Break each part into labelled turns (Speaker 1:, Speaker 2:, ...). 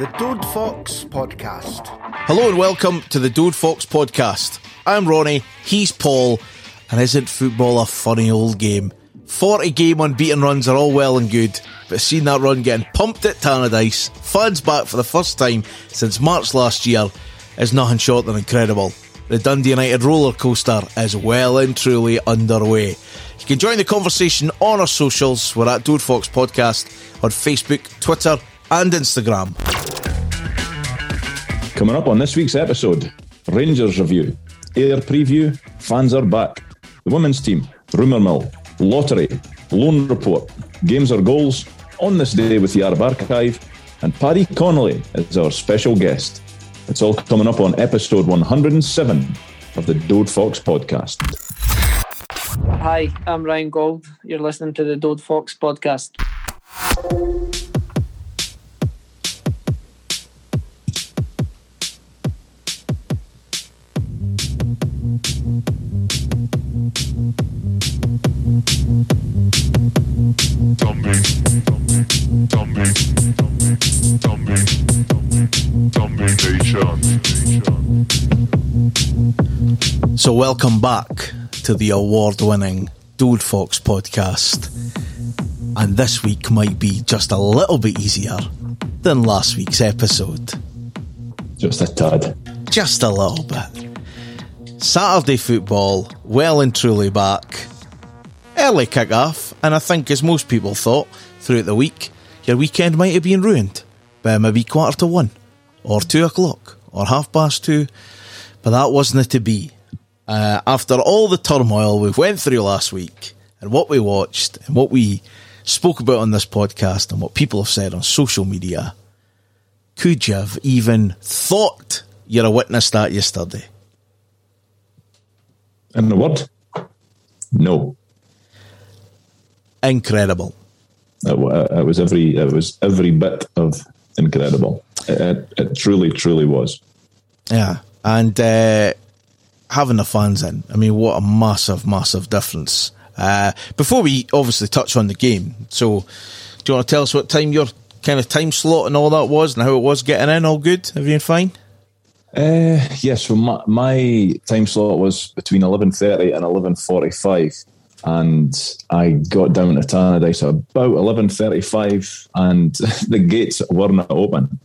Speaker 1: The Dode Fox Podcast.
Speaker 2: Hello and welcome to the Dode Fox Podcast. I'm Ronnie, he's Paul, and isn't football a funny old game? 40 game unbeaten runs are all well and good, but seeing that run getting pumped at Tannadice, fans back for the first time since March last year, is nothing short than incredible. The Dundee United roller coaster is well and truly underway. You can join the conversation on our socials. We're at Dode Fox Podcast on Facebook, Twitter, and Instagram.
Speaker 3: Coming up on this week's episode Rangers review, Ayr preview, fans are back, the women's team, rumour mill, lottery, loan report, games or goals, on this day with the Arab Archive, and Paddy Connolly is our special guest. It's all coming up on episode 107 of the Dode Fox podcast.
Speaker 4: Hi, I'm Ryan Gold. You're listening to the Dode Fox podcast.
Speaker 2: So, welcome back to the award winning Dode Fox podcast. And this week might be just a little bit easier than last week's episode.
Speaker 3: Just a tad.
Speaker 2: Just a little bit. Saturday football, well and truly back. Early kick off, and I think, as most people thought throughout the week, your weekend might have been ruined by maybe quarter to one, or two o'clock, or half past two, but that wasn't to be. Uh, after all the turmoil we've went through last week, and what we watched, and what we spoke about on this podcast, and what people have said on social media, could you have even thought you're a witness that yesterday?
Speaker 3: And word? No.
Speaker 2: Incredible.
Speaker 3: It, it was every it was every bit of incredible. It, it, truly, truly was.
Speaker 2: Yeah. And uh, having the fans in, I mean, what a massive, massive difference. Uh, before we obviously touch on the game, so do you want to tell us what time your kind of time slot and all that was and how it was getting in? All good? Everything fine?
Speaker 3: Uh, yeah, so my, my time slot was between 11.30 and 11.45 and I got down to Tannadice about 11.35 and the gates weren't open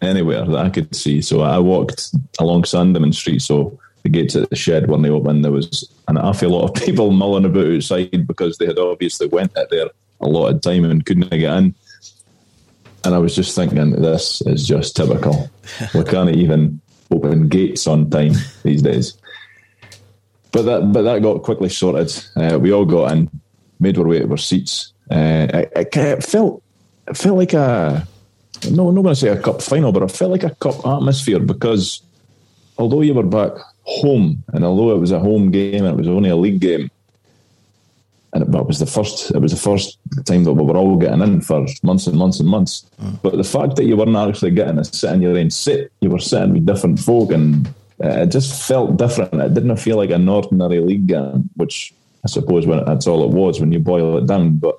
Speaker 3: anywhere that I could see. So I walked along Sandeman Street, so the gates at the shed weren't open. There was an awful lot of people mulling about outside because they had obviously went at their allotted time and couldn't get in. And I was just thinking, this is just typical. we can't even open gates on time these days. But that, but that got quickly sorted. Uh, we all got in, made our way to our seats. Uh, it, it, it felt, it felt like a, no, I'm not going to say a cup final, but it felt like a cup atmosphere because although you were back home, and although it was a home game and it was only a league game, and it, but it was the first, it was the first time that we were all getting in for months and months and months. But the fact that you weren't actually getting to sit in your own seat, you were sitting with different folk, and it just felt different. It didn't feel like an ordinary league game, which I suppose when that's all it was when you boil it down. But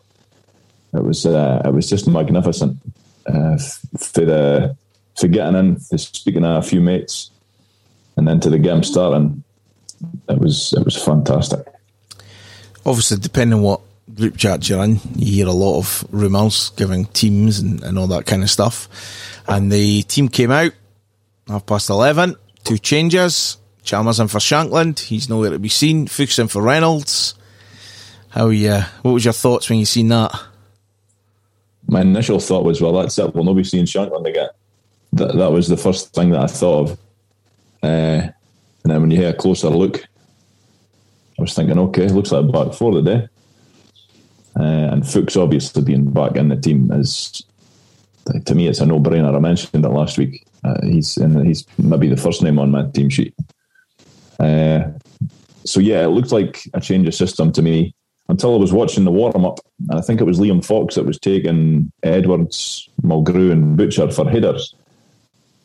Speaker 3: it was, uh, it was just magnificent uh, for the for getting in, for speaking to a few mates, and then to the game starting. It was it was fantastic.
Speaker 2: Obviously, depending what group chat you're in, you hear a lot of rumours giving teams and, and all that kind of stuff. And the team came out half past 11, two changes. Chalmers in for Shankland, he's nowhere to be seen. Fuchs in for Reynolds. How you, what was your thoughts when you seen that?
Speaker 3: My initial thought was, well, that's it. We'll not be seeing Shankland again. That that was the first thing that I thought of. Uh, and then when you hear a closer look, I was thinking, okay, looks like back for the day. Uh, and Fuchs obviously being back in the team is, to me, it's a no-brainer. I mentioned it last week. Uh, he's and he's maybe the first name on my team sheet. Uh, so yeah, it looked like a change of system to me until I was watching the warm up, and I think it was Liam Fox that was taking Edwards, Mulgrew, and Butcher for headers.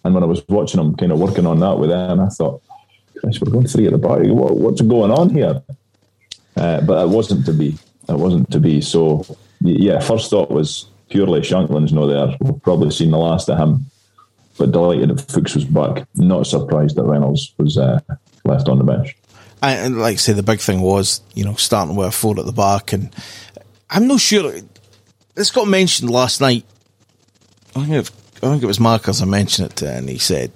Speaker 3: And when I was watching them, kind of working on that with them, I thought, Christ, we're going three at the back. What, what's going on here? Uh, but it wasn't to be. It wasn't to be. So, yeah, first thought was purely Shankland's no there. We've probably seen the last of him. But delighted that Fuchs was back. Not surprised that Reynolds was uh, left on the bench.
Speaker 2: And like I say, the big thing was, you know, starting with four at the back. And I'm not sure. This got mentioned last night. I think it, I think it was Marcus I mentioned it and he said,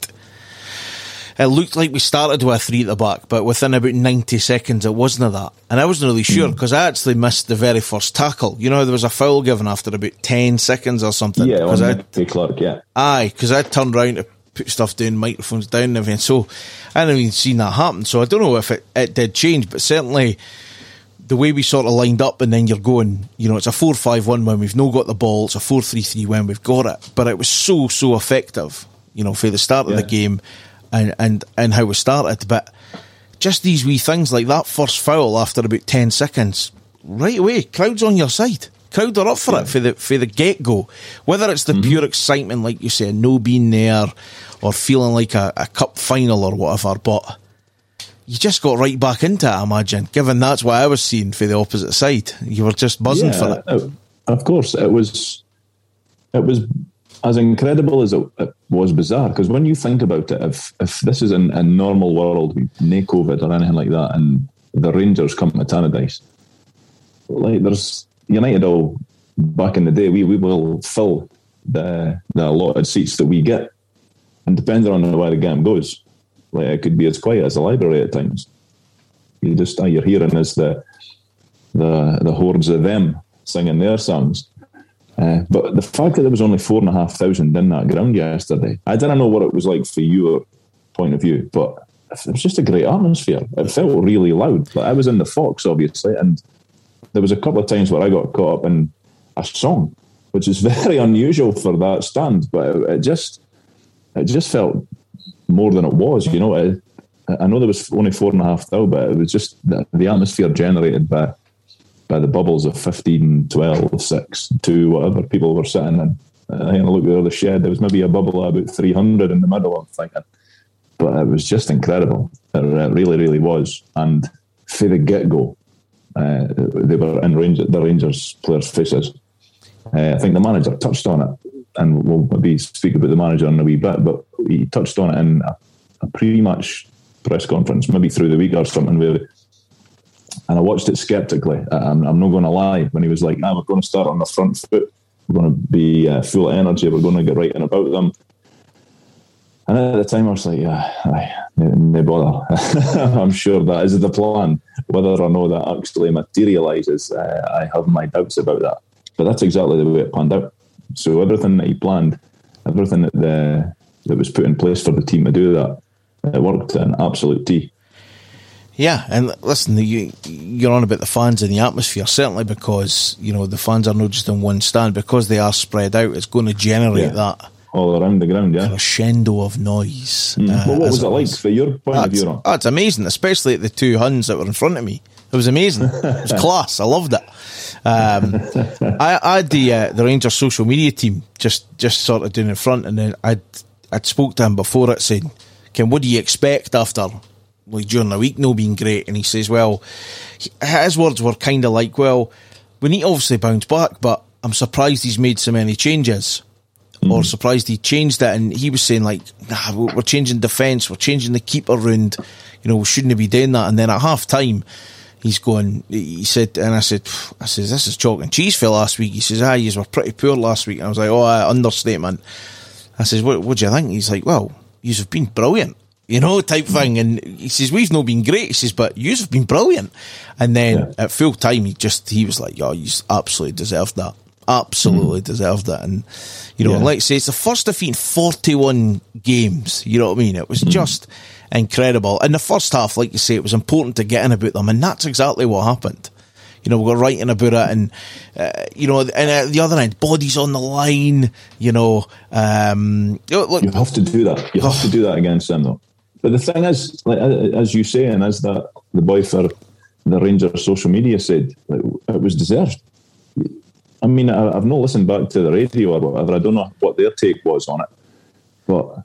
Speaker 2: it looked like we started with a three at the back, but within about 90 seconds it wasn't that. And I wasn't really sure because I actually missed the very first tackle. You know, there was a foul given after about 10 seconds or something.
Speaker 3: Yeah, on
Speaker 2: I,
Speaker 3: Clark, yeah.
Speaker 2: Aye, because I turned around to put stuff down, microphones down and everything. So I hadn't even seen that happen. So I don't know if it, it did change, but certainly the way we sort of lined up and then you're going, you know, it's a 4 5 1 when we've no got the ball, it's a 4 3 3 when we've got it. But it was so, so effective, you know, for the start
Speaker 3: Yeah.
Speaker 2: of the game and, and, and how we started. But just these wee things like that first foul after about 10 seconds, right away, crowd's on your side. Crowd are up for it for the for the get go. Whether it's the mhm. pure excitement, like you said, no being there, or feeling like a, a cup final or whatever, but you just got right back into it, I imagine, given that's what I was seeing for the opposite side. You were just buzzing for it.
Speaker 3: Of course, it was. It was as incredible as it, was bizarre. Because when you think about it, if if this is in a normal world, no COVID or anything like that, and the Rangers come to Tannadice, like there's United all back in the day, we we will fill the the allotted seats that we get, and depending on where the game goes, like it could be as quiet as a library at times. You just all you're hearing is the the the hordes of them singing their songs. Uh, but the fact that there was only four and a half thousand in that ground yesterday, I didn't know what it was like for your point of view, but it was just a great atmosphere. It felt really loud. Like I was in the Fox, obviously, and there was a couple of times where I got caught up in a song, which is very unusual for that stand. But it, it just, it just felt more than it was. You know, I, know there was only four and a half though, but it was just the, the atmosphere generated by by the bubbles of 15, 12, 6, 2, whatever people were sitting in. Uh, I had a look at the other shed, there was maybe a bubble about 300 in the middle, I'm thinking. But it was just incredible. It really, really was. And for the get go, uh, they were in Ranger, the Rangers players' faces. Uh, I think the manager touched on it, and we'll maybe speak about the manager in a wee bit, but he touched on it in a, a match press conference, maybe through the week or something, where and I watched it skeptically. I'm, I'm not going to lie. When he was like, "Ah, we're going to start on the front foot. We're going to be uh, full of energy. We're going to get right in about them." And at the time, I was like, "Yeah, no bother." I'm sure that is the plan. Whether or not that actually materialises, uh, I have my doubts about that. But that's exactly the way it panned out. So everything that he planned, everything that the, that was put in place for the team to do that, it worked an absolute T.
Speaker 2: Yeah, and listen, you, you're on about the fans and the atmosphere, certainly because, you know, the fans are not just in one stand, because they are spread out, it's going to generate
Speaker 3: Yeah.
Speaker 2: that
Speaker 3: All around the ground, yeah.
Speaker 2: crescendo of noise.
Speaker 3: Mm.
Speaker 2: uh,
Speaker 3: well, what was it like for your point of view? Ron?
Speaker 2: that's amazing, especially at the two Huns that were in front of me. It was amazing. It was class. I loved it. Um, I, I had the uh, the Rangers social media team just just sort of doing in front, and then I'd I'd spoke to him before it, saying, "Ken, what do you expect after like during the week no being great?" And he says, "Well, his words were kind of like, well, we need to obviously bounce back, but I'm surprised he's made so many changes." or surprised he changed it. And he was saying like, nah, we- we're changing defence, we're changing the keeper round. You know, we shouldn't be doing that. And then at half time, he's going. He said, and I said, I says, this is chalk and cheese for last week. He says, ah, you were pretty poor last week. And I was like, oh, uh, understatement. I says, what, what do you think? He's like, well, you've been brilliant. You know, type thing. And he says, we've not been great. He says, but you've been brilliant. And then
Speaker 3: Yeah.
Speaker 2: at full time, he just, he was like, oh, you absolutely deserved that. Absolutely deserved it. And, you know,
Speaker 3: Yeah.
Speaker 2: like I say, it's the first defeat in 41 games. You know what I mean? It was just incredible. In the first half, like you say, it was important to get in about them. And that's exactly what happened. You know, we were writing about it, and uh, you know, and at the other end, bodies on the line. You know, um, you look,
Speaker 3: You have to do that. You have to do that against them, though. But the thing is, like as you say, and as that the boy for the Rangers social media said, like, it was deserved. I mean, I, I've not listened back to the radio or whatever. I don't know what their take was on it, but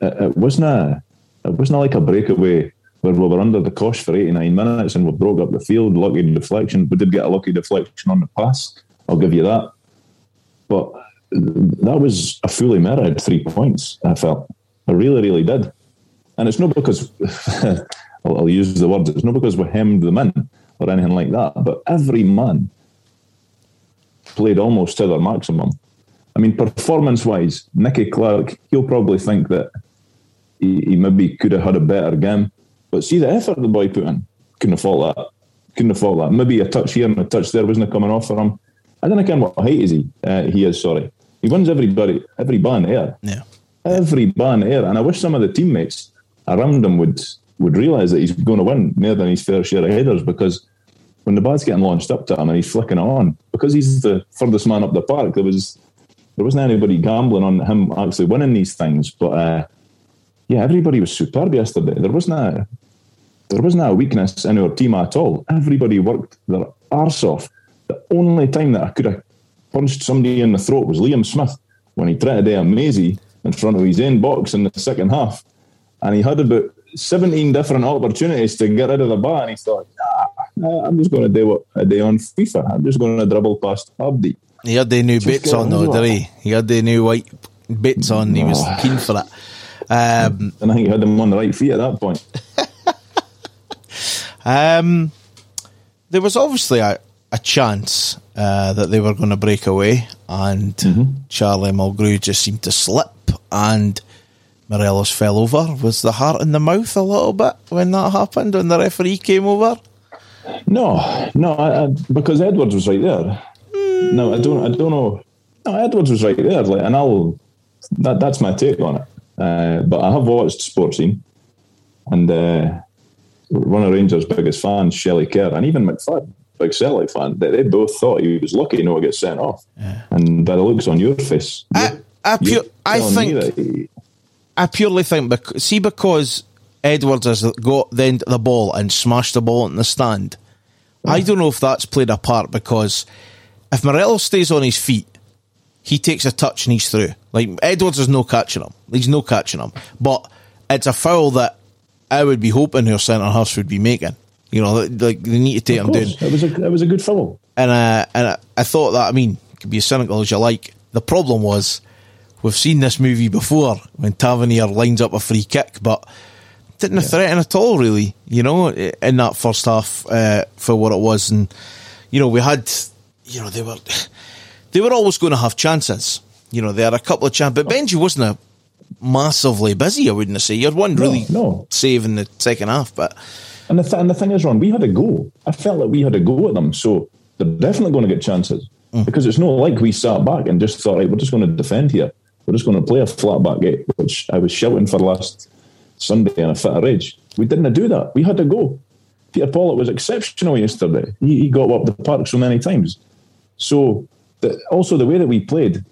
Speaker 3: it, it wasn't a, it wasn't like a breakaway where we were under the cosh for 89 minutes and we broke up the field. Lucky deflection. We did get a lucky deflection on the pass. I'll give you that. But that was a fully merited three points. I felt I really, really did, and it's not because I'll, I'll, use the words. It's not because we hemmed them in or anything like that. But every man played almost to their maximum. I mean, performance-wise, Nicky Clark, he'll probably think that he, he maybe could have had a better game. But see the effort the boy put in. Couldn't have fault that. Couldn't have fault that. Maybe a touch here and a touch there wasn't coming off for him. I don't know what height is he. Uh, he is sorry. He wins everybody, every band air.
Speaker 2: Yeah.
Speaker 3: Every band air, and I wish some of the teammates around him would would realise that he's going to win more than his fair share of headers because when the bad's getting launched up to him and he's flicking it on, because he's the furthest man up the park, there was there wasn't anybody gambling on him actually winning these things. But uh, yeah, everybody was superb yesterday. There wasn't a there wasn't a weakness in our team at all. Everybody worked their arse off. The only time that I could have punched somebody in the throat was Liam Smith when he tried to a mazy in front of his own box in the second half. And he had about 17 different opportunities to get rid of the ball. And he thought, nah, I'm just going to do what I do on FIFA. I'm just going to dribble past Abdi.
Speaker 2: He had the new just bits on though, did he? He had the new white bits on. He was keen for it. Um,
Speaker 3: and I think he had them on the right feet at that point.
Speaker 2: um, there was obviously a, a chance uh, that they were going to break away, and mm-hmm. Charlie Mulgrew just seemed to slip, and Morelos fell over. Was the heart in the mouth a little bit when that happened, when the referee came over?
Speaker 3: No, no, I, I, because Edwards was right there. Mm. No, I don't. I don't know. No, Edwards was right there, like, and I'll. That, that's my take on it. Uh, but I have watched Sportscene, and uh, one of Rangers' biggest fans, Shelley Kerr, and even McFadden, big Celtic fan, they, they both thought he was lucky not to get sent off. Yeah. And by the looks on your face,
Speaker 2: I, I, pu- I think I purely think because see because Edwards has got then the ball and smashed the ball in the stand. I don't know if that's played a part because if Morelos stays on his feet, he takes a touch and he's through. Like Edwards is no catching him. He's no catching him. But it's a foul that I would be hoping your centre half would be making. You know, like they need to take him down.
Speaker 3: It was a it was a good foul.
Speaker 2: And uh, and I, I thought that I mean, could be as cynical as you like. The problem was we've seen this movie before when Tavernier lines up a free kick, but didn't yeah. threaten at all, really. You know, in that first half uh, for what it was, and you know we had, you know, they were they were always going to have chances. You know, they had a couple of chances, but Benji wasn't a massively busy. I wouldn't say you had one really no, no. save in the second half, but.
Speaker 3: And the, th- and the thing is, Ron, we had a go. I felt like we had a go at them, so they're definitely going to get chances mm. because it's not like we sat back and just thought, right, we're just going to defend here. We're just going to play a flat back gate, which I was shouting for last Sunday in a fit of rage. We didn't do that. We had to go. Peter Pawlett was exceptional yesterday. He, he got up the park so many times. So the, also the way that we played,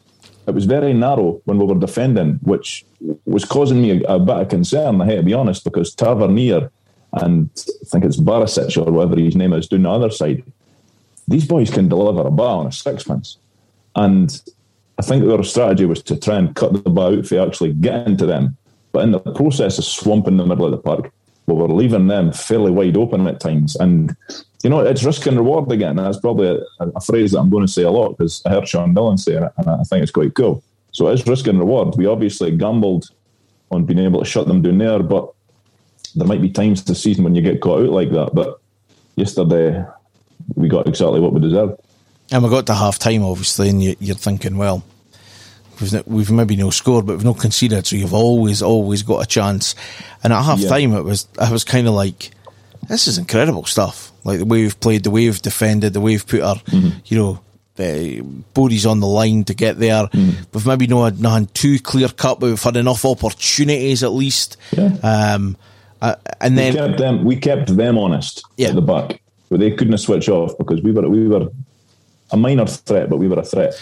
Speaker 3: it was very narrow when we were defending, which was causing me a, a bit of concern. I have to be honest, because Tavernier and I think it's Barisic or whatever his name is doing the other side. These boys can deliver a ball on a sixpence, and I think our strategy was to try and cut the ball out for actually get into them. But in the process of swamping the middle of the park, we were leaving them fairly wide open at times. And you know, it's risk and reward again. That's probably a, a phrase that I'm going to say a lot because I heard Sean Dillon say it, and I think it's quite cool. So it's risk and reward. We obviously gambled on being able to shut them down there, but there might be times this season when you get caught out like that. But yesterday, we got exactly what we deserved.
Speaker 2: And we got to half time, obviously, and you, are thinking, well, we've, we've maybe no scored, but we've not conceded, so you've always, always got a chance. And at half yeah. time, it was I was kind of like, this is incredible stuff. Like the way we've played, the way we've defended, the way we've put our, mm-hmm. you know, uh, bodies on the line to get there. Mm. We've maybe not had too clear cut, but we've had enough opportunities at least. Yeah. Um, uh, and then
Speaker 3: we kept them, we kept them honest yeah. at the back, but they couldn't switch off because we were we were a minor threat, but we were a threat.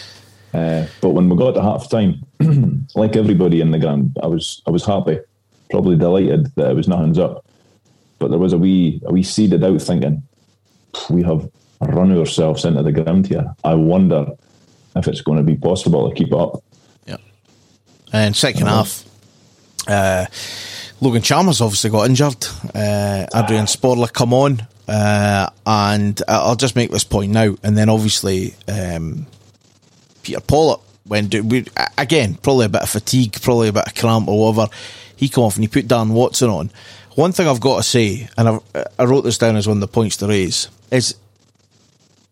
Speaker 3: Uh, but when we got to half time, like everybody in the ground, I was I was happy, probably delighted that it was nothing's up. But there was a wee a wee seeded out thinking, we have run ourselves into the ground here. I wonder if it's going to be possible to keep up.
Speaker 2: Yeah. And second uh-huh. half, uh, Logan Chalmers obviously got injured. Uh, Adrian Sporle come on. Uh, and I'll just make this point now, and then obviously um, Peter Pawlett when do we again probably a bit of fatigue, probably a bit of cramp or whatever. He come off and he put Dan Watson on. One thing I've got to say, and I, I wrote this down as one of the points to raise, is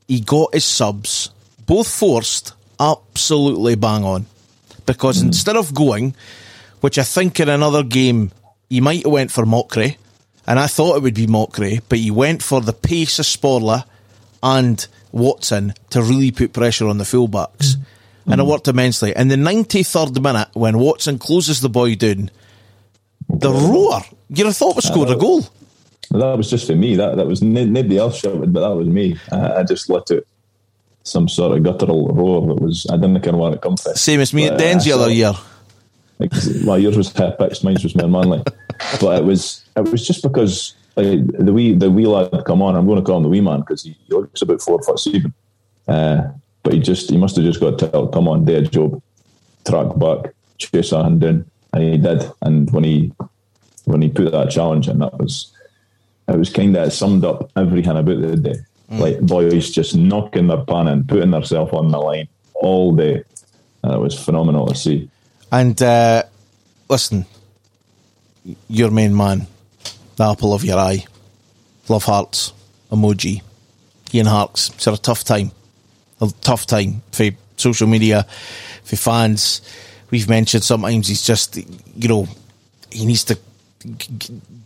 Speaker 2: he got his subs both forced absolutely bang on because mm. instead of going, which I think in another game he might have went for Mochrie, and I thought it would be Mochrie, but he went for the pace of Sporle and Watson to really put pressure on the fullbacks. Mm. And it worked immensely. In the 93rd minute, when Watson closes the boy down, the roar, you'd have thought we scored a goal.
Speaker 3: That was just for me. That that was nobody else shouted, but that was me. I, I just let it some sort of guttural roar that was I didn't of want it come from.
Speaker 2: Same as me but, at Dens the other year.
Speaker 3: Like, well, yours was high pitched, mine was more manly. but it was it was just because like, the wee the wee lad come on. I'm going to call him the wee man because he, he, looks about four foot seven. Uh, but he just he must have just got to tell, come on, dead job, track back, chase a hand down, and he did. And when he when he put that challenge in, that was it was kind of summed up everything about the day. Mm. Like boys just knocking their pan and putting themselves on the line all day. And it was phenomenal to see.
Speaker 2: And uh, listen, your main man, the apple of your eye, love hearts, emoji, Ian Harkes. It's had a tough time. A tough time for social media, for fans. We've mentioned sometimes he's just, you know, he needs to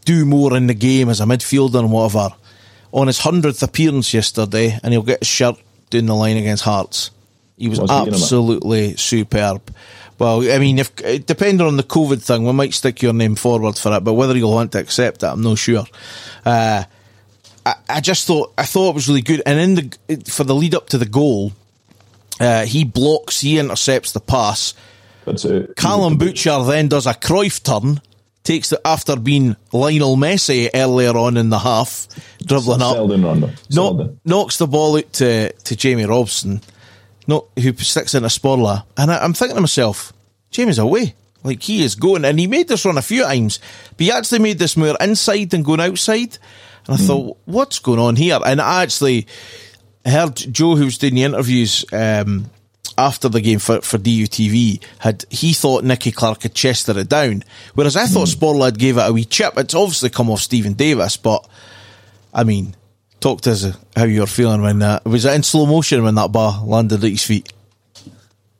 Speaker 2: do more in the game as a midfielder and whatever. On his hundredth appearance yesterday, and he'll get his shirt down the line against Hearts. He was absolutely superb. Well, I mean, if depending on the COVID thing, we might stick your name forward for it, but whether you'll want to accept that, I'm not sure. Uh, I, I, just thought I thought it was really good, and in the for the lead up to the goal, uh, he blocks, he intercepts the pass.
Speaker 3: That's it.
Speaker 2: Callum Butcher then does a Cruyff turn takes the after being Lionel Messi earlier on in the half, dribbling up, knock, knocks the ball out to, to Jamie Robson, not who sticks in a Sporle, and I, am thinking to myself, Jamie's away. Like he is going, and he made this run a few times, but he actually made this more inside than going outside. And I mm. thought, what's going on here? And I actually heard Joe, who was doing the interviews, um, after the game for, for DUTV had he thought Nicky Clark had chested it down, whereas I thought mm. Sporle had gave it a wee chip. It's obviously come off Steven Davis, but I mean, talk to us how you're feeling when that was it in slow motion when that bar landed at his feet.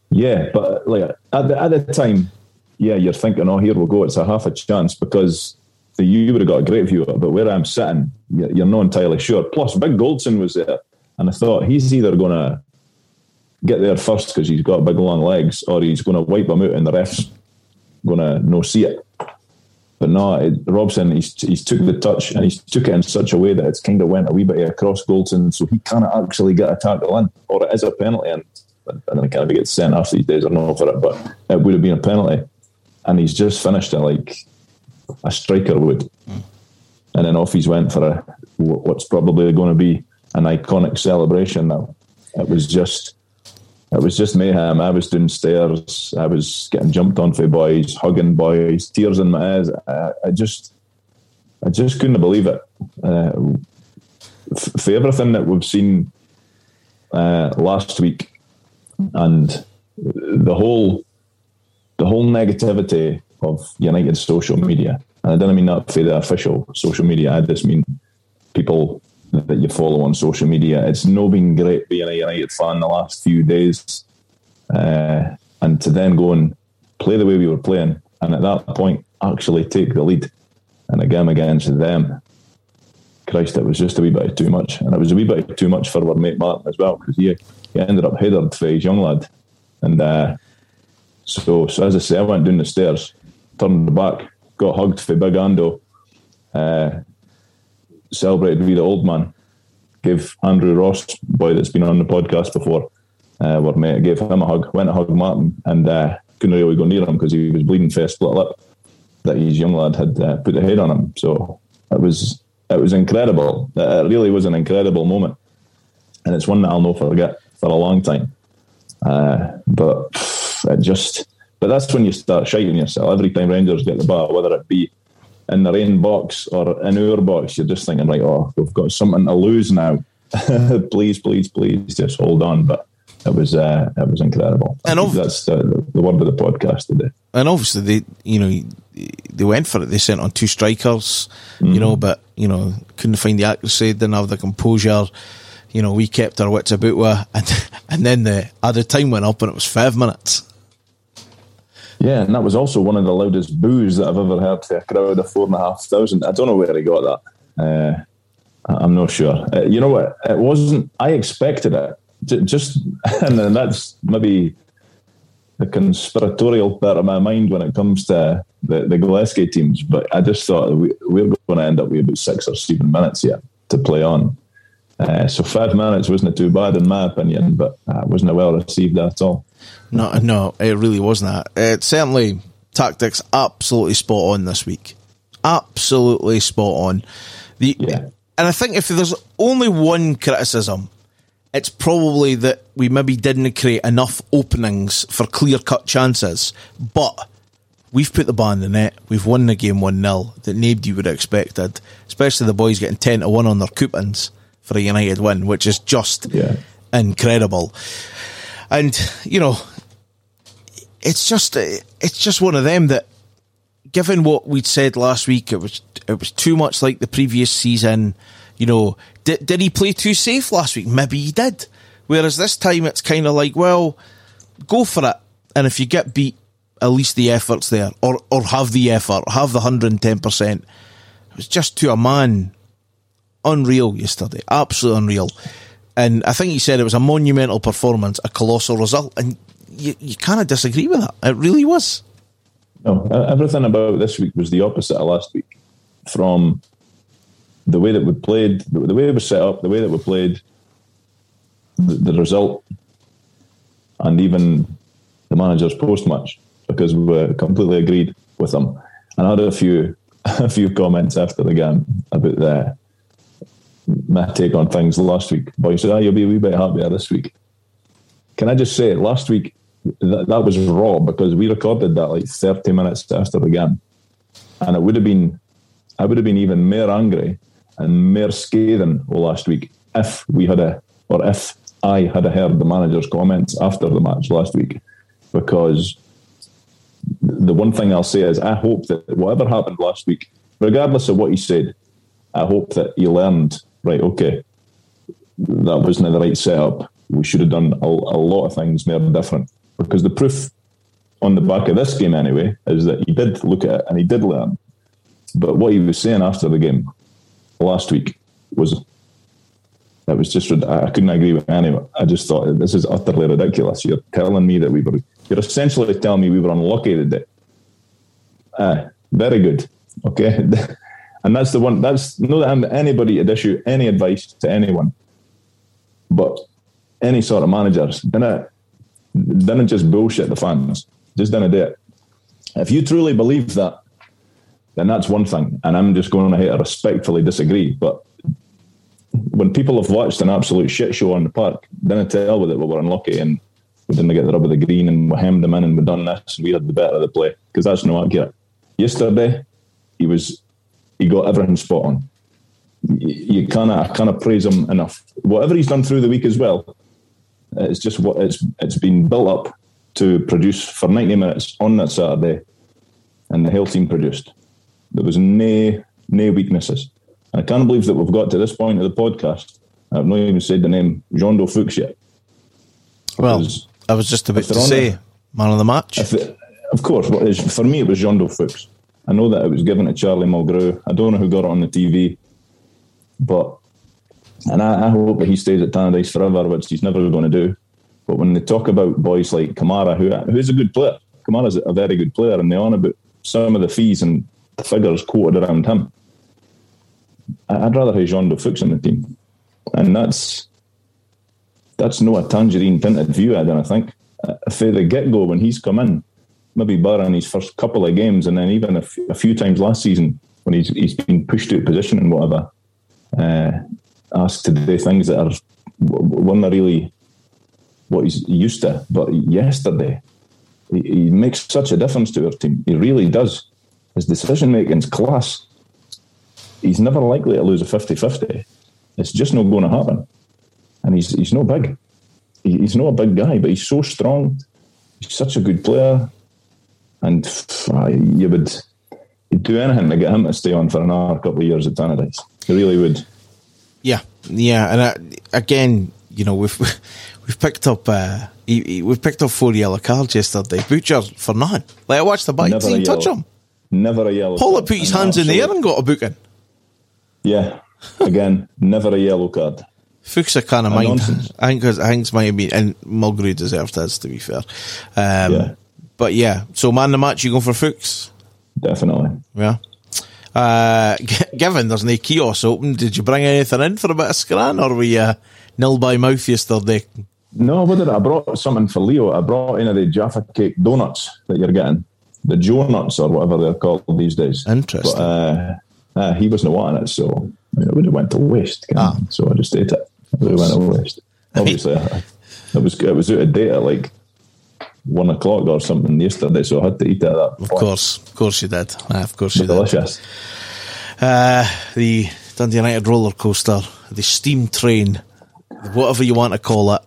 Speaker 3: Yeah, but like at the, at the time, yeah, you're thinking, oh, here we go. It's a half a chance because the, you would have got a great view of it. But where I'm sitting, you're not entirely sure. Plus, Big Goldson was there, and I thought he's either going to get there first because he's got big long legs, or he's going to wipe them out and the ref's going to no see it. But no, it, Robson, he's, he's took the touch and he's took it in such a way that it's kind of went a wee bit across Goldson, so he can't actually get a tackle in, or it is a penalty. And, and then kind of gets sent off these days, I don't know for it, but it would have been a penalty. And he's just finished it like a striker would. Mm. And then off he's went for a, what's probably going to be an iconic celebration now. It was just it was just mayhem. I was downstairs. I was getting jumped on for boys, hugging boys, tears in my eyes. I, I just, I just couldn't believe it. Uh, f- for everything that we've seen uh, last week, and the whole, the whole negativity of United social media, and I don't mean that for the official social media. I just mean people that you follow on social media. It's no been great being a United fan the last few days, uh, and to then go and play the way we were playing, and at that point actually take the lead in a game against them. Christ, it was just a wee bit too much, and it was a wee bit too much for our mate Martin as well because he he ended up headed for his young lad, and uh, so so as I say, I went down the stairs, turned back, got hugged for Big Ando. Uh, celebrated with the old man. Gave Andrew Ross, boy that's been on the podcast before, uh, were mate, gave him a hug. Went to hug Martin and uh, couldn't really go near him because he was bleeding for a split lip that his young lad had uh, put the head on him. So it was it was incredible. It really was an incredible moment, and it's one that I'll not forget for a long time. Uh, but it just, but that's when you start shiting yourself every time Rangers get the ball, whether it be in the rain box or in our box, you're just thinking, like, oh, we've got something to lose now. please, please, please, just hold on. But it was uh, it was incredible.
Speaker 2: And ov-
Speaker 3: that's the, the word of the podcast today.
Speaker 2: and obviously they you know they went for it they sent on two strikers you know but you know couldn't find the accuracy didn't have the composure you know we kept our wits about and and then the other time went up and it was five minutes
Speaker 3: Yeah, and that was also one of the loudest boos that I've ever heard for a crowd of four and a half thousand. I don't know where he got that. Uh, I'm not sure. Uh, you know what? It wasn't. I expected it. Just, and that's maybe the conspiratorial part of my mind when it comes to the, the Gillespie teams. But I just thought we, we're going to end up with about six or seven minutes here to play on. Uh, so five minutes wasn't too bad in my opinion, but uh, it wasn't it well received at all.
Speaker 2: no no it really wasn't that it certainly tactics absolutely spot on this week absolutely spot on the
Speaker 3: Yeah.
Speaker 2: and I think if there's only one criticism it's probably that we maybe didn't create enough openings for clear cut chances. But we've put the ball in the net. We've won the game 1 0 that nobody would have expected, especially the boys getting 10 to 1 on their coupons for a United win, which is just
Speaker 3: Yeah.
Speaker 2: incredible. And, you know, it's just it's just one of them that given what we'd said last week, it was it was too much like the previous season. You know, did did he play too safe last week? Maybe he did. Whereas this time it's kind of like, well, go for it, and if you get beat, at least the effort's there, or or have the effort, have the hundred and ten percent. It was just to a man, unreal yesterday, absolutely unreal. And I think he said it was a monumental performance, a colossal result, and you, you kind of disagree with that. It really was.
Speaker 3: No, everything about this week was the opposite of last week. From the way that we played, the way it was set up, the way that we played, the, the result, and even the manager's post match, because we were completely agreed with them. And I had a few a few comments after the game about the my take on things last week. Boy said, "Ah, you'll be a wee bit happier this week." Can I just say, last week that, that was raw because we recorded that like 30 minutes after the game. And it would have been, I would have been even more angry and more scathing last week if we had a, or if I had heard the manager's comments after the match last week. Because the one thing I'll say is I hope that whatever happened last week, regardless of what he said, I hope that he learned, right, okay, that wasn't the right setup. We should have done a, a lot of things more different. Because the proof on the back of this game, anyway, is that he did look at it and he did learn. But what he was saying after the game last week was that was just I couldn't agree with anyone. I just thought this is utterly ridiculous. You're telling me that we were you're essentially telling me we were unlucky today. Ah, very good. Okay. and that's the one that's not that I'm anybody to issue any advice to anyone. But any sort of managers, didn't didn't just bullshit the fans. Just didn't do it. If you truly believe that, then that's one thing. And I'm just going ahead to respectfully disagree. But when people have watched an absolute shit show on the park, then I tell with it we were unlucky and we didn't get the rub of the green and we hemmed them in and we done this and we had the better of the play because that's not accurate. Yesterday, he was he got everything spot on. You, of I kind of praise him enough. Whatever he's done through the week as well, it's just what it's it's been built up to produce for 90 minutes on that Saturday, and the whole team produced. There was no no weaknesses. And I can't believe that we've got to this point of the podcast. I've not even said the name Jeando Fuchs yet.
Speaker 2: Well, I was just about to say, man of the match.
Speaker 3: it, of course, what is, for me it was Jeando Fuchs. I know that it was given to Charlie Mulgrew. I don't know who got it on the TV, but and I, I hope that he stays at Tannadice forever, which he's never going to do. But when they talk about boys like Kamara, who who's a good player, Kamara's a very good player, and they on about some of the fees and the figures quoted around him. I'd rather have Jeando Fuchs in the team, and that's that's not a tangerine tinted view. I don't think. For the get go, when he's come in, maybe barring his first couple of games, and then even a f- a few times last season when he's he's been pushed out of position and whatever, uh, asked to do things that are w- weren't really what he's used to. But yesterday, he, he makes such a difference to our team. He really does. His decision making's class. He's never likely to lose a 50-50. It's just not going to happen. And he's he's no big. he's not a big guy, but he's so strong. He's such a good player, and uh, you would you'd do anything to get him to stay on for another couple of years at Tannadice. You really would.
Speaker 2: Yeah, yeah, and again, you know, we've we've picked up uh, we've picked up four yellow cards yesterday. Butcher for nothing. Like I watched the bike,
Speaker 3: Never
Speaker 2: didn't touch him.
Speaker 3: Never a yellow.
Speaker 2: Paula put his hands in the air and got a booking.
Speaker 3: Yeah, again, never a yellow card.
Speaker 2: Fuchs kind of mind.
Speaker 3: nonsense.
Speaker 2: I think I think might have been and Mulgrew deserved his to be fair. Um,
Speaker 3: Yeah.
Speaker 2: But yeah, so man the match you going for Fuchs?
Speaker 3: Definitely.
Speaker 2: Yeah. Uh, g- given there's no kiosk open, did you bring anything in for a bit of scran or were you nil by mouth yesterday?
Speaker 3: No, what did I, I brought something for Leo. I brought in of the Jaffa cake donuts that you're getting, the Joe nuts or whatever they're called these days.
Speaker 2: Interesting.
Speaker 3: But uh, uh, he wasn't wanting it, so I mean, it would have went to waste.
Speaker 2: Ah.
Speaker 3: So I just ate it. It would have went to waste. Obviously, I- it was it was out of date at like one o'clock or something yesterday, so I had to eat it at that
Speaker 2: Of course, of course you did. Ah, of course you did.
Speaker 3: Delicious.
Speaker 2: Uh, the Dundee United roller coaster, the steam train, whatever you want to call it,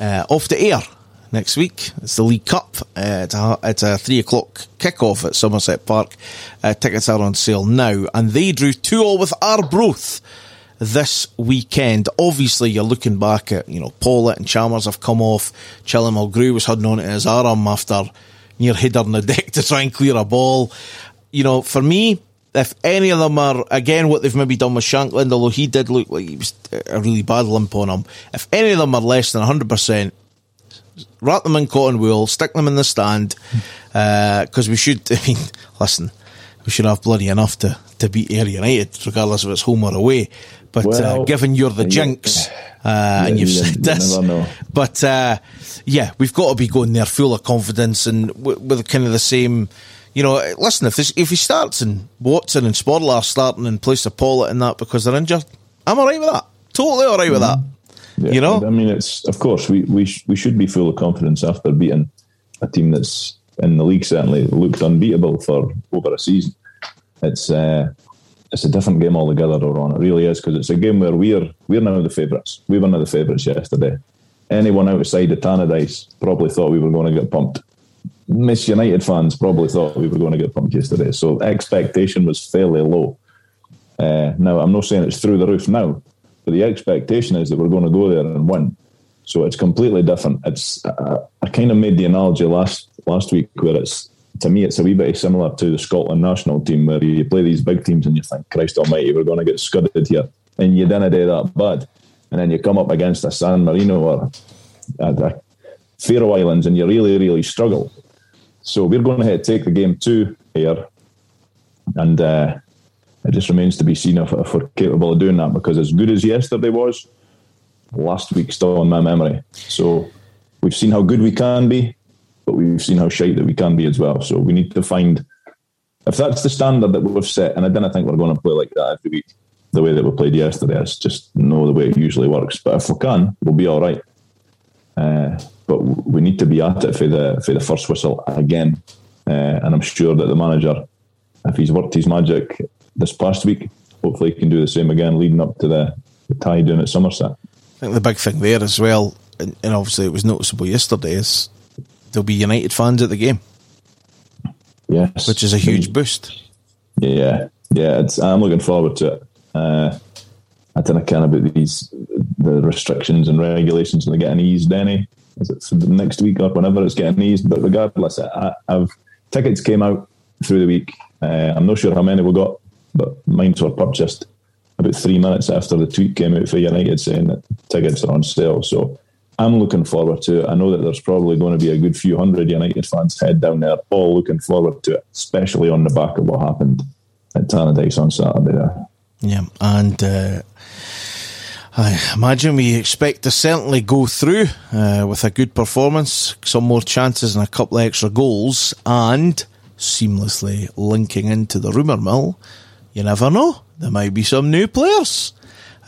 Speaker 2: uh, off the air next week. It's the League Cup. Uh, it's, a, it's a three o'clock kickoff at Somerset Park. Uh, tickets are on sale now, and they drew two all with Arbroath this weekend. Obviously, you're looking back at, you know, Pawlett and Chalmers have come off. Charlie Mulgrew was holding on to his arm after near header on the deck to try and clear a ball. You know, for me, if any of them are, again, what they've maybe done with Shankland, although he did look like he was a really bad limp on him, if any of them are less than 100%, wrap them in cotton wool, stick them in the stand, uh, because we should, I mean, listen, we should have bloody enough to, to beat Ayr United, regardless if it's home or away. But uh, given you're the jinx, uh, and you've said this, but uh, yeah, we've got to be going there full of confidence and w- with kind of the same. You know, listen, if this, if he starts and Watson and Sporle are starting in place of Pawlett and that because they're injured, I'm all right with that. Totally all right with that.
Speaker 3: Yeah,
Speaker 2: You know?
Speaker 3: I mean, it's of course we we sh- we should be full of confidence after beating a team that's in the league certainly looked unbeatable for over a season. It's uh, it's a different game altogether, Ron. It really is because it's a game where we're we're now the favourites. We were now the favourites yesterday. Anyone outside of Tannadice probably thought we were going to get pumped. Miss United fans probably thought we were going to get pumped yesterday. So expectation was fairly low. Uh, now, I'm not saying it's through the roof now, but the expectation is that we're going to go there and win. So it's completely different. It's uh, I kind of made the analogy last last week where it's to me it's a wee bit similar to the Scotland national team where you play these big teams and you think Christ Almighty we're going to get scudded here and you didn't do that bad, and then you come up against a San Marino or a, Faroe Islands and you really really struggle. So we're going to take the game to here, and uh, it just remains to be seen if, if we're capable of doing that. Because as good as yesterday was, last week still in my memory. So we've seen how good we can be, but we've seen how shite that we can be as well. So we need to find if that's the standard that we've set, and I didn't think we're going to play like that every week. The way that we played yesterday, it's just no the way it usually works. But if we can, we'll be all right. Uh, but we need to be at it for the for the first whistle again. Uh, and I'm sure that the manager, if he's worked his magic this past week, hopefully he can do the same again leading up to the, the tie down at Somerset.
Speaker 2: I think the big thing there as well, and, and obviously it was noticeable yesterday, is there'll be United fans at the game,
Speaker 3: Yes,
Speaker 2: which is a huge boost.
Speaker 3: Yeah, yeah, it's, I'm looking forward to it. Uh, I don't of about these the restrictions and regulations and they're getting eased any. Is it for the next week or whenever it's getting eased? But regardless, I, I've tickets came out through the week. Uh, I'm not sure how many we got, but mine were purchased about three minutes after the tweet came out for United saying that tickets are on sale. So I'm looking forward to it. I know that there's probably going to be a good few hundred United fans head down there, all looking forward to it, especially on the back of what happened at Tannadice on Saturday. There.
Speaker 2: Yeah, and uh, I imagine we expect to certainly go through uh, with a good performance, some more chances and a couple of extra goals, and seamlessly linking into the rumour mill. You never know, there might be some new players.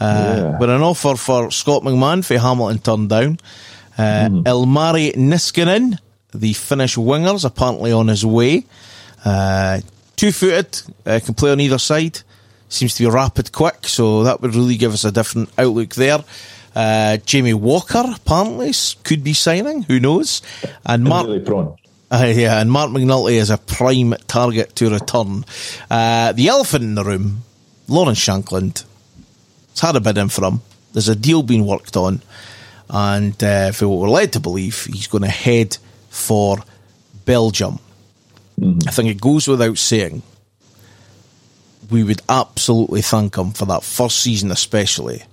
Speaker 2: Uh,
Speaker 3: Yeah.
Speaker 2: But an offer for Scott McMahon for Hamilton turned down. Uh, Ilmari Niskanen, the Finnish wingers, apparently on his way. Uh, Two footed, uh, can play on either side. Seems to be rapid quick, so that would really give us a different outlook there. Uh, Jamie Walker apparently could be signing. Who knows? And Mark, uh, yeah, and Marc McNulty is a prime target to return. Uh, the elephant in the room, Lawrence Shankland, has had a bid in for him. There's a deal being worked on, and uh, for what we're led to believe, he's going to head for Belgium. I think it goes without saying. We would absolutely thank him for that first season, especially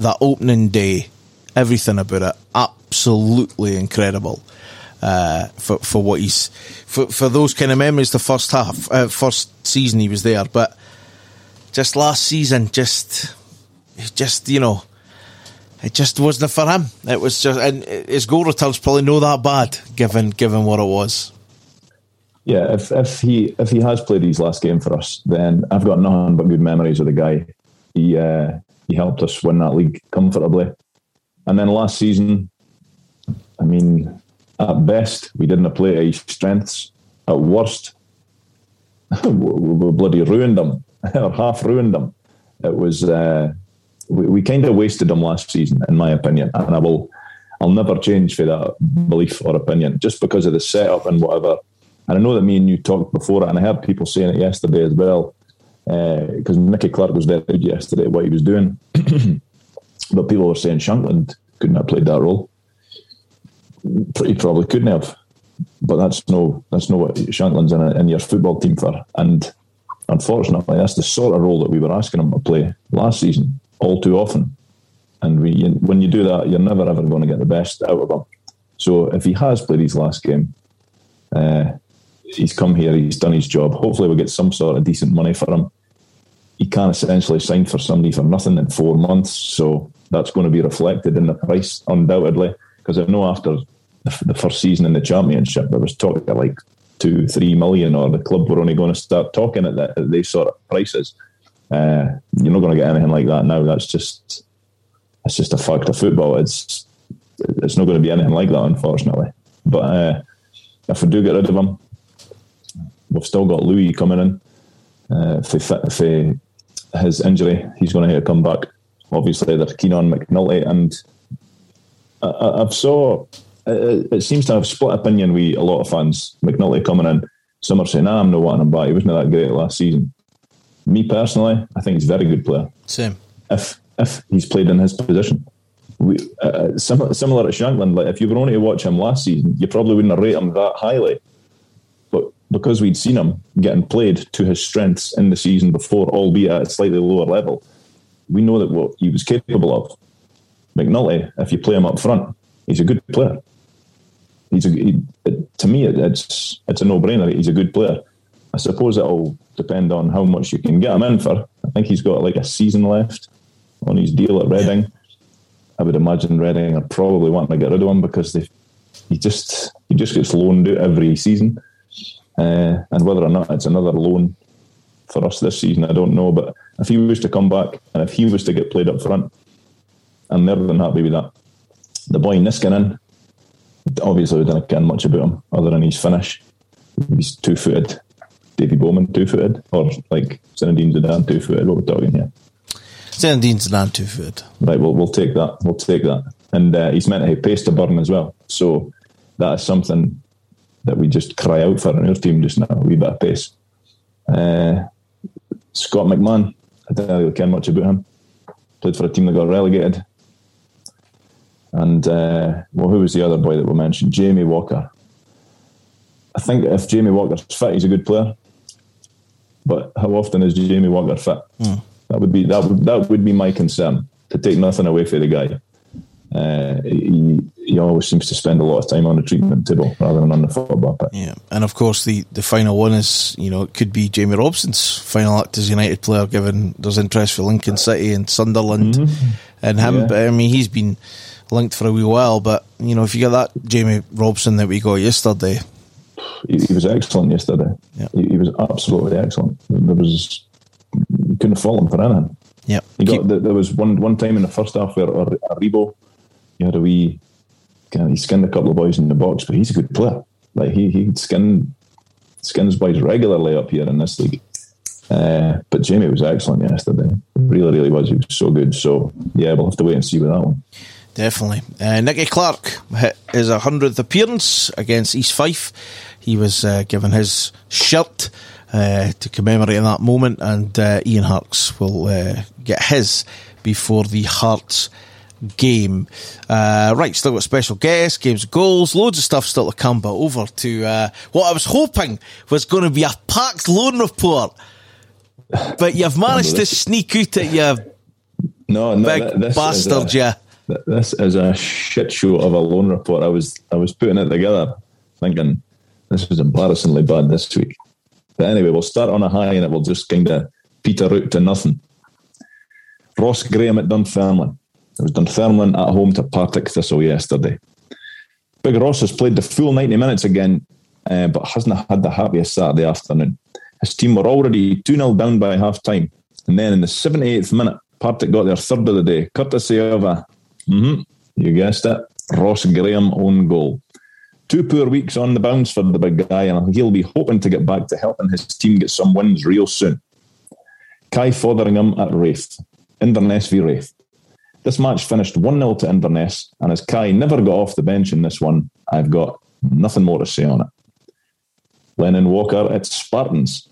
Speaker 2: that opening day, everything about it, absolutely incredible. Uh, for for what he's for for those kind of memories, the first half, uh, first season he was there, but just last season, just just you know, it just wasn't for him. It was just, and his goal returns probably no that bad, given given what it was.
Speaker 3: Yeah, if if he if he has played his last game for us, then I've got nothing but good memories of the guy. He uh, he helped us win that league comfortably, and then last season, I mean, at best we didn't play his strengths. At worst, we, bloody ruined him or half ruined him. It was uh, we, we kind of wasted them last season, in my opinion, and I will I'll never change for that belief or opinion just because of the setup and whatever. And I know that me and you talked before and I heard people saying it yesterday as well, uh, because Nicky Clark was very good yesterday at what he was doing. but people were saying Shankland couldn't have played that role. He probably couldn't have, but that's no that's no what Shankland's in, a, in your football team for. And unfortunately, that's the sort of role that we were asking him to play last season all too often. And we, when you do that, you're never ever going to get the best out of him. So if he has played his last game, uh, he's come here, he's done his job. Hopefully, we'll get some sort of decent money for him. He can't essentially sign for somebody for nothing in four months, so that's going to be reflected in the price, undoubtedly. Because I know after the, the first season in the championship, there was talk of like two, three million, or the club were only going to start talking at, the, at these sort of prices. Uh, you're not going to get anything like that now. That's just it's just a fact of football. It's it's not going to be anything like that, unfortunately. But uh, if we do get rid of him, we've still got Louis coming in. Uh, for, for his injury, he's going to have to come back. Obviously, they're keen on McNulty, and I, have saw it, it, seems to have split opinion with a lot of fans. McNulty coming in, some are saying, "Nah, I'm not wanting him back. He wasn't that great last season." Me personally, I think he's a very good player.
Speaker 2: Same.
Speaker 3: If if he's played in his position, we, uh, similar, similar to Shankland, like if you were only to watch him last season, you probably wouldn't rate him that highly. But because we'd seen him getting played to his strengths in the season before, albeit at a slightly lower level, we know that what he was capable of. McNulty, if you play him up front, he's a good player. He's a, he, to me, it's it's a no brainer. He's a good player. I suppose it'll depend on how much you can get him in for. I think he's got like a season left on his deal at Reading. I would imagine Reading are probably wanting to get rid of him because they he just he just gets loaned out every season. Uh, and whether or not it's another loan for us this season, I don't know. But if he was to come back and if he was to get played up front, I'm more than happy with that. The boy Niskanen, obviously we didn't care much about him other than his finish. He's two footed. Davy Bowman two footed, or like Zinedine Zidane two footed. What we're talking here.
Speaker 2: Zinedine Zidane two footed.
Speaker 3: Right, well we'll take that. We'll take that. And uh, he's meant to have pace to burn as well. So that is something that we just cry out for in our team just now. A wee bit of pace. Uh, Scott McMahon, I don't really care much about him. Played for a team that got relegated. And uh, well, who was the other boy that we mentioned? Jamie Walker. I think if Jamie Walker's fit, he's a good player. But how often is Jamie Walker fit?
Speaker 2: Mm.
Speaker 3: That would be that would that would be my concern. To take nothing away from the guy, uh, he he always seems to spend a lot of time on the treatment table rather than on the football pitch.
Speaker 2: Yeah, and of course the, the final one is you know it could be Jamie Robson's final act as United player, given there's interest for Lincoln City and Sunderland mm-hmm. and him.
Speaker 3: Yeah.
Speaker 2: But I mean he's been linked for a wee while. But you know if you get that Jamie Robson that we got yesterday,
Speaker 3: he, he was excellent yesterday.
Speaker 2: Yeah.
Speaker 3: He, he was absolutely excellent. There was you couldn't fault him for anything.
Speaker 2: yeah,
Speaker 3: He got there was one one time in the first half where Aribo, he had a wee, kind of, he skinned a couple of boys in the box, but he's a good player. Like he he skin skins boys regularly up here in this league. Uh, but Jamie was excellent yesterday. Really, really was. He was so good. So, yeah, we'll have to wait and see with that one.
Speaker 2: Definitely. Uh, Nicky Clark hit his 100th appearance against East Fife. He was uh, given his shirt uh, to commemorate that moment, and uh, Ian Harkes will uh, get his before the Hearts game. Uh, right, still got special guests, games goals, loads of stuff still to come, but over to uh, what I was hoping was going to be a packed loan report. But you've managed to sneak out at you
Speaker 3: no, no,
Speaker 2: big bastard,
Speaker 3: a,
Speaker 2: yeah.
Speaker 3: This is a shit show of a loan report. I was I was putting it together, thinking this was embarrassingly bad this week. But anyway, we'll start on a high and it will just kind of peter out to nothing. Ross Graham at Dunfermline. It was Dunfermline at home to Partick Thistle yesterday. Big Ross has played the full 90 minutes again, uh, but hasn't had the happiest Saturday afternoon. His team were already 2 0 down by half time. And then in the 78th minute, Partick got their third of the day, courtesy of a, mm-hmm, you guessed it, Ross Graham own goal. Two poor weeks on the bounce for the big guy, and he'll be hoping to get back to helping his team get some wins real soon. Kai Fotheringham at Raith, Inverness v Raith. This match finished 1 0 to Inverness, and as Kai never got off the bench in this one, I've got nothing more to say on it. Lennon Walker at Spartans.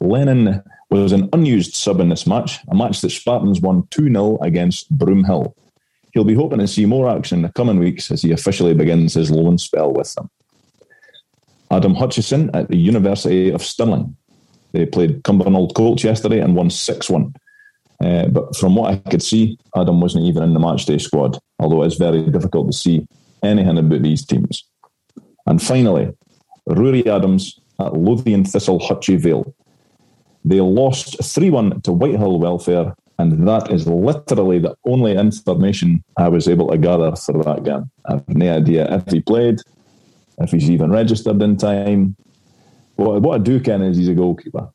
Speaker 3: Lennon was an unused sub in this match, a match that Spartans won 2 0 against Broomhill. He'll be hoping to see more action in the coming weeks as he officially begins his loan spell with them. Adam Hutchison at the University of Stirling. They played Cumbernauld Colts yesterday and won 6 1. Uh, but from what I could see, Adam wasn't even in the matchday squad, although it's very difficult to see anything about these teams. And finally, Rory Adams at Lothian Thistle Hutchie Vale. They lost 3 1 to Whitehill Welfare, and that is literally the only information I was able to gather for that game. I have no idea if he played, if he's even registered in time. What, what I do ken is he's a goalkeeper.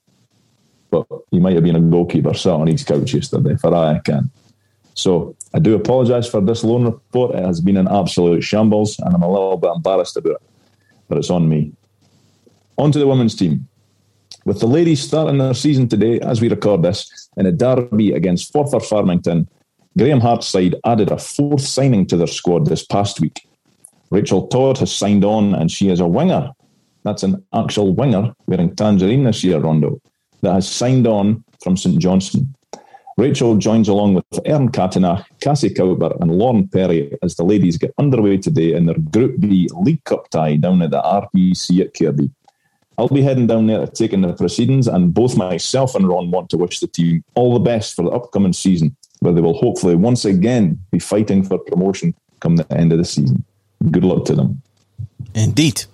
Speaker 3: But he might have been a goalkeeper sat on his couch yesterday, for I can. So I do apologise for this loan report. It has been an absolute shambles, and I'm a little bit embarrassed about it. But it's on me. On to the women's team. With the ladies starting their season today, as we record this, in a derby against Forfar Farmington, Graham Hart's side added a fourth signing to their squad this past week. Rachel Todd has signed on, and she is a winger. That's an actual winger wearing tangerine this year, Rondo, that has signed on from St Johnstone. Rachel joins along with Erin Catanach, Cassie Cowper, and Lauren Perry as the ladies get underway today in their Group B League Cup tie down at the RBC at Kirkby. I'll be heading down there to take in the proceedings, and both myself and Ron want to wish the team all the best for the upcoming season, where they will hopefully once again be fighting for promotion come the end of the season. Good luck to them.
Speaker 2: Indeed.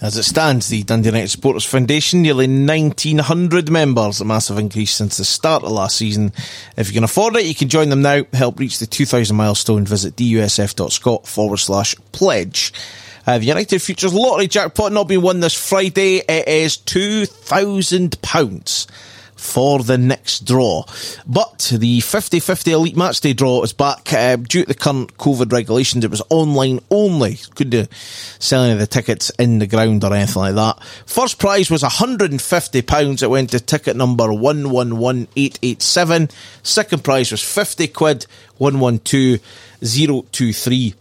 Speaker 2: As it stands, the Dundee United Supporters Foundation, nearly 1,900 members, a massive increase since the start of last season. If you can afford it, you can join them now. Help reach the 2,000 milestone. Visit dusf.scot forward slash pledge. Uh, the United Futures Lottery jackpot not being won this Friday. It is £2,000 for the next draw. But the 50-50 Elite Matchday draw is back. Uh, due to the current COVID regulations, it was online only. Couldn't sell any of the tickets in the ground or anything like that. First prize was £150. It went to ticket number 111887. Second prize was 50 quid, 112023.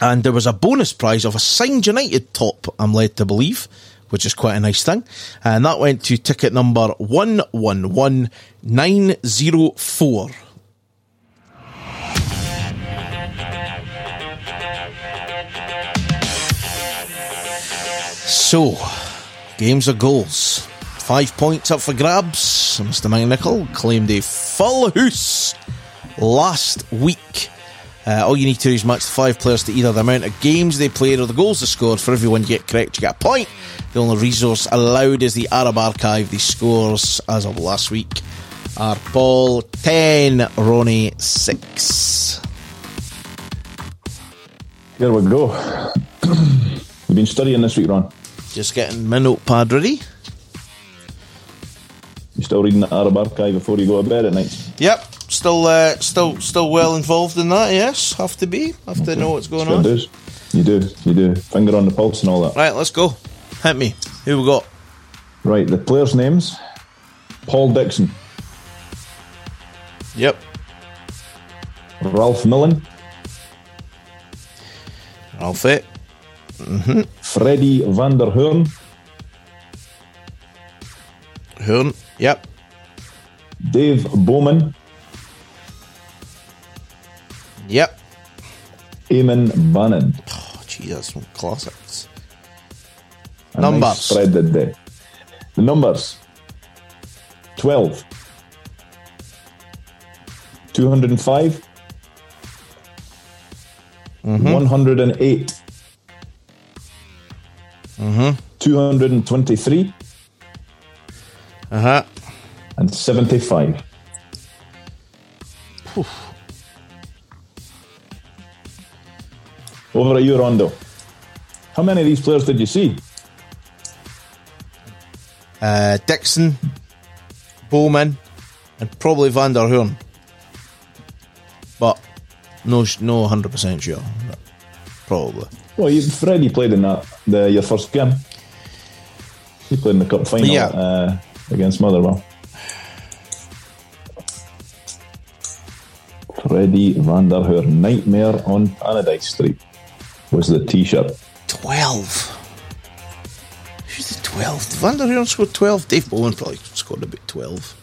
Speaker 2: And there was a bonus prize of a signed United top, I'm led to believe, which is quite a nice thing. And that went to ticket number 111904. So, games of goals. Five points up for grabs. Mr. McNichol claimed a full house last week. Uh, all you need to do is match the five players to either the amount of games they played or the goals they scored. For every one you get correct, you get a point. The only resource allowed is the Arab Archive. The scores as of last week are Paul 10, Ronnie 6.
Speaker 3: Here we go. You've been studying this week, Ron.
Speaker 2: Just getting my notepad ready.
Speaker 3: You still reading the Arab Archive before you go to bed at night?
Speaker 2: Yep, still, uh, still, still well involved in that. Yes, have to be. Have to know what's going on.
Speaker 3: Does. You do, you do. Finger on the pulse and all that.
Speaker 2: Right, let's go. Hit me. Who we got?
Speaker 3: Right, the players' names Paul Dixon,
Speaker 2: Yep.
Speaker 3: Ralph Milne,
Speaker 2: Alfie.
Speaker 3: Freddie van der Hoorn,
Speaker 2: Hoorn. Yep.
Speaker 3: Dave Bowman,
Speaker 2: Yep.
Speaker 3: Eamon Bannon.
Speaker 2: Oh, some classics.
Speaker 3: A
Speaker 2: Numbers.
Speaker 3: Nice spread that day. The numbers 12, 205, 108, 223,
Speaker 2: Uh huh.
Speaker 3: and 75. Over at you, Rondo. How many of these players did you see?
Speaker 2: Uh, Dixon, Bowman, and probably Van der Hoorn. But no, no, hundred percent sure. Probably.
Speaker 3: Well, you, Freddie played in that the your first game. He played in the cup final
Speaker 2: Yeah.
Speaker 3: uh, against Motherwell. Freddie van der Hoorn, Nightmare on Paradise Street, was the T-shirt.
Speaker 2: Twelve. Who's the twelve? Van der Hoorn scored twelve. Dave Bowman probably scored about twelve.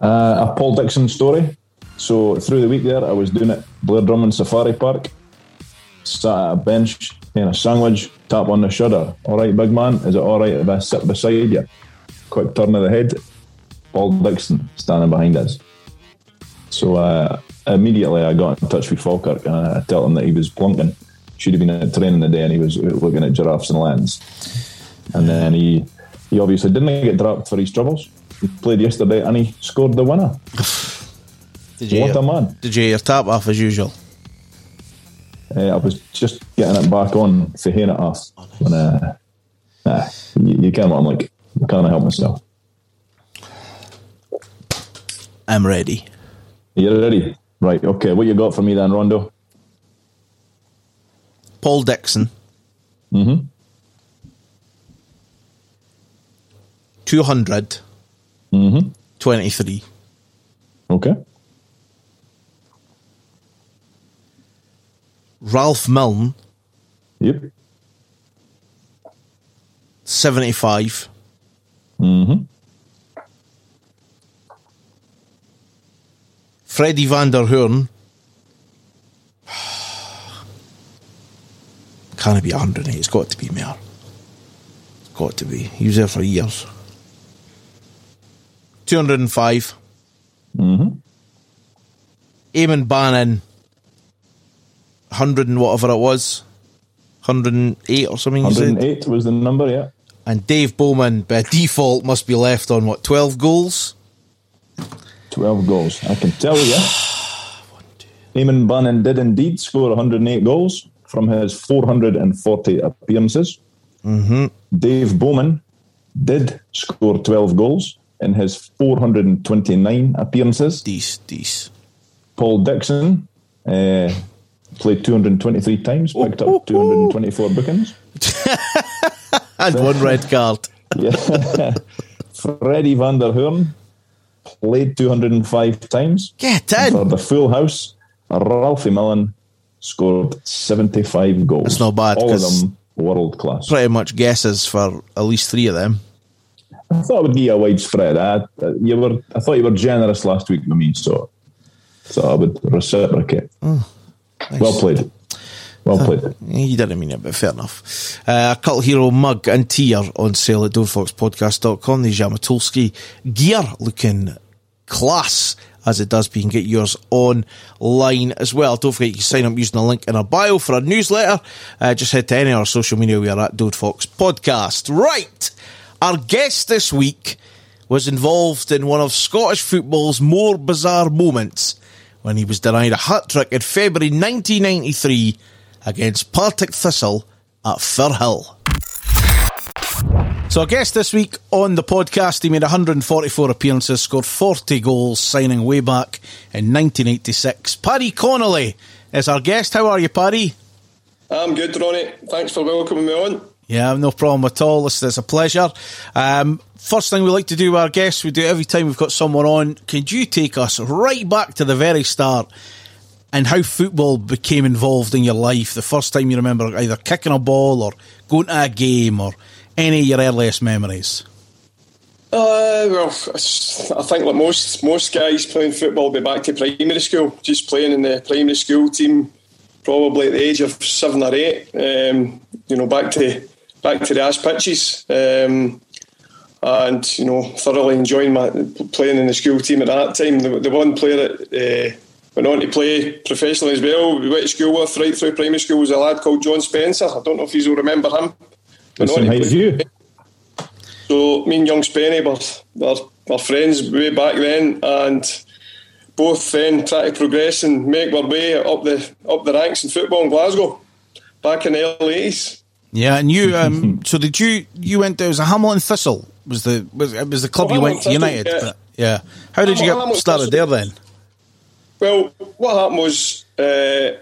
Speaker 3: Uh, a Paul Dixon story. So through the week there, I was doing it Blair Drummond Safari Park. Sat at a bench, in a sandwich, tap on the shoulder. All right, big man, is it all right if I sit beside you? Quick turn of the head. Paul Dixon standing behind us. So uh, immediately I got in touch with Falkirk and I told him that he was plunking. Should have been at training the day and he was looking at giraffes and lions. And then he he obviously didn't get dropped for his troubles. He played yesterday and he scored the winner.
Speaker 2: Did you?
Speaker 3: What
Speaker 2: hear,
Speaker 3: a man.
Speaker 2: Did you hear tap off as usual?
Speaker 3: Uh, I was just getting it back on for hearing it off. When, uh, nah, you, you can't, I'm like, I can't help myself.
Speaker 2: I'm ready.
Speaker 3: You're ready? Right, okay. What you got for me then, Rondo?
Speaker 2: Paul Dixon.
Speaker 3: Mm-hmm.
Speaker 2: 200.
Speaker 3: Mm-hmm.
Speaker 2: 23.
Speaker 3: Okay.
Speaker 2: Ralph Milne.
Speaker 3: Yep.
Speaker 2: 75.
Speaker 3: Mm-hmm.
Speaker 2: Freddie van der Hoorn. Can it be 108? It's got to be more. It's got to be. He was there for years. 205.
Speaker 3: Mm-hmm.
Speaker 2: Eamon Bannon. 100 and whatever it was. 108 or something you said.
Speaker 3: 108 was the number, yeah.
Speaker 2: And Dave Bowman, by default, must be left on what, 12 goals?
Speaker 3: 12 goals. I can tell you. Eamon Bannon did indeed score 108 goals from his 440 appearances.
Speaker 2: Mm-hmm.
Speaker 3: Dave Bowman did score 12 goals in his 429 appearances.
Speaker 2: These, these.
Speaker 3: Paul Dixon uh, played 223 times, picked up 224 bookings.
Speaker 2: And one red card.
Speaker 3: Yeah. Freddie van der Hoorn played 205 times.
Speaker 2: Get
Speaker 3: For the full house, Ralphie Milne scored 75 goals.
Speaker 2: That's not bad,
Speaker 3: All of them world class.
Speaker 2: Pretty much guesses for at least three of them.
Speaker 3: I thought it would be a widespread. I, uh, you were, I thought you were generous last week I mean, so so I would reciprocate.
Speaker 2: Oh,
Speaker 3: Well played. Well played.
Speaker 2: He didn't mean it, but fair enough. Uh, a Cult Hero mug and tier on sale at dodefoxpodcast.com. The Jamatulski gear looking class as it does, but you can get yours online as well. Don't forget you can sign up using the link in our bio for our newsletter. Uh, just head to any of our social media. We are at Dode Fox Podcast. Right. Our guest this week was involved in one of Scottish football's more bizarre moments when he was denied a hat trick in February 1993 against Partick Thistle at Firhill. So, our guest this week on the podcast, he made 144 appearances, scored 40 goals, signing way back in 1986. Paddy Connolly is our guest. How are you, Paddy?
Speaker 5: I'm good, Ronnie. Thanks for welcoming me on.
Speaker 2: Yeah, no problem at all. Listen, it's a pleasure. Um, first thing we like to do with our guests, we do it every time we've got someone on. Could you take us right back to the very start and how football became involved in your life? The first time you remember either kicking a ball or going to a game or any of your earliest memories?
Speaker 5: Uh, well, I think like most most guys playing football, be back to primary school, just playing in the primary school team, probably at the age of seven or eight. Um, you know, back to back to the ash pitches, um, and you know, thoroughly enjoying my playing in the school team at that time. The, the one player that uh, went on to play professionally as well, we went to school with right through primary school was a lad called John Spencer. I don't know if you remember him.
Speaker 3: Went on to play,
Speaker 5: so me and young Spenny were, were, were friends way back then, and both then try to progress and make our way up the up the ranks in football in Glasgow back in the early eighties.
Speaker 2: Yeah, and you. Um, so did you? You went there was a Hamilton Thistle. Was the was it was the club
Speaker 5: oh,
Speaker 2: you went to
Speaker 5: Thistle,
Speaker 2: United?
Speaker 5: Yeah.
Speaker 2: But, yeah. How did you get started
Speaker 5: Thistle.
Speaker 2: there then?
Speaker 5: Well, what happened was uh,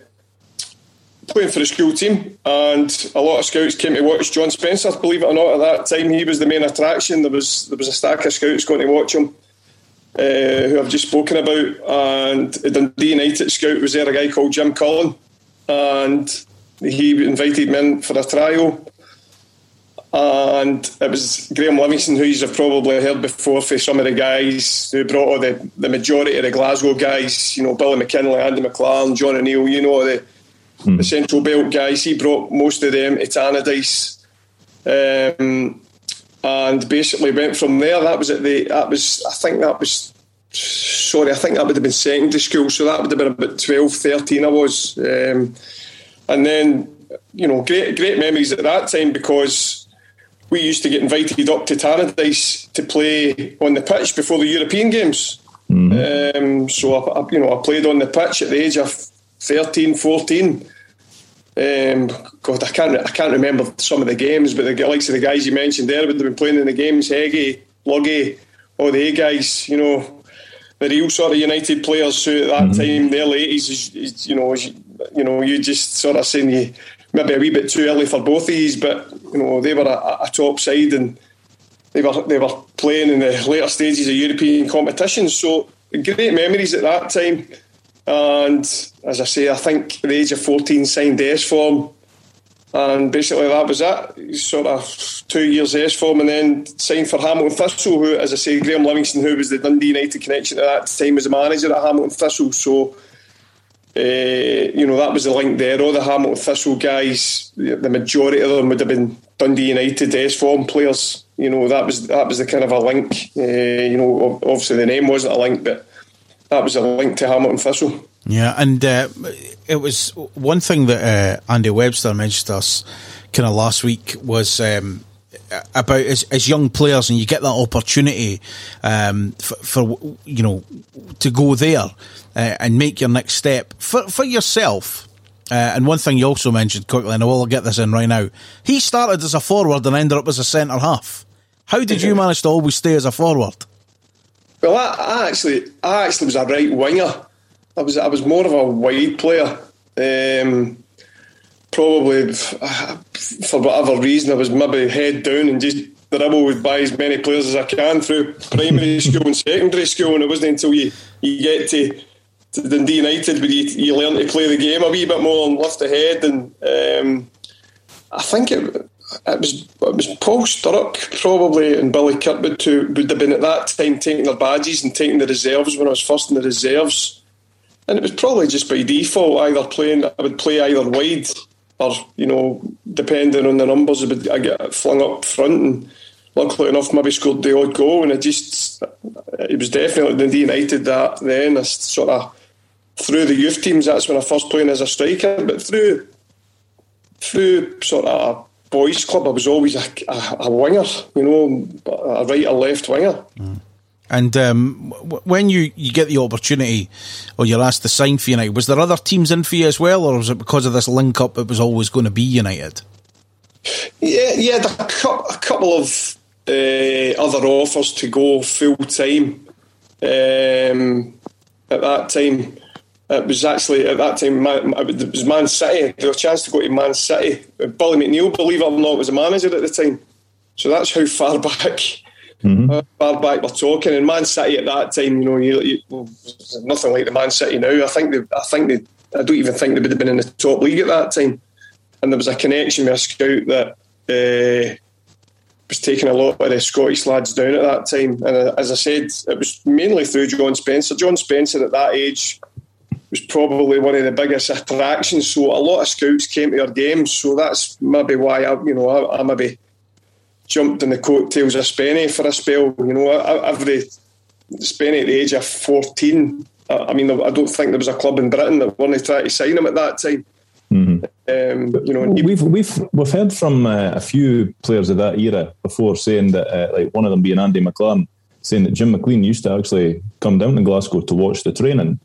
Speaker 5: playing for the school team, and a lot of scouts came to watch John Spencer. Believe it or not, at that time he was the main attraction. There was there was a stack of scouts going to watch him, uh, who I've just spoken about. And the Dundee United scout was there, a guy called Jim Cullen, and he invited me in for a trial. And it was Graham Livingston, who you've probably heard before for some of the guys who brought all the, the majority of the Glasgow guys, you know, Billy McKinlay, Andy McLaren, John O'Neill, you know, the, the Central Belt guys. He brought most of them to Tannadice. Um, and basically went from there. That was at the, that was, I think that was, sorry, I think that would have been secondary school. So that would have been about 12, 13 I was. Um, and then, you know, great, great memories at that time because we used to get invited up to Tannadice to play on the pitch before the European games. Um, so, I, I- you know, I played on the pitch at the age of 13, 14. Um, God, I can't, I can't remember some of the games, but the likes of the guys you mentioned there would have been playing in the games. Heggie, Luggy, all the A guys, you know, the real sort of United players who at that time, the early 80s, is, is, you know, is, you know, you just sort of saying you maybe a wee bit too early for both of these, but you know, they were a, a top side and they were they were playing in the later stages of European competitions. So great memories at that time. And as I say, I think the age of 14 signed S form. And basically that was it. Sort of two years S form and then signed for Hamilton Thistle, who, as I say, Graham Livingston, who was the Dundee United connection at that time, was the manager at Hamilton Thistle. So, uh, you know, that was the link there. All the Hamilton Thistle guys, the majority of them would have been Dundee United S form players. You know, that was that was the kind of a link. Uh, you know, obviously the name wasn't a link, but that was a link to Hamilton Thistle.
Speaker 2: Yeah, and uh, it was one thing that uh, Andy Webster mentioned us kind of last week was um, about as, as young players, and you get that opportunity um, for, for you know to go there uh, and make your next step for for yourself. Uh, and one thing you also mentioned quickly, and I will get this in right now. He started as a forward and ended up as a centre half. How did you manage to always stay as a forward?
Speaker 5: Well, I, I actually, I actually was a right winger. I was, I was more of a wide player. Um, probably for whatever reason, I was maybe head down and just dribble with by as many players as I can through primary school and secondary school. And it wasn't until you, you get to, to Dundee United where you, you learn to play the game a wee bit more and lift the head. And um, I think it, it was it was Paul Sturrock probably and Billy Kirkwood who would have been at that time taking their badges and taking the reserves when I was first in the reserves. And it was probably just by default either playing I would play either wide or, you know, depending on the numbers I get flung up front and luckily enough maybe scored the odd goal and it just it was definitely Dundee United that then I sort of through the youth teams that's when I first played as a striker but through through sort of a boys club, I was always a, a, a winger, you know, a right or left winger. Mm.
Speaker 2: And um, w- when you, you get the opportunity or you're asked to sign for United, was there other teams in for you as well, or was it because of this link up it was always going to be United?
Speaker 5: Yeah, yeah, a, cou- a couple of uh, other offers to go full time um, at that time. it was actually at that time it was Man City. There was a chance to go to Man City. Billy McNeill, believe it or not, was a manager at the time. So that's how far back mm-hmm. far back we're talking. And Man City at that time, you know, you, you, nothing like the Man City now. I think they, I think they, I don't even think they would have been in the top league at that time. And there was a connection with a scout that. Uh, was taking a lot of the Scottish lads down at that time. And uh, as I said, it was mainly through John Spencer. John Spencer at that age was probably one of the biggest attractions. So a lot of scouts came to our games. So that's maybe why I, you know, I, I maybe jumped in the coattails of Spenny for a spell. You know, every Spenny at the age of fourteen. I mean, I don't think there was a club in Britain that wanted to try to sign him at that time.
Speaker 3: Mm-hmm. Um, you know, we've we've we've heard from uh, a few players of that era before saying that, uh, like one of them being Andy McLaren, saying that Jim McLean used to actually come down to Glasgow to watch the training.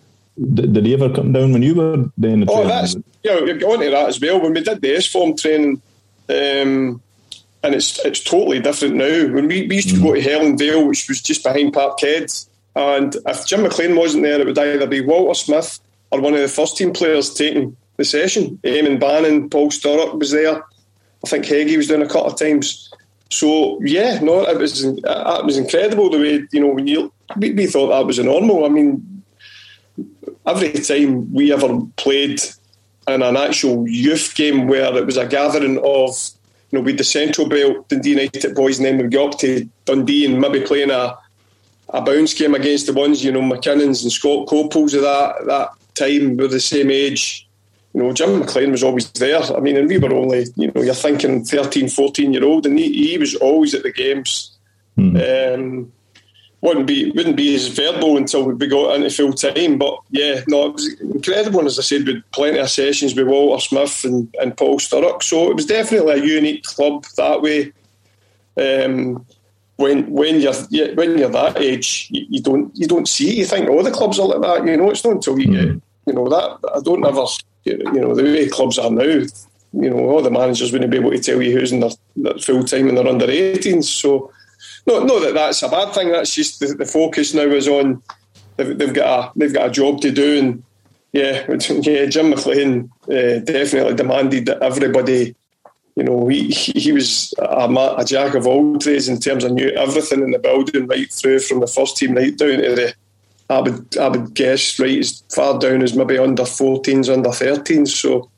Speaker 3: D- did he ever come down when you were doing the
Speaker 5: oh,
Speaker 3: training?
Speaker 5: that's yeah, you're going to that as well. When we did the S form training, um, and it's it's totally different now. When we, we used to mm. go to Helen Vale, which was just behind Parkhead, and if Jim McLean wasn't there, it would either be Walter Smith or one of the first team players taking the session. Eamon Bannon, Paul Sturrock was there. I think Heggie was doing a couple of times. So yeah, no, it was it was incredible the way you know when you we, we thought that was a normal. I mean, every time we ever played in an actual youth game where it was a gathering of you know with the Central Belt, Dundee United boys, and then we go up to Dundee and maybe playing a a bounce game against the ones you know McKinnons and Scott Copels of that that time were the same age you know, Jim McLean was always there. I mean, and we were only, you know, you're thinking 13, 14 year old, and he, he was always at the games. Mm. Um, wouldn't be wouldn't be as verbal until we got into full time. But yeah, no, it was incredible. And as I said, with plenty of sessions with Walter Smith and, and Paul Sturrock. So it was definitely a unique club that way. Um, when when you're when you're that age, you, you, don't you don't see it. You think, oh, the clubs are like that. You know, it's not until you mm. get you know that. I don't ever you know, the way clubs are now, you know, all the managers wouldn't be able to tell you who's in their, their full time and they're under 18s. So, not, not that that's a bad thing. That's just the, the focus now is on they've, they've, got a they've got a job to do, and yeah, yeah, Jim McLean uh, definitely demanded that everybody. You know, he he was a, a jack of all trades in terms of knew everything in the building, right through from the first team right down to the I would I would guess right as far down as maybe under 14s, under 13s. So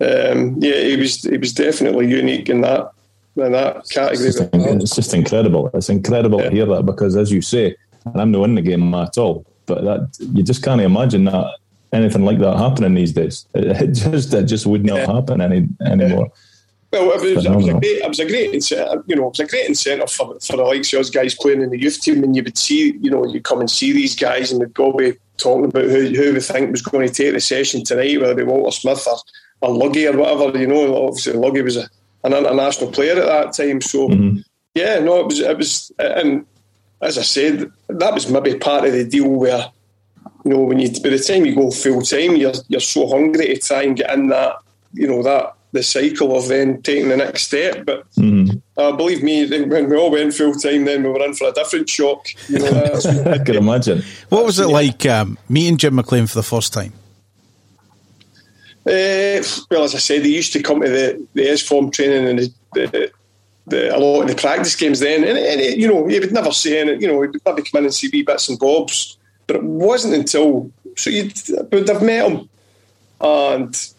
Speaker 5: um, yeah, he was he was definitely unique in that in that category.
Speaker 3: It's just, it's just incredible. It's incredible yeah. to hear that because, as you say, and I'm not in the game at all, but that you just can't imagine that anything like that happening these days. It, just it just would not yeah. happen any anymore. Yeah.
Speaker 5: Well, it was, it was, a great, it was a great incentive, uh, you know, it was a great incentive for, for the likes of us guys playing in the youth team, and you would see, you know, you come and see these guys, and they'd go be talking about who, who we think was going to take the session tonight, whether it be Walter Smith or, or Luggy or whatever. You know, obviously Luggy was a, an international player at that time, so mm-hmm. yeah, no, it was, it was, and as I said, that was maybe part of the deal where, you know, when you by the time you go full time, you're you're so hungry to try and get in that, you know, that the cycle of then taking the next step. But mm. uh, believe me, when we all went full time, then we were in for a different shock. You know,
Speaker 3: I can imagine.
Speaker 2: What was it yeah. like um, meeting Jim McLean for the first time?
Speaker 5: Uh, well, as I said, he used to come to the, the S form training and the, the, the, a lot of the practice games then, and, and you know, he would never say anything. You know, he'd maybe come in and see wee bits and bobs, but it wasn't until so you'd would have met him and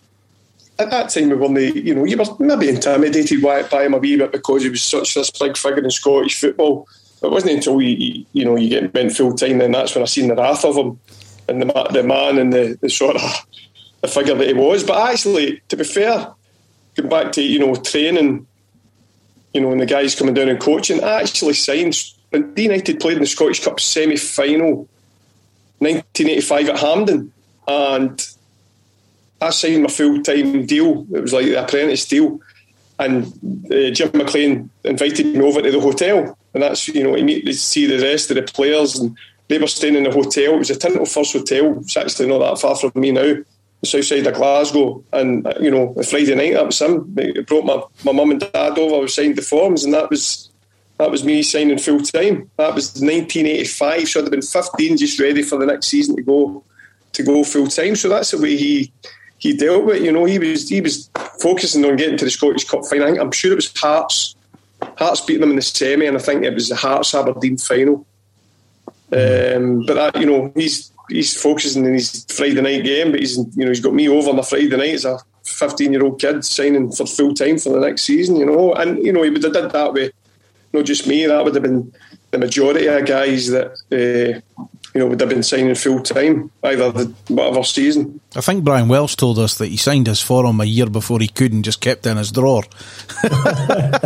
Speaker 5: at that time we weren't, you know, you were maybe intimidated by, by him a wee bit because he was such this big figure in Scottish football. It wasn't until you, you know you get bent full time then that's when I seen the wrath of him and the the man and the, the sort of the figure that he was. But actually, to be fair, going back to you know training, you know, and the guys coming down and coaching, I actually signed. When D United played in the Scottish Cup semi final, 1985 at Hampden, and I signed my full time deal. It was like the apprentice deal, and uh, Jim McLean invited me over to the hotel, and that's you know to meet to see the rest of the players, and they were staying in the hotel. It was a Tinto Firs Hotel. It's actually not that far from me now, the south side of Glasgow. And uh, you know, Friday night that was him. Brought my my mum and dad over. We signed the forms, and that was. That was me signing full time. That was 1985, so I'd have been 15, just ready for the next season to go to go full time. So that's the way he he dealt with. You know, he was he was focusing on getting to the Scottish Cup final. I'm sure it was Hearts. Hearts beating them in the semi, and I think it was the Hearts Aberdeen final. Um, but that, you know, he's he's focusing on his Friday night game, but he's you know he's got me over on the Friday night as a 15 year old kid signing for full time for the next season. You know, and you know he would have did that with not just me. That would have been the majority of guys that uh, you know would have been signing full time either the whatever season.
Speaker 2: I think Brian Welsh told us that he signed his form a year before he could and just kept it in his drawer.
Speaker 5: yeah,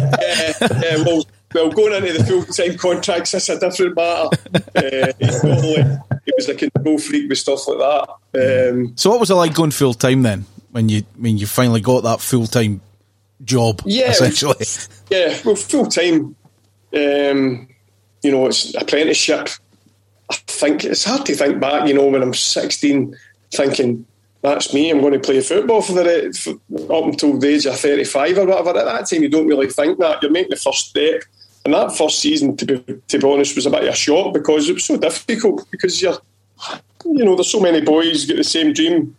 Speaker 5: yeah, well, well, going into the full time contracts, that's a different matter. Uh, he was a control freak with stuff like that. Um,
Speaker 2: so, what was it like going full time then? When you when you finally got that full time job,
Speaker 5: yeah,
Speaker 2: essentially.
Speaker 5: Yeah, well, full time. Um, you know, it's apprenticeship. I think it's hard to think back. You know, when I'm 16, thinking that's me. I'm going to play football for the for, up until the age of 35 or whatever. At that time, you don't really think that. You're making the first step. And that first season, to be to be honest, was a bit of a shock because it was so difficult. Because you're, you know, there's so many boys get the same dream.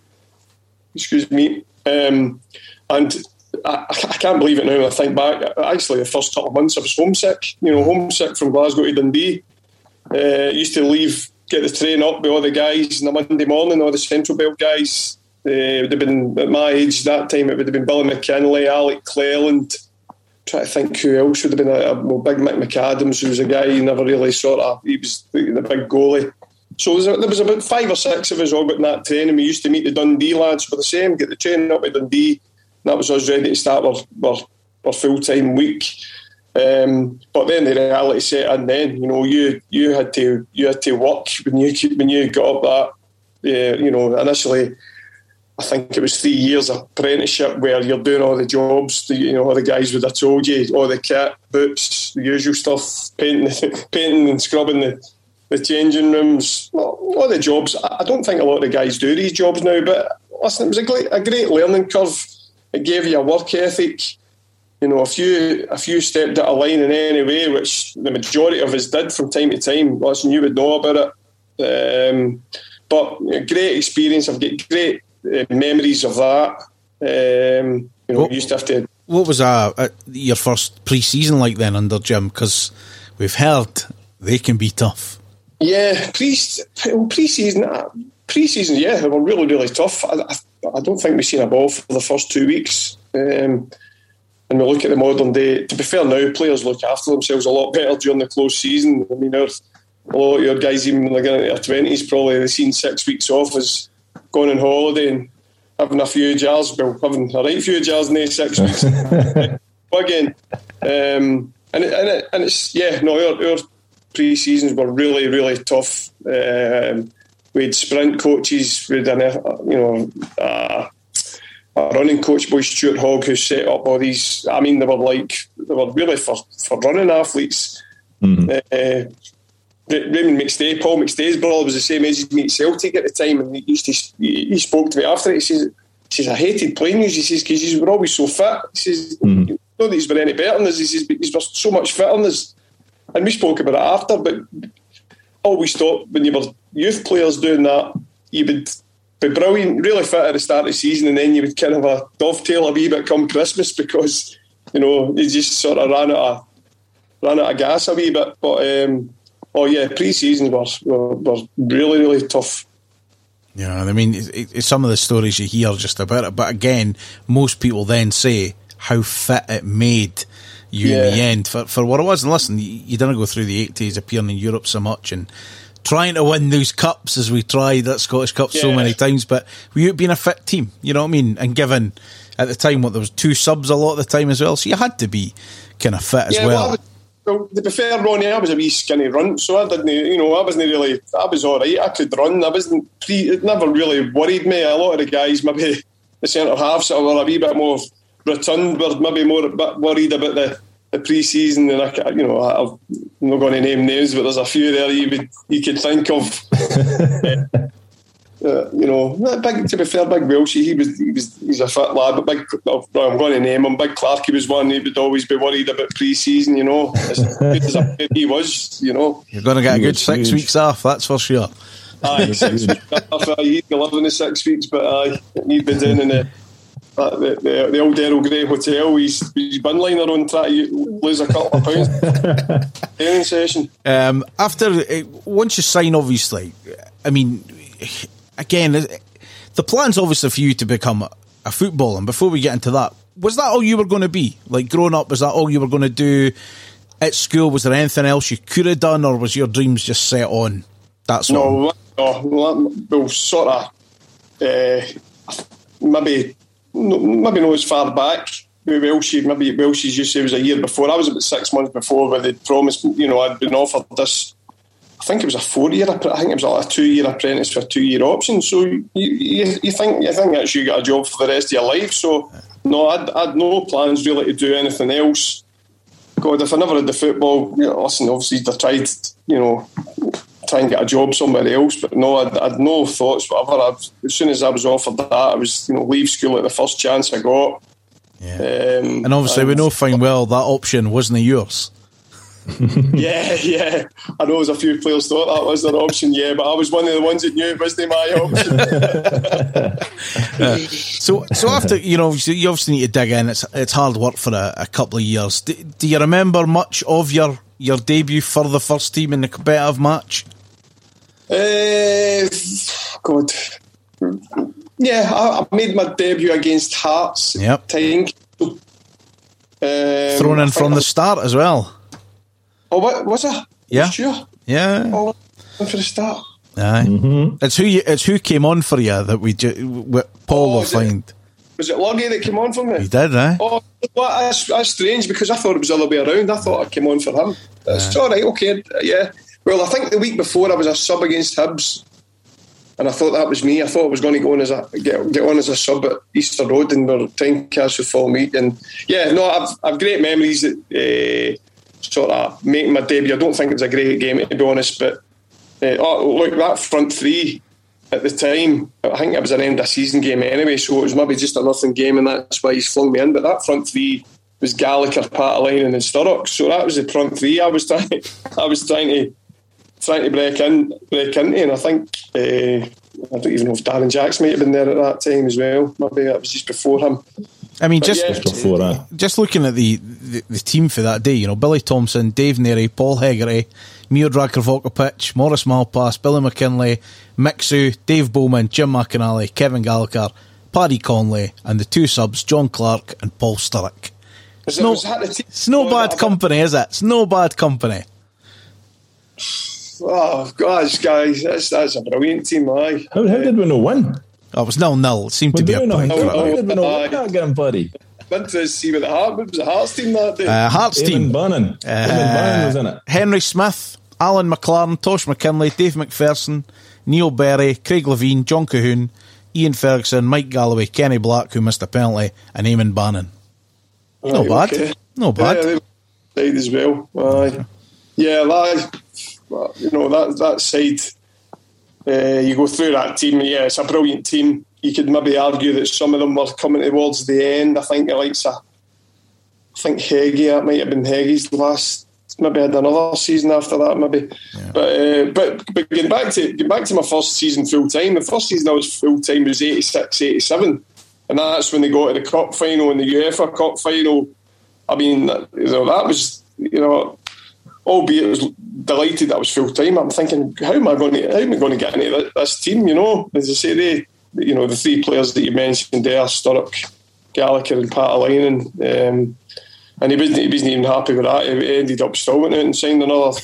Speaker 5: Excuse me, um, and I, I, can't believe it now. I think back. Actually, the first couple of months, I was homesick. You know, homesick from Glasgow to Dundee. Uh, used to leave, get the train up with all the guys on the Monday morning, all the Central Belt guys. Uh, would have been at my age that time. It would have been Billy McKinlay, Alec Cleland try to think who else would have been a, a well, big Mick McAdams, who was a guy who never really sort of he was the, big goalie. So there was, there was about five or six of us all got in that train, and we used to meet the Dundee lads for the same, get the train up to Dundee. that was us ready to start our, our, our full time week. Um, but then the reality set in. Then you know you you had to you had to work when you when you got up that. Uh, you know initially I think it was three years apprenticeship where you're doing all the jobs. The, you know, all the guys would have told you all the kit, boots, the usual stuff, painting, painting and scrubbing the, the changing rooms, all the jobs. I don't think a lot of the guys do these jobs now, but listen, it was a great, a great learning curve. It gave you a work ethic. You know, a few a few stepped out of line in any way, which the majority of us did from time to time. Listen, you would know about it. Um, but great experience. I've got great memories of that. Um, you know, what, used to have to.
Speaker 2: What was uh, uh your first pre-season like then under Jim? Because we've heard they can be tough.
Speaker 5: Yeah, pre pre-season, uh, pre-season, yeah, they were really really tough. I, I, I, don't think we've seen a ball for the first two weeks. Um, and we look at the modern day. To be fair, now players look after themselves a lot better during the close season. I mean, a lot of your guys, even when they're getting into their twenties, probably they've seen six weeks off as going on holiday and having a few jars, well, having a right few jars in these six weeks. again, um, and, it, and, it, and it's, yeah, no, our, our pre seasons were really, really tough. Um, we had sprint coaches, we had an, you know, uh, a running coach, boy Stuart Hogg, who set up all these. I mean, they were like, they were really for, for running athletes. Mm-hmm. Uh, Raymond McStay, Paul McStay's brother was the same age as me at Celtic at the time, and he used to he, spoke to me after it. He says, he says I hated playing you. He says because you were always so fit. He says mm-hmm. not that he's been any better than us. He says but he's so much fitter than us. And we spoke about it after, but always thought when you were youth players doing that, you would be brilliant, really fit at the start of the season, and then you would kind of a dovetail a wee bit come Christmas because you know you just sort of ran out of ran out of gas a wee bit. But um, oh yeah, pre-season was were, were really really tough.
Speaker 2: Yeah, I mean, it, it, some of the stories you hear just about it, but again, most people then say how fit it made you yeah. in the end for for what it was. And listen, you, you didn't go through the eighties appearing in Europe so much and trying to win those cups as we tried that Scottish Cup yeah. so many times. But we being a fit team, you know what I mean? And given at the time what there was two subs a lot of the time as well, so you had to be kind of fit as yeah, well. well
Speaker 5: well, to be fair, Ronnie, I was a wee skinny runt, so I didn't, you know, I wasn't really, I was all right. I could run. I wasn't, pre, it never really worried me. A lot of the guys, maybe the centre halves, that were a wee bit more rotund, were maybe more worried about the, the pre-season. And I, you know, I'm not going to name names, but there's a few there you would you could think of. Uh, you know, big to be fair, big Welshie, he was he was he's a fit lad, but big I'm going to name him. Big Clark, he was one. He would always be worried about pre-season. You know, as good as he was. You know,
Speaker 2: you're going to get a good six huge. weeks off. That's for sure.
Speaker 5: Aye, six weeks. He'd be living the six weeks, but aye, he'd been doing in the, the, the, the old Earl Grey Hotel. He's, he's bin liner on trying to lose a couple of pounds. Training session.
Speaker 2: Um, after uh, once you sign, obviously, I mean, again, the plan's obviously for you to become a, a footballer. And before we get into that, was that all you were going to be? Like growing up, was that all you were going to do at school? Was there anything else you could have done, or was your dreams just set on? That's
Speaker 5: no, no, well, sort of uh, maybe maybe not as far back. Maybe Welshie, maybe Welshie's used to say it was a year before. I was about six months before where they promised, you know, I'd been offered this. I think it was a four-year. I think it was like a two-year apprentice for a two-year option. So you, you, you think you think that you got a job for the rest of your life. So no, I'd, I'd no plans really to do anything else. God, if I never had the football, you know, listen, obviously I tried, you know, try and get a job somewhere else. But no, I'd, I'd no thoughts whatever. I'd, as soon as I was offered that, I was you know leave school at the first chance I got.
Speaker 2: Yeah. Um, and obviously, and we know fine well that option wasn't yours.
Speaker 5: yeah, yeah. I know there's a few players thought that was their option, yeah, but I was one of the ones that knew it wasn't my
Speaker 2: option. uh, so, so after you know, you obviously need to dig in. It's it's hard work for a, a couple of years. Do, do, you remember much of your your debut for the first team in the competitive match?
Speaker 5: Uh, God. Yeah, I, I, made my debut against Hearts.
Speaker 2: Yep.
Speaker 5: Tying.
Speaker 2: Um, Thrown in from the start as well.
Speaker 5: Oh, what was it?
Speaker 2: Yeah.
Speaker 5: Sure.
Speaker 2: Yeah.
Speaker 5: Oh, for the start.
Speaker 2: Aye. Mm-hmm. It's who you, it's who came on for you that we ju- Paul oh, will find.
Speaker 5: It, was it Loggy that came on for me?
Speaker 2: He did, eh?
Speaker 5: Oh, well, that's, that's strange because I thought it was the other way around. I thought I came on for him. That's yeah. all right, okay, yeah. Well, I think the week before I was a sub against Hibs, and I thought that was me. I thought I was going to go on as a get, get on as a sub at Easter Road and we're time castle full meet. And yeah, no, I've I've great memories that uh, sort of making my debut. I don't think it was a great game to be honest, but uh, oh, look that front three at the time. I think it was an end of season game anyway, so it was maybe just a nothing game, and that's why he's flung me in. But that front three was Gallagher, Paatelainen, and Sturrock. So that was the front three I was trying. I was trying to trying to break in, break into, and I think uh, I don't even know if Darren Jacks might have been there at that time as well. Maybe that was just before him.
Speaker 2: I mean, just
Speaker 3: yeah, before that.
Speaker 2: Just looking at the, the, the, team for that day, you know, Billy Thompson, Dave Narey, Paul Hegarty, Miodrag Krivokapic, Maurice Malpas, Billy McKinlay, Mixu, Dave Bowman, Jim McInally, Kevin Gallagher, Paddy Connolly, and the two subs, John Clark and Paul Sturrock. It's no, it's no bad company, is it? It's no bad company.
Speaker 5: Oh gosh, guys, that's that's a brilliant team, aye.
Speaker 3: How, how did we not win?
Speaker 2: Oh, it was nil nil. It seemed to be a point.
Speaker 3: How did we not win that game, buddy?
Speaker 5: Went to see what the Heart was the Hearts team that day. Uh,
Speaker 2: Hearts
Speaker 3: Eamon
Speaker 2: team.
Speaker 3: Bannon. Uh, Eamon Bannon was in it.
Speaker 2: Henry Smith, Alan McLaren, Tosh McKinlay, Dave McPherson, Neil Berry, Craig Levein, John Colquhoun, Ian Ferguson, Mike Galloway, Kenny Black, who missed a penalty, and Eamon Bannon. Right, no bad. Okay. No bad.
Speaker 5: Yeah, they played as well. Aye. Yeah, that, you know that that side. Uh, you go through that team. Yeah, it's a brilliant team. You could maybe argue that some of them were coming towards the end. I think like I think Heggie. That might have been Heggie's last. Maybe had another season after that. Maybe, yeah. but uh, but but getting back to getting back to my first season full time. The first season I was full time was 86, 87. and that's when they got to the cup final and the UEFA Cup final. I mean, you know, that was you know albeit was delighted that I was full time. I'm thinking, how am I going to how am I going to get into this team? You know, as I say, they, you know, the three players that you mentioned there, Sturrock, Gallagher, and Paatelainen, um, and he wasn't he wasn't even happy with that. He ended up still went out and signed another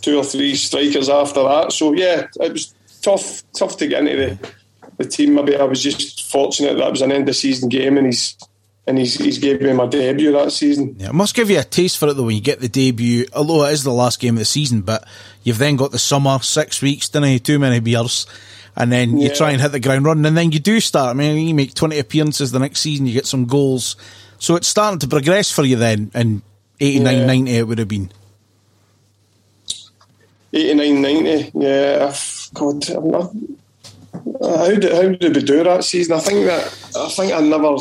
Speaker 5: two or three strikers after that. So yeah, it was tough tough to get into the the team. Maybe I was just fortunate that it was an end of season game and he's and he's, he's gave me my debut that season.
Speaker 2: Yeah, it must give you a taste for it though when you get the debut, although it is the last game of the season, but you've then got the summer, six weeks, didn't you? Too many beers. And then you yeah. try and hit the ground running, and then you do start. I mean, you make 20 appearances the next season, you get some goals. So it's starting to progress for you then, in 89, yeah. 90 it would have been.
Speaker 5: 89, 90, yeah. God, I'm not, how did, how did we do that season? I think that, I think I never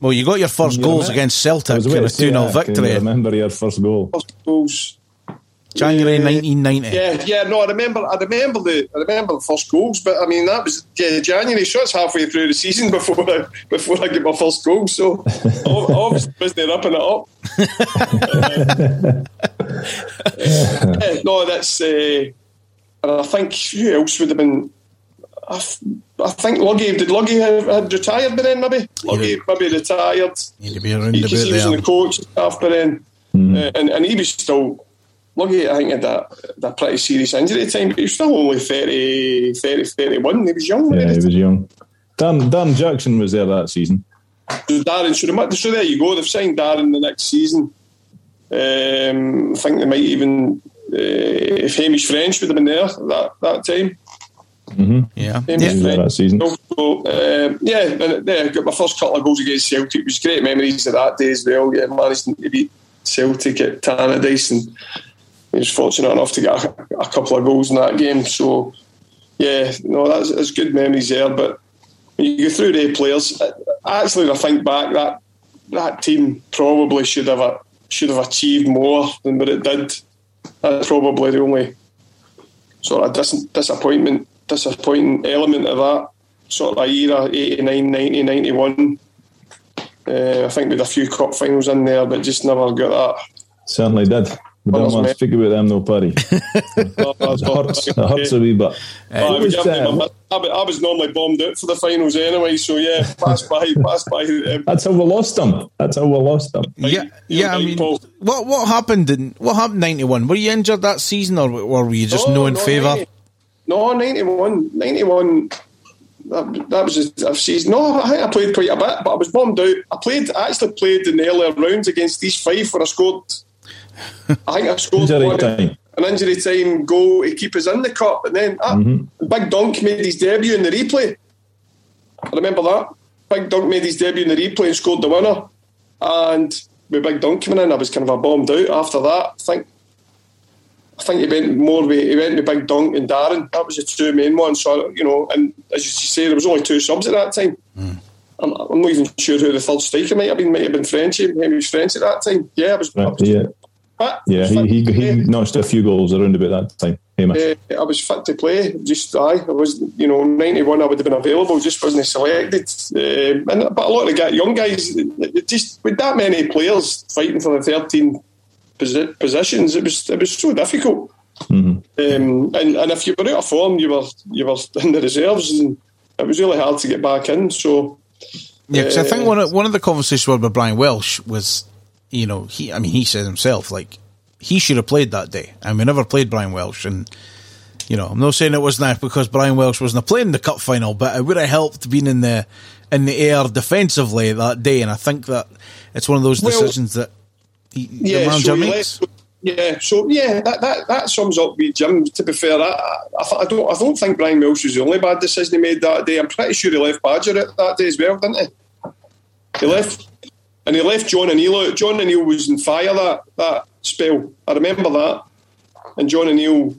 Speaker 2: well, you got your first you goals remember? against Celtic in a 2 0 victory.
Speaker 3: remember your first goal?
Speaker 5: First goals.
Speaker 2: January 1990.
Speaker 5: Yeah, yeah. No, I remember. I remember the. I remember the first goals, but I mean that was yeah, January. So it's halfway through the season before I before I get my first goal. So obviously wasn't upping it up. yeah, no, that's. Uh, and I think who else would have been. I, I think Luggy did Luggy have, had retired by then maybe Luggy maybe retired.
Speaker 2: He'd be around
Speaker 5: He,
Speaker 2: about
Speaker 5: he was in
Speaker 2: there.
Speaker 5: the coach staff by then, uh, and and he was still. Luggy, I think, had that, that pretty serious injury at the time, but he was still only 30, 30 31. He was young.
Speaker 3: Yeah,
Speaker 5: wasn't
Speaker 3: he
Speaker 5: he?
Speaker 3: was young. Dan, Dan Jackson was there that season.
Speaker 5: So Darren, so, the, so there you go. They've signed Darren the next season. Um, I think they might even, uh, if Hamish French would have been there that, that time.
Speaker 2: Yeah.
Speaker 5: Hamish
Speaker 2: yeah.
Speaker 3: was there that season.
Speaker 5: So, uh, yeah, and yeah, got my first couple of goals against Celtic. It was great memories of that day as well. Yeah, managed to beat Celtic at Tannadice and he was fortunate enough to get a, a couple of goals in that game. So, yeah, no, that's, that's good memories there. But when you go through the players, actually, when I think back, that that team probably should have a, should have achieved more than what it did. That's probably the only sort of dis- disappointment, disappointing element of that sort of era 89, 90, 91. Uh, I think we had a few cup finals in there, but just never got that.
Speaker 3: Certainly did. We don't
Speaker 5: Well,
Speaker 3: want to speak about them, no, Paddy. It hurts, it hurts a wee bit.
Speaker 5: I,
Speaker 3: What was,
Speaker 5: was,
Speaker 3: uh,
Speaker 5: I, was, normally bombed out for the finals anyway, so yeah, pass by, pass by. Um,
Speaker 3: that's how we lost them. That's how we lost them.
Speaker 2: Yeah, yeah. I mean,
Speaker 5: Paul.
Speaker 2: what what happened in what happened ninety one? Were you injured that season, or, or were you just no, in favour?
Speaker 5: 90 No, 91. 91. That, that was a, a season. No, I think I played quite a bit, but I was bombed out. I played. I actually played in the earlier rounds against East Fife where I scored. I think I scored
Speaker 3: Injury
Speaker 5: one-
Speaker 3: time.
Speaker 5: an injury time goal to keep us in the cup, and then ah, Big Dunk made his debut in the replay. I remember that. Big Dunk made his debut in the replay and scored the winner. And with Big Dunk coming in, I was kind of a bombed out after that. I think I think he went more with he went with Big Dunk and Darren. That was the two main ones. So you know, and as you say, there was only two subs at that time. I'm, I'm not even sure who the third striker might have been. Might have been Frenchy. Maybe it was French at that time. Yeah, I was. I was
Speaker 3: yeah,
Speaker 5: fit.
Speaker 3: yeah. He, he, he notched a few goals around about that time. Hamish.
Speaker 5: Uh, I was fit to play. Just I, I was, you know, ninety one. I would have been available. Just wasn't selected. Uh, and but a lot of the young guys, just with that many players fighting for the thirteen posi- positions, it was it was so difficult. Um, and and if you were out of form, you were you were in the reserves, and it was really hard to get back in. So
Speaker 2: Yeah, because I think
Speaker 5: Uh,
Speaker 2: one of, one of the conversations we had with Brian Welsh was, you know, he. I mean, he said himself like he should have played that day, and we never played Brian Welsh. And you know, I'm not saying it wasn't because Brian Welsh wasn't playing the cup final, but it would have helped being in the in the air defensively that day. And I think that it's one of those
Speaker 5: Well,
Speaker 2: decisions that he, the
Speaker 5: yeah,
Speaker 2: manager
Speaker 5: so he
Speaker 2: makes.
Speaker 5: left- yeah, so yeah, that, that, that sums up with Jim. To be fair, I, I, I don't I don't think Brian Welsh was the only bad decision he made that day. I'm pretty sure he left Badger out that day as well, didn't he? He left, and he left John and out. John O'Neill was in fire that that spell. I remember that, and John and Neil.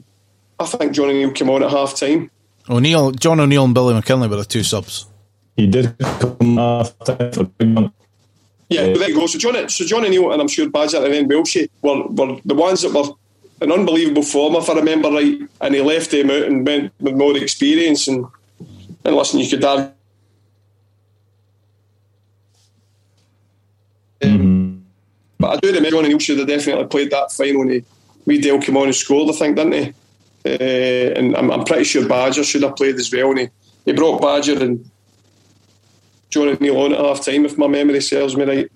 Speaker 5: I think John and Neil came on at half time.
Speaker 2: O'Neill, John O'Neill, and Billy McKinlay were the two subs.
Speaker 3: He did come after for Big Dunk.
Speaker 5: Yeah,
Speaker 3: Yeah.
Speaker 5: there you go. So John, so John O'Neill and I'm sure Badger and then Welshie were, were the ones that were an unbelievable form, if I remember right. And he left them out and went with more experience. And and listen, you could argue. Um, But I do remember John O'Neill should have definitely played that final when he, we Dale came on and scored, I think, didn't he? Uh, and I'm, I'm pretty sure Badger should have played as well. And he, he brought Badger and John O'Neill on at half time, if my memory serves me right.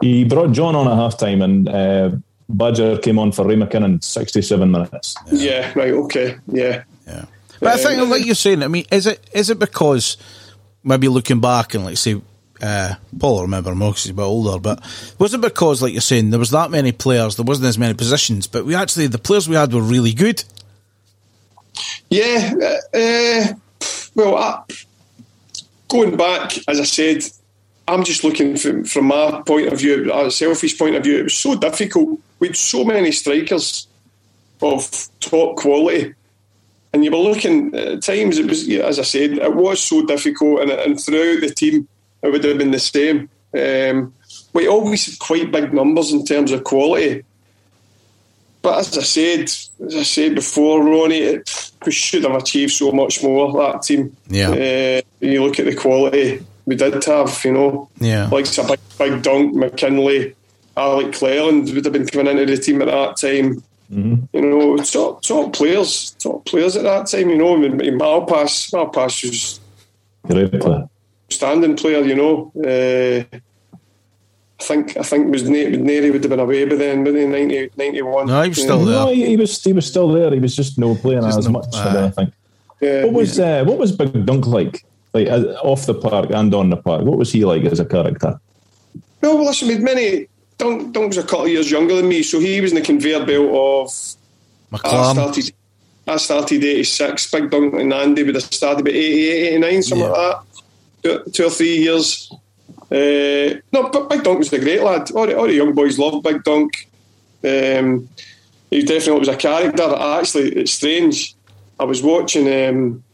Speaker 3: He brought John on at half time and uh, Badger came on for Ray McKinnon 67 minutes.
Speaker 5: Yeah, right, okay, yeah.
Speaker 2: Yeah, but I think, like you're saying, I mean, is it is it because maybe looking back and like say, uh, Paul, will remember him because he's a bit older, but was it because, like you're saying, there was that many players, there wasn't as many positions, but we actually the players we had were really good.
Speaker 5: Yeah, uh, uh, well, I, going back, as I said, I'm just looking from, from my point of view, a selfish point of view, it was so difficult. Had so many strikers of top quality. And you were looking at times, it was, as I said, it was so difficult, and, and throughout the team, it would have been the same. Um, we always had quite big numbers in terms of quality. But as I said, as I said before, Ronnie, it, we should have achieved so much more. That team.
Speaker 2: Yeah.
Speaker 5: Uh, you look at the quality we did have. You know.
Speaker 2: Yeah.
Speaker 5: Like a big, big Dunk, McKinlay, Alec Cleland would have been coming into the team at that time.
Speaker 3: Mm-hmm.
Speaker 5: You know, top top players, top players at that time. You know, I mean, Malpas, Malpas was
Speaker 3: Great player.
Speaker 5: standing player. You know. Uh, I think I think was Narey would have been away by then, but in 90, 91.
Speaker 2: No, he was still
Speaker 3: No,
Speaker 2: there.
Speaker 3: he, he was he was still there. He was just no playing
Speaker 2: Just
Speaker 3: as
Speaker 2: no-
Speaker 3: much.
Speaker 2: aye.
Speaker 3: I think.
Speaker 5: Yeah,
Speaker 3: What was uh, what was Big Dunk like? Like uh, off the park and on the park. What was he like as a character?
Speaker 5: No, well, listen, with many. Dunk, Dunk was a couple of years younger than me, so he was in the conveyor belt of. I started, I started 86. Big Dunk and Andy would have started about 88, 89, something
Speaker 2: Yeah.
Speaker 5: like that. Two, two or three years. Uh, no, but Big Dunk was a great lad. All the, all the young boys loved Big Dunk. Um, he definitely was a character. Actually, it's strange. I was watching. Um,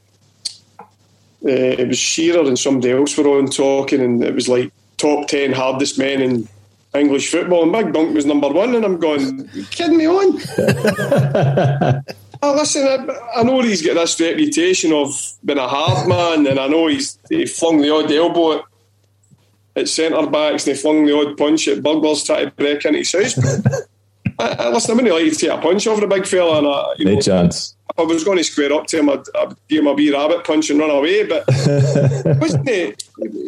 Speaker 5: uh, it was Shearer and somebody else were on talking, and it was like top ten hardest men in English football, and Big Dunk was number one, and I'm going, kidding me on? Oh, listen, I, I know he's got this reputation of being a hard man, and I know he's he flung the odd elbow at, at centre backs and he flung the odd punch at burglars trying to break into his house. I, I, listen, I wouldn't like to take a punch over a big fella, and I, you
Speaker 3: No
Speaker 5: know,
Speaker 3: chance.
Speaker 5: if I was going to square up to him, I'd, I'd give him a wee rabbit punch and run away. But wasn't he?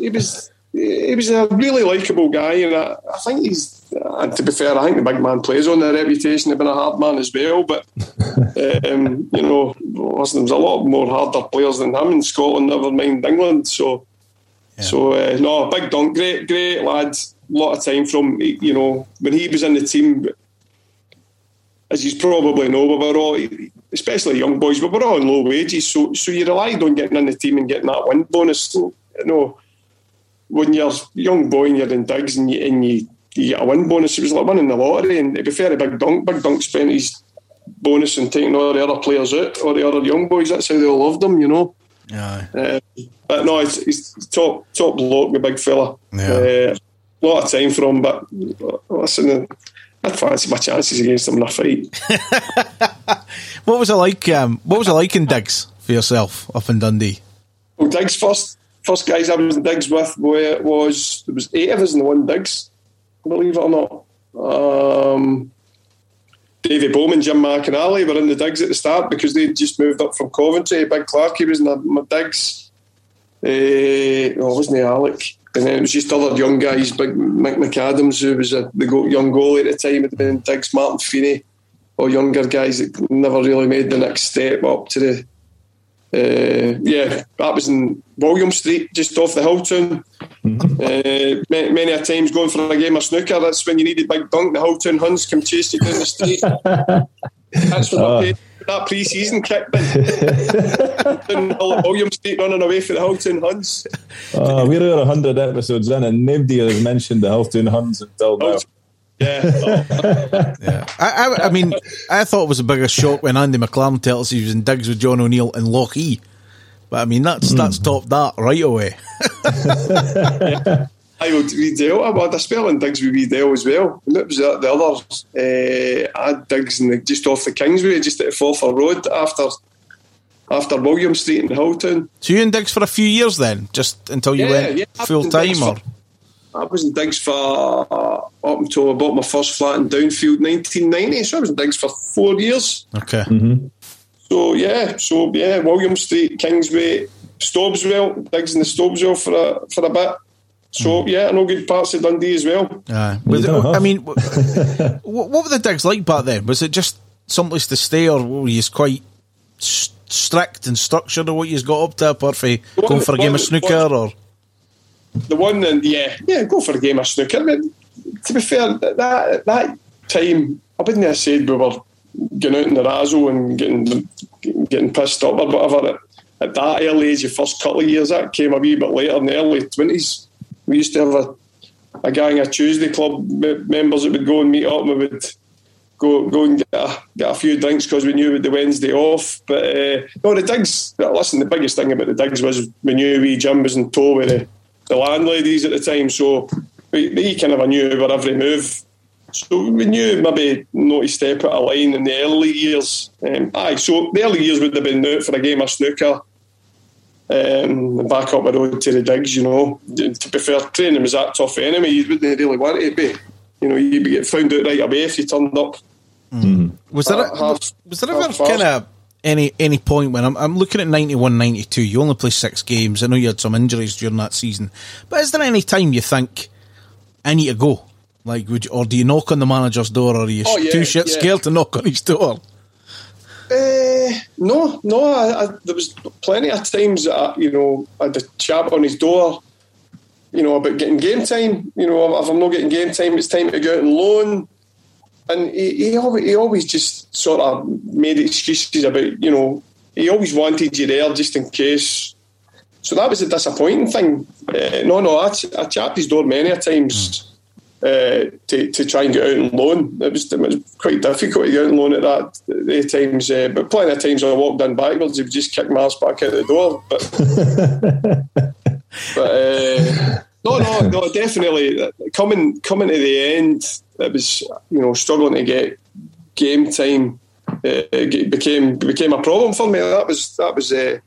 Speaker 5: He was he was a really likable guy, and I, I think he's. And to be fair, I think the big man plays on the reputation of being a hard man as well. But um, you know, listen, there's a lot more harder players than him in Scotland, never mind England. So, so uh, no, big dunk, great, great lad. A lot of time from you know when he was in the team as you probably know, we were all, especially young boys, we were all on low wages, so so you relied on getting in the team and getting that win bonus. So, you know, when you're a young boy and you're in digs and you, and you, you get a win bonus, it was like winning the lottery. And to be fair, Big Dunk, Big Dunk spent his bonus and taking all the other players out, all the other young boys. That's how they all loved him, you know.
Speaker 2: Aye.
Speaker 5: Uh, but no, he's, he's top top bloke, the big fella.
Speaker 2: Yeah.
Speaker 5: Uh, a lot of time for him, but listen, I'd fancy my chances against him in a fight.
Speaker 2: What was it like? Um, what was it like in digs for yourself up in Dundee?
Speaker 5: Well, Diggs first first guys I was in Diggs with were, was there was eight of us in the one Diggs, believe it or not. Um, Davy Bowman, Jim McInally were in the digs at the start because they'd just moved up from Coventry. Big Clarkey was in the my Diggs. Uh, oh, wasn't he Alec? And then it was just other young guys, big Mick McAdams, who was a, the young goalie at the time, had been in Diggs, Martin Feeney, or younger guys that never really made the next step up to the uh, yeah, that was in William Street, just off the Hilltown. Uh, many, many a times going for a game of snooker, that's when you need needed big dunk. The Hilltown Huns come chase you down the street. that's what
Speaker 3: Oh.
Speaker 5: they paid that pre-season kicked in. Down William Street running away for the Hilltown Huns.
Speaker 3: Uh, we're over 100 episodes in and nobody has mentioned the Hilltown Huns until now.
Speaker 5: Yeah,
Speaker 2: Yeah, I, I, I mean, I thought it was a bigger shock when Andy McLaren tells us he was in digs with John O'Neill and Lochee. But I mean, that's that's topped that right away.
Speaker 5: I would Riedel. I had a spell in digs with Riedel as well. And it was the, the others. Uh, I had digs in the, just off the Kingsway, just at Forfar Road after after William Street in Hilltown.
Speaker 2: So you in digs for a few years then, just until you
Speaker 5: Yeah,
Speaker 2: went
Speaker 5: yeah,
Speaker 2: full time,
Speaker 5: digs
Speaker 2: or
Speaker 5: for- I was in digs for uh, up until I bought my first flat in Downfield 1990. So I was in digs for four years.
Speaker 2: okay,
Speaker 5: So yeah, so yeah, William Street, Kingsway, Stobswell, digs in the Stobswell for a for a bit. So hmm. yeah, I know good parts of Dundee as well.
Speaker 2: Aye. Was it-
Speaker 3: don't.
Speaker 2: I mean, what, what were the digs like back then? Was it just someplace to stay, or were you quite s- strict and structured of what you got up to, apart from going for a game of snooker, or
Speaker 5: The one and yeah, yeah, go for a game of snooker. But to be fair, that that time I wouldn't have said we were going out in the razzle and getting getting pissed up or whatever. At, at that early age, the first couple of years, that came a wee bit later in the early twenties. We used to have a, a gang of Tuesday club members that would go and meet up and we would go go and get a, get a few drinks because we knew we had the Wednesday off. But uh, no, the digs. Listen, the biggest thing about the digs was we knew wee Jim was in tow with the, the landladies at the time, so we, we kind of knew where every move So we knew maybe not to step out of line in the early years. Um, aye, so the early years would have been out for a game of snooker. Um, back up the road to the digs, you know. To be fair, training was that tough enemy. You wouldn't really want it to be. You know, you'd get found out right away if you turned up.
Speaker 2: Mm. Was there a, half, was there ever kind of any any point when I'm, I'm looking at 91 92 you only play six games I know you had some injuries during that season but is there any time you think I need to go like would you, or do you knock on the manager's door or are you oh, yeah, too shit yeah. scared to knock on his door
Speaker 5: uh, no no I, I, there was plenty of times that, you know I had a chap on his door you know about getting game time you know if I'm not getting game time it's time to go out and loan and he, he, always, he always just sort of made excuses about, you know, he always wanted you there just in case. So that was a disappointing thing. Uh, no, no, I, I chapped his door many a times uh, to, to try and get out and loan. It was, it was quite difficult to get out and loan at that times. Uh, but plenty of times I walked in backwards, he would just kick my ass back out the door. But, but uh, no, no, no, definitely coming coming to the end it was you know struggling to get game time uh, became became a problem for me. That was that was uh,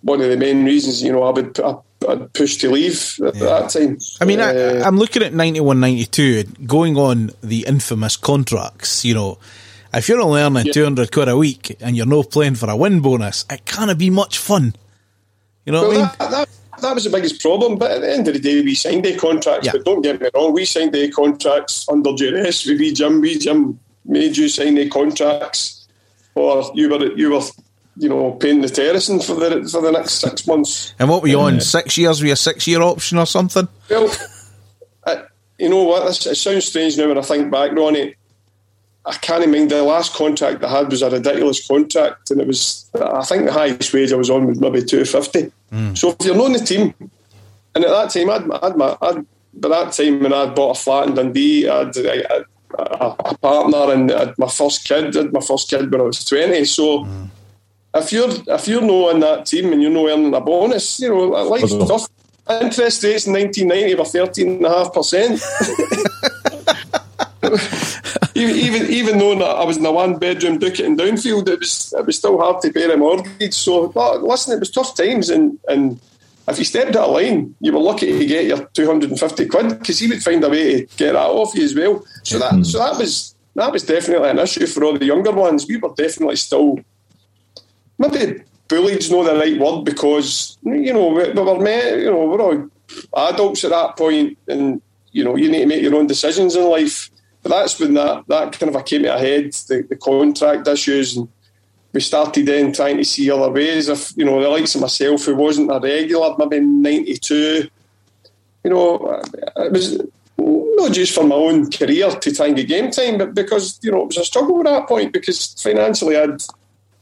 Speaker 5: one of the main reasons. You know, I would I, would push to leave at yeah. that time.
Speaker 2: I mean, uh, I, am looking at 91, 92, going on the infamous contracts. You know, if you're only earning yeah. 200 quid a week and you're not playing for a win bonus, it can't be much fun. You know well, what I mean?
Speaker 5: That, that, that was the biggest problem. But at the end of the day, we signed the contracts. Yeah. But don't get me wrong, we signed the contracts under duress. We, Jim, we Jim made you sign the contracts, or you were you were you know paying the terracing for the for the next six months.
Speaker 2: And what were you on? Six years? Were a six year option or something?
Speaker 5: Well, I, you know what? This, it sounds strange now when I think back, Ronnie. I can't mind the last contract I had was a ridiculous contract, and it was I think the highest wage I was on was maybe two fifty. Mm. So if you're not in the team, and at that time I'd, I'd, my, I'd by that time when I'd bought a flat in Dundee, I'd, a, a partner and I'd my first kid. I had my first kid when I was twenty. So. Mm. If you're if you're not in that team and you're not earning a bonus, you know, life's tough. Interest rates in 1990 were 13.5%. even even though I was in a one bedroom Ducat in Downfield, it was it was still hard to pay a mortgage. So but listen, it was tough times, and and if you stepped out of line, you were lucky to get your two hundred and fifty quid because he would find a way to get that off you as well. So that hmm. so that was that was definitely an issue for all the younger ones. We were definitely still maybe bullied's not the right word because you know we, we were men, you know we're all adults at that point, and you know you need to make your own decisions in life. But that's when that, that kind of came to a head, the, the contract issues, and we started then trying to see other ways. If, you know, the likes of myself, who wasn't a regular, maybe in 92, you know, it was not just for my own career to try and get game time, but because, you know, it was a struggle at that point because financially I'd,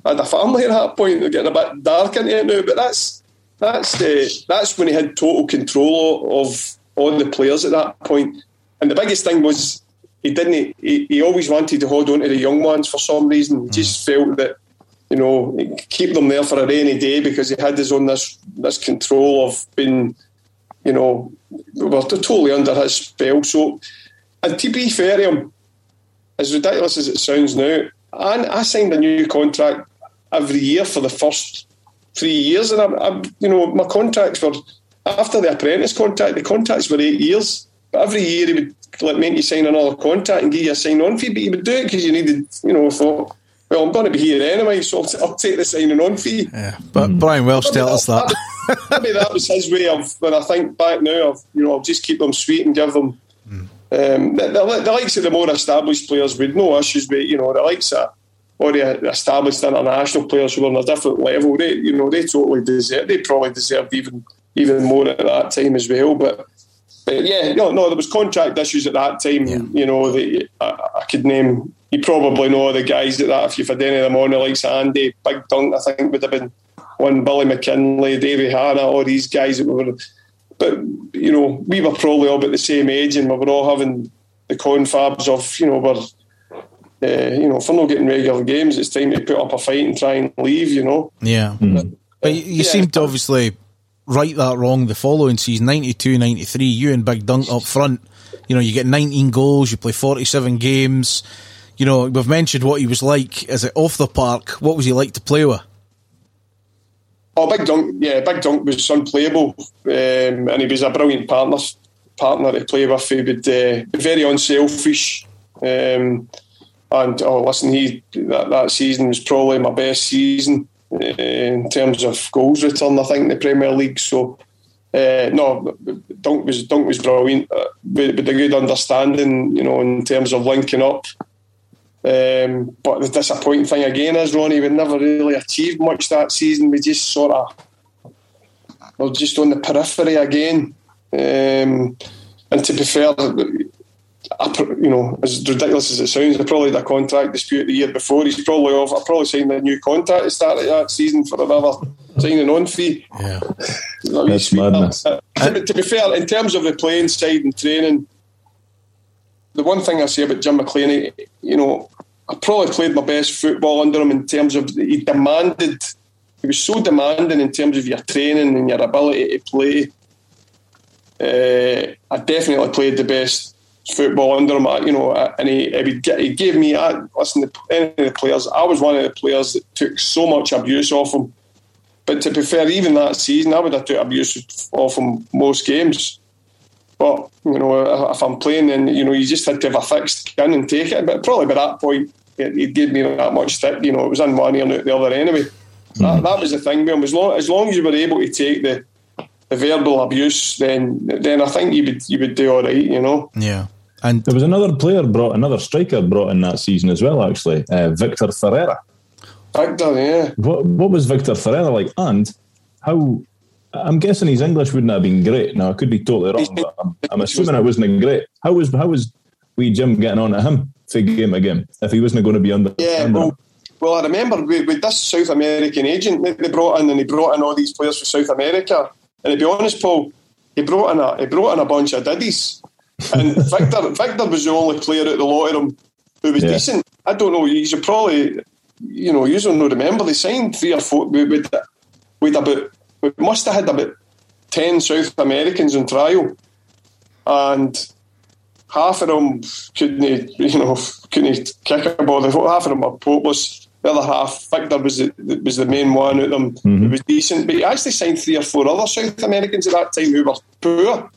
Speaker 5: I had a family at that point, they're getting a bit dark into it now, but that's that's the that's when he had total control of all the players at that point. And the biggest thing was he didn't. He, he always wanted to hold on to the young ones for some reason. He just mm. felt that you know keep them there for a rainy day because he had his own this this control of being you know we're totally under his spell. So, and to be fair to him, as ridiculous as it sounds now, and I signed a new contract every year for the first three years, and I'm, I'm you know my contracts were after the apprentice contract. The contracts were eight years. But every year he would let make you sign another contract and give you a sign on fee, but he would do it because you needed, you know, thought, well, I'm going to be here anyway, so I'll, I'll take the signing on fee.
Speaker 2: Yeah, but mm. Brian Welsh tells us that.
Speaker 5: that maybe that was his way of, when I think back now, of, you know, I'll just keep them sweet and give them. Mm. Um, the, the, the, likes of the more established players with no issues with, you know, the likes of or the established international players who were on a different level, they, you know, they totally deserve, they probably deserved even even more at that time as well. But but yeah, no, no, there was contract issues at that time. Yeah. You know, the, I, I, could name. You probably know the guys at that. If you've had any of them on, the likes of Andy, Big Dunk, I think would have been one. Billy McKinlay, Davy Hannah, all these guys that were. But you know, we were probably all about the same age, and we were all having the confabs of you know we're. Uh, you know, if we're not getting regular games, it's time to put up a fight and try and leave. You know.
Speaker 2: Yeah. Mm. But, but you, you yeah, seem to obviously right that wrong the following season, 92 93, you and Big Dunk up front You know, you get 19 goals, you play 47 games. You know, we've mentioned what he was like. Is it off the park? What was he like to play with?
Speaker 5: Oh, Big Dunk, yeah, Big Dunk was unplayable, um, and he was a brilliant partner partner to play with. He would uh, be very unselfish, um, and oh, listen, he that, that season was probably my best season uh, in terms of goals return. I think in the Premier League. So, uh, no, Dunk was Dunk was brilliant uh, with a good understanding, you know, in terms of linking up. Um, but the disappointing thing again is Ronnie, we never really achieved much that season. We just sort of were just on the periphery again. Um, and to be fair, I, you know, as ridiculous as it sounds, I probably had a contract dispute the year before. He's probably off. I probably signed a new contract to start that season for another signing on fee.
Speaker 2: Yeah,
Speaker 3: that's madness.
Speaker 5: Uh, to, to be fair, in terms of the playing side and training, the one thing I say about Jim McLean, you know, I probably played my best football under him in terms of he demanded. He was so demanding in terms of your training and your ability to play. Uh, I definitely played the best football under him. You know, and he he, get, he gave me. I, listen, any of the players, I was one of the players that took so much abuse off him. But to be fair, even that season, I would have took abuse off him most games. But you know, if I'm playing, then you know, you just had to have a fixed skin and take it. But probably by that point, he gave me that much stick. You know, it was in one ear and out the other anyway. That, hmm. that, was the thing. As long as long as you were able to take the the verbal abuse, then then I think you would you would do all right. You know.
Speaker 2: Yeah. And
Speaker 3: there was another player brought, another striker brought in that season as well. Actually, uh, Victor Ferreyra.
Speaker 5: Victor, yeah.
Speaker 3: What what was Victor Ferreyra like? And how I'm guessing his English wouldn't have been great. Now I could be totally wrong, but I'm, I'm assuming it wasn't great. How was how was wee Jim getting on at him for game again if he wasn't going to be under?
Speaker 5: Yeah,
Speaker 3: under
Speaker 5: well, well, I remember with, with, this South American agent that they brought in, and he brought in all these players from South America. And to be honest, Paul, he brought in a he brought in a bunch of diddies, and Victor Victor was the only player at the lot of them who was yeah. decent. I don't know. You should probably, you know, you don't know. Remember, they signed three or four with with, with about we must have had about 10 South Americans on trial, and half of them couldn't, you know, couldn't kick a ball. Half of them were hopeless. The other half, Victor was the, was the main one of them mm-hmm. who was decent, but he actually signed three or four other South Americans at that time who were poor.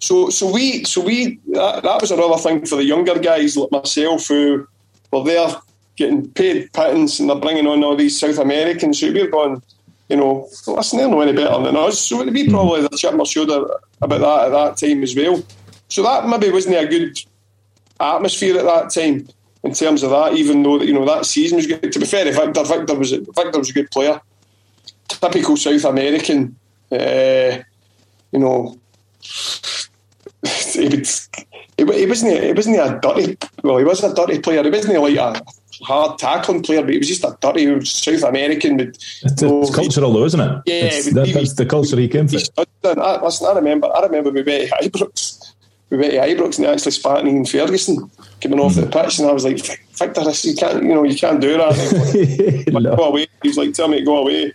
Speaker 5: So, so we, so we, that, that was another thing for the younger guys like myself who were there getting paid pittance and they're bringing on all these South Americans. So we're going, you know, listen, they're no any better than us. So it'd be hmm. probably the chip on my shoulder about that at that time as well. So that maybe wasn't a good atmosphere at that time in terms of that, even though you know that season was good. To be fair, Victor, Victor was Victor was a good player. Typical South American, uh, you know. He, would, he, he wasn't. He wasn't a dirty. Well, he wasn't a dirty player. He wasn't like a hard tackling player, but he was just a dirty South American. With,
Speaker 3: it's, no, it's cultural, though, isn't it?
Speaker 5: Yeah,
Speaker 3: that, that's the culture he came from.
Speaker 5: I, listen, I remember. I remember we went to Ibrox. We went to Ibrox and actually spat Ian Ferguson coming off the hmm. pitch, and I was like, Victor, you can't, you know, you can't do that. Like, no. Go away. He's like, tell me to go away,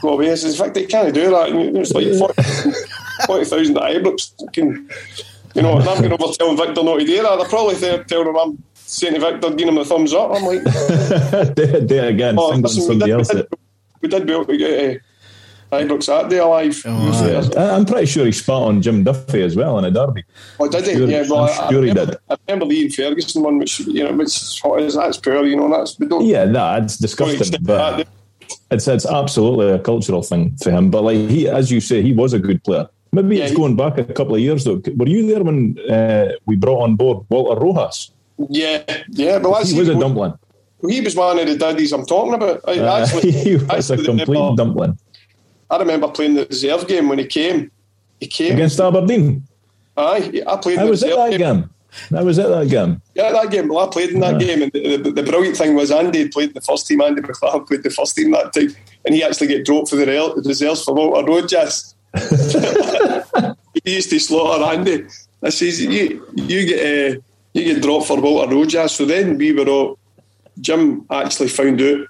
Speaker 5: go away. I says, Victor, you can't do that. And it's like 40,000 40, at Ibrox. You know, and I'm going over telling Victor not to do that. They're probably telling him I'm saying to Victor, giving him the thumbs up. I'm like,
Speaker 3: do, do it again. Oh, listen, somebody
Speaker 5: we,
Speaker 3: did, else
Speaker 5: we, did, we did be able to get uh, Ibrox that day alive.
Speaker 3: Oh, I'm pretty sure he spat on Jim Duffy as well in a derby.
Speaker 5: Oh, did he? Sure, yeah, well, I'm sure I remember, he did. I remember the Ian Ferguson one, which you know, which is that's poor. You know, that's we don't.
Speaker 3: Yeah, that's disgusting. But it's it's absolutely a cultural thing for him. But like he, as you say, he was a good player. Maybe yeah, it's going back a couple of years though. Were you there when uh, we brought on board Walter Rojas?
Speaker 5: Yeah, yeah, but
Speaker 3: he was a dumpling.
Speaker 5: He was one of the daddies I'm talking about. I, uh, actually,
Speaker 3: he was actually, a complete remember, dumpling.
Speaker 5: I remember playing the reserve game when he came. He came
Speaker 3: against Aberdeen.
Speaker 5: Aye, I played.
Speaker 3: I was at that game. game. I was at that game.
Speaker 5: Yeah, that game. Well, I played in that game, and the, the, the, brilliant thing was Andy played the first team. Andy McLaren played the first team that time, and he actually get dropped for the reserves for Walter Rojas. he used to slaughter Andy. I says, "You, you get." Uh, you get dropped for Walter Rojas. So then we were all, Jim actually found out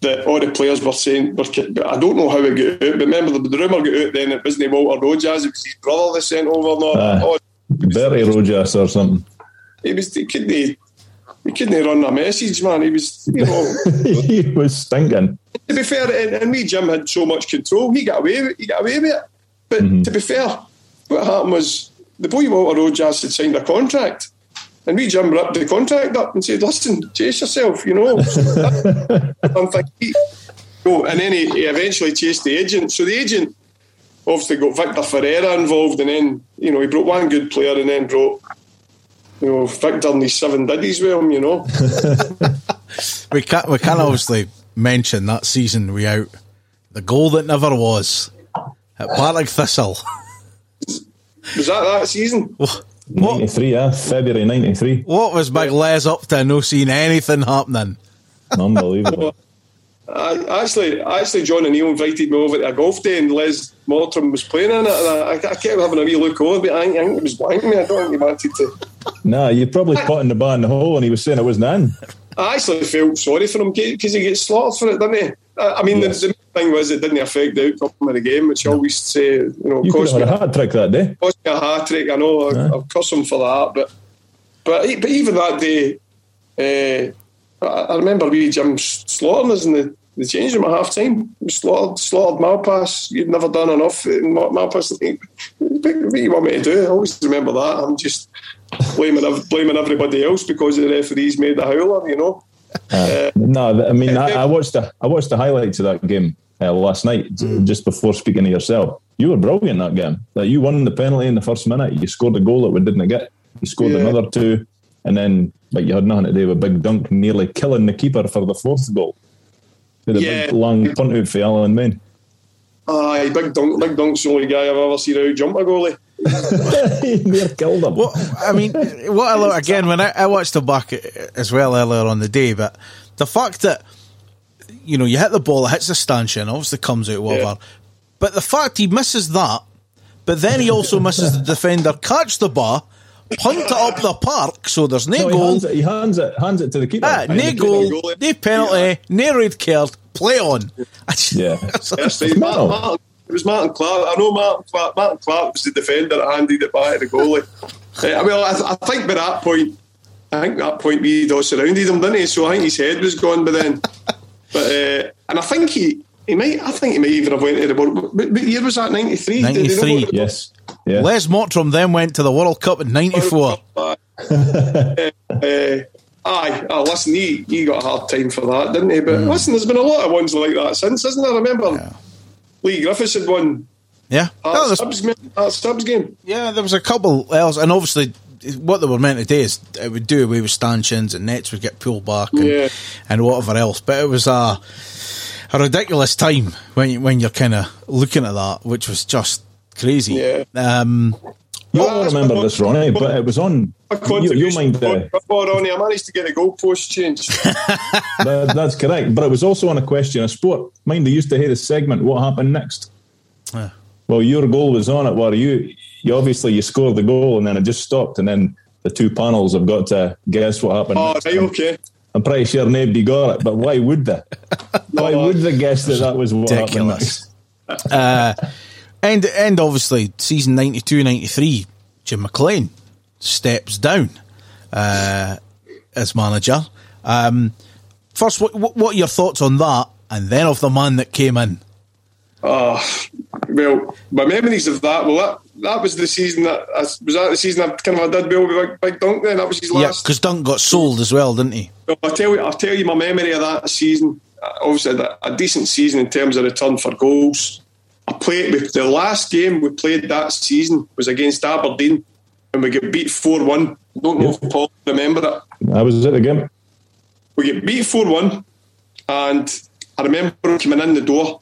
Speaker 5: that all the players were saying, I don't know how it got out, but remember the, the rumour got out then it wasn't Walter Rojas, it was his brother that sent over. No, uh.
Speaker 3: Bertie Rogers or something.
Speaker 5: He was couldn't he, he couldn't run a message, man. He was you know
Speaker 3: he was stinking.
Speaker 5: to be fair, and, and me Jim had so much control. He got away with he got away with it. But
Speaker 3: Mm-hmm.
Speaker 5: to be fair, what happened was the boy Walter Rojas had signed a contract. And me Jim ripped the contract up and said, Listen, chase yourself, you know. I'm thinking, no, and then he, he eventually chased the agent. So the agent obviously got Victor Ferreyra involved, and then you know he brought one good player, and then brought you know Victor and his seven diddies with him. You know,
Speaker 2: We can't we can't obviously mention that season we out the goal that never was at Partick Thistle.
Speaker 5: was that that season?
Speaker 2: what
Speaker 3: 93, yeah. February 93.
Speaker 2: what was Big Les up to? No seeing anything happening.
Speaker 3: Unbelievable.
Speaker 5: I, actually, actually, John O'Neill invited me over to a golf day, and Les Mottram was playing in it. And I, I kept having a wee look over, but I think, I think it was wanking me. I don't think he wanted to.
Speaker 3: Nah, you probably putting the bar in the hole and he was saying it was none.
Speaker 5: I actually felt sorry for him because he gets slaughtered for it, didn't he? I, I mean, the, thing was it didn't affect the outcome of the game, which I always say, you know,
Speaker 3: You
Speaker 5: cost me,
Speaker 3: had a hat trick that day.
Speaker 5: cost me a hat trick. I know, I, I'll cuss him for that, but but but even that day, uh, I, I remember we Jim slaughtering us in the, the change room at half time. Slaughtered, slaughtered Malpas. You'd never done enough. in Mal- Malpas, what do you want me to do? I always remember that. I'm just blaming blaming everybody else because the referees made the howler. You know.
Speaker 3: Uh, uh, no, I mean, I, I watched the I watched the highlights of that game uh, last night j- mm. just before speaking to yourself. You were brilliant that game. That you won the penalty in the first minute. You scored a goal that we didn't get. You scored
Speaker 5: Yeah.
Speaker 3: another two, and then but you had nothing to do with Big Dunk nearly killing the keeper for the fourth goal. With a
Speaker 5: Yeah.
Speaker 3: big long punt out for Alan Main.
Speaker 5: Aye, big dunk, big dunk's the only guy I've ever seen out jump a goalie.
Speaker 3: he near killed him.
Speaker 2: What I mean, what I lo- again when I, I watched the back as well earlier on the day, but the fact that you know you hit the ball, it hits the stanchion, obviously comes out whatever, but the fact he misses that, but then he also misses the defender catch the bar, punt it up the park, so there's no,
Speaker 3: No, he
Speaker 2: goal,
Speaker 3: hands it, he hands it, hands it to the keeper.
Speaker 2: ah, no
Speaker 3: the
Speaker 2: goal, no penalty, no red card, play on.
Speaker 3: Yeah.
Speaker 5: Yes,
Speaker 3: It's
Speaker 5: right,
Speaker 3: mental.
Speaker 5: Martin, Martin, it was Martin Clark. I know Martin Clark. Martin Clark was the defender that handed it back to the goalie. uh, well, I, I think by that point, I think that point we all surrounded him, didn't he? So I think his head was gone by then. But uh, and I think he. He might. I think he might even have went to the World. What, what year was that? Ninety three.
Speaker 2: 93.
Speaker 3: Yes. Yeah.
Speaker 2: Les Mottram then went to the World Cup in '94.
Speaker 5: uh, aye, oh, listen, he, he got a hard time for that, didn't he? But listen, there's been a lot of ones like that since, isn't there? I remember Leigh Griffiths had won
Speaker 2: Yeah,
Speaker 5: that,
Speaker 2: was-
Speaker 5: subs, that subs game.
Speaker 2: Yeah, there was a couple else, and obviously, what they were meant to do is it would do away with stanchions and nets would get pulled back and,
Speaker 5: Yeah.
Speaker 2: and whatever else. But it was a a ridiculous time when you, when you're kind of looking at that, which was just crazy.
Speaker 5: Yeah.
Speaker 2: Um,
Speaker 3: You all remember this, Ronnie, but it was on.
Speaker 5: A
Speaker 3: You, you
Speaker 5: contribution
Speaker 3: mind uh,
Speaker 5: before Ronnie, I managed to get a goalpost changed.
Speaker 3: that, that's correct, but it was also on a question of sport. Mind they used to hear the segment. What happened next?
Speaker 2: Yeah.
Speaker 3: Well, your goal was on it. Where you, you obviously you scored the goal and then it just stopped, and then the two panels have got to guess what happened.
Speaker 5: oh,
Speaker 3: next.
Speaker 5: right, okay.
Speaker 3: I'm pretty sure nobody got it, but why would they? why would they guess that that was what happened
Speaker 2: ridiculous.
Speaker 3: next?
Speaker 2: uh, and and obviously, season 92-93, Jim McLean steps down uh, as manager. Um, first, what, what are your thoughts on that, and then of the man that came in?
Speaker 5: Oh, well, my memories of that, well, that, that was the season that, was that the season I kind of did well with Big, Big Dunk then? That was his last.
Speaker 2: Yeah, because Dunk got sold as well, didn't he?
Speaker 5: Well, I'll tell you, I'll tell you my memory of that season. Obviously, a, a decent season in terms of return for goals. I played with the last game we played that season was against Aberdeen, and we get beat four one. Don't know if Paul remember it.
Speaker 3: I was at the game.
Speaker 5: We get beat four one, and I remember coming in the door,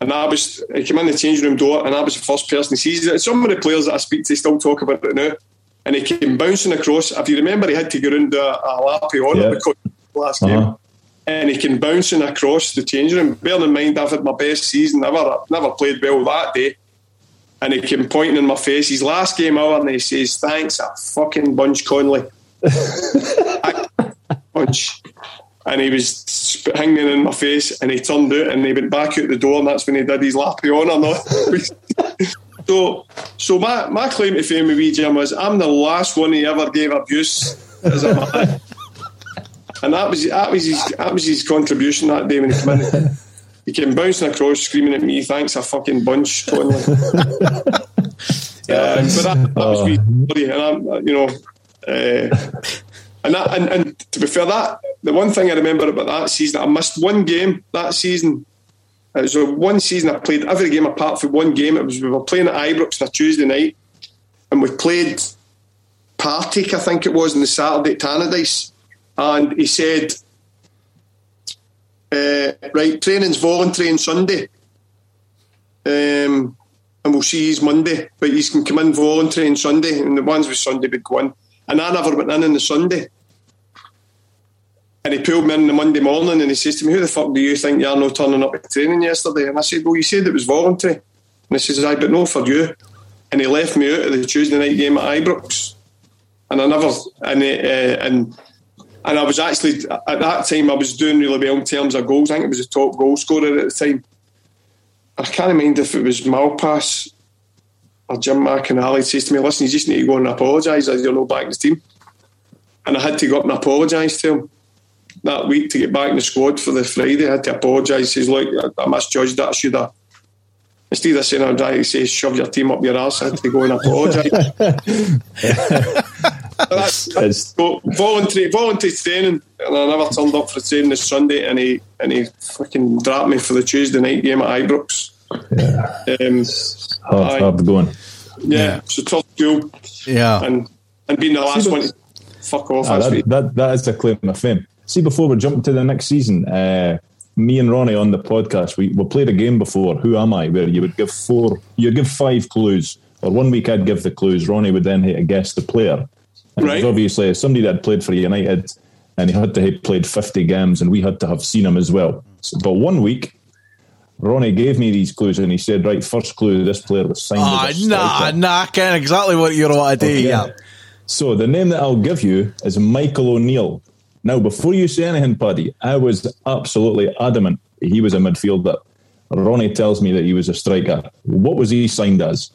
Speaker 5: and I was he came in the changing room door, and I was the first person he sees it. Some of the players that I speak to still talk about it now, and he came bouncing across. If you remember, he had to go round a, a lappy on
Speaker 3: Yeah.
Speaker 5: it because last game
Speaker 3: Uh-huh.
Speaker 5: And he came bouncing across the changing room. Bearing in mind, I've had my best season ever. Never played well that day. And he came pointing in my face. His last game out, and he says, "Thanks, a fucking bunch, Connolly." bunch. And he was sp- hanging in my face, and he turned out, and he went back out the door, and that's when he did his lappy on or not. So, so my, my claim to fame with Wee Jim was I'm the last one he ever gave abuse as a man. And that was that was his that was his contribution that day when he came in. He came bouncing across, screaming at me, "Thanks a fucking bunch, Totally. yeah, but that, that was me, and I'm, you know, uh, and that, and, and to be fair, that the one thing I remember about that season, I missed one game that season. It was one season I played every game apart from one game. It was we were playing at Ibrox on a Tuesday night, and we played Partick, I think it was, on the Saturday at Tannadice, and he said uh, right, training's voluntary on Sunday. Um, and we'll see he's Monday, but he can come in voluntary on Sunday, and the ones with Sunday would go in. And I never went in on the Sunday. And he pulled me in the Monday morning and he says to me, Who the fuck do you think you are not turning up at training yesterday? And I said, Well, you said it was voluntary. And he says, I but no for you. And he left me out of the Tuesday night game at Ibrox. And I never, and, uh, and and I was actually at that time I was doing really well in terms of goals. I think it was the top goal scorer at the time. I can't mind if it was Malpas or Jim McInally says to me, "Listen, you just need to go and apologise as you're not back in the team." And I had to go up and apologise to him that week to get back in the squad for the Friday. I had to apologise. He says, "Look, I misjudged that. I should have." Instead of saying I'm trying he says, shove your team up your ass, I had to go and apologise. that's, that's voluntary voluntary training, and I never turned up for training this Sunday, and he and he fucking dropped me for the Tuesday night game at Ibrox.
Speaker 3: Yeah, um, hard, hard going.
Speaker 5: Yeah, yeah, it's a tough school.
Speaker 2: Yeah,
Speaker 5: and and being the last See, one, to fuck off.
Speaker 3: Ah, that, that, that is a claim of fame. See, before we jump to the next season, uh, me and Ronnie on the podcast, we, we played a game before, Who Am I, where you would give four, you'd give five clues, or one week I'd give the clues, Ronnie would then hit to guess the player. And right. was obviously somebody that played for United and he had to have played 50 games and we had to have seen him as well. So, but one week, Ronnie gave me these clues and he said, right, first clue, this player was signed.
Speaker 2: Oh, nah, nah, I can exactly what you're want to do. Okay. Yeah.
Speaker 3: So the name that I'll give you is Michael O'Neill. Now, before you say anything, Paddy, I was absolutely adamant he was a midfielder. Ronnie tells me that he was a striker. What was he signed as?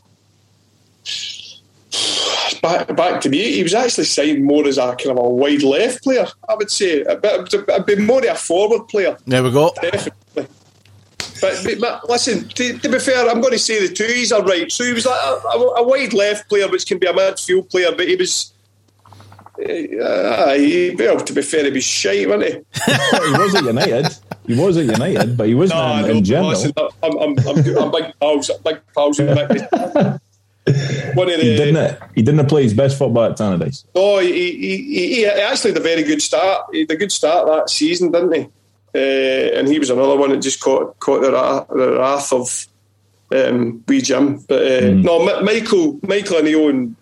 Speaker 5: Back, back to me, he was actually signed more as a kind of a wide left player, I would say. A bit, a bit more of a forward player.
Speaker 2: There we go.
Speaker 5: Definitely. But, but, listen, to, to, be fair, I'm going to say the two E's are right. So he was like a, a, a wide left player, which can be a midfield player, but he was. Uh, he, well, to be fair, he was shite, wasn't he?
Speaker 3: he was at United. He was at United, but he wasn't no, in, in general. Listen,
Speaker 5: I'm, I'm, I'm, I'm big pals, big pals with
Speaker 3: One of the, he didn't. He didn't play his best football at Tannadice.
Speaker 5: No, he, he, he, he, actually had a very good start. He had a good start that season, didn't he? Uh, and he was another one that just caught caught the wrath, the wrath of um, wee Jim. But uh, mm. no, M- Michael, Michael O'Neill and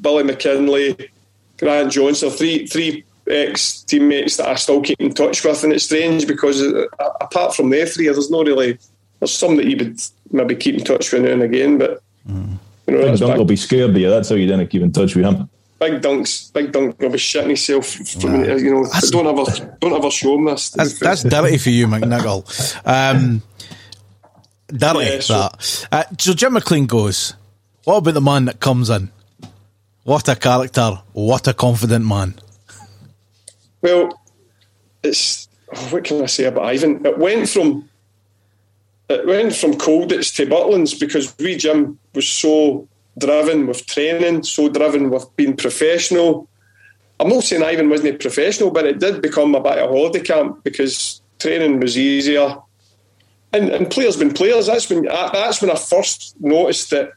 Speaker 5: Billy McKinlay, Grant Johnson, three three ex teammates that I still keep in touch with, and it's strange because uh, apart from their three, there's no really there's some that you would maybe keep in touch with now and again, but. Mm.
Speaker 3: You know, Big Dunk will be scared of you. That's how you didn't keep in touch with him.
Speaker 5: Big Dunk's Big Dunk will be shitting himself. From, you know, that's, don't ever don't ever show him this.
Speaker 2: That's, that's dirty for you, McNiggle. Um, dirty yeah, so, that. Uh, so Jim McLean goes. What about the man that comes in? What a character! What a confident man.
Speaker 5: Well, it's what can I say about Ivan? It went from it went from Colditz to Butlins because we Jim was so driven with training, so driven with being professional. I'm not saying Ivan wasn't professional, but it did become a bit of a holiday camp because training was easier. And, and players been players. That's when that's when I first noticed that.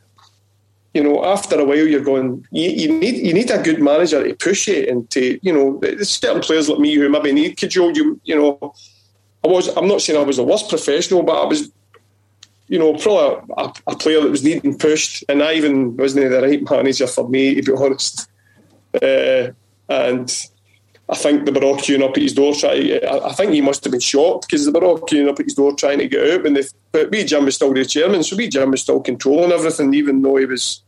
Speaker 5: You know, after a while, you're going. You, you need you need a good manager to push you and to you know. Certain players like me who maybe need cajole. You you know, I was. I'm not saying I was the worst professional, but I was you know, probably a, a, player that was needing pushed, and I even wasn't the right manager for me, to be honest. Uh, and I think they were all queuing up at his door. Trying, I, I think he must have been shocked because they were all queuing up at his door trying to get out. And they, but we Jim was still the chairman, so we Jim was still controlling everything, even though he was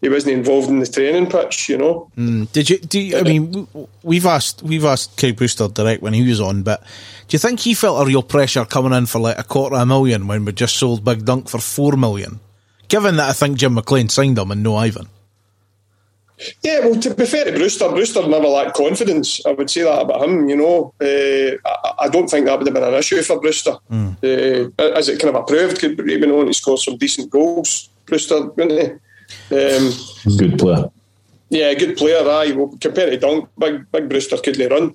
Speaker 5: he wasn't involved in the training pitch. You know.
Speaker 2: Mm. Did you? Do you, I mean, we've asked we've asked Craig Brewster direct when he was on, but do you think he felt a real pressure coming in for like a quarter of a million when we just sold Big Dunk for four million? given that I think Jim McLean signed him and no Ivan.
Speaker 5: Yeah, well, to be fair to Brewster, Brewster never lacked confidence. I would say that about him. You know, uh, I, I, don't think that would have been an issue for Brewster. Mm. Uh, as it kind of approved, could he been on to score some decent goals. Brewster, wouldn't he? Um,
Speaker 3: good player.
Speaker 5: Yeah, good player. Aye, well, compared to Dunk, big big Brewster couldn't run.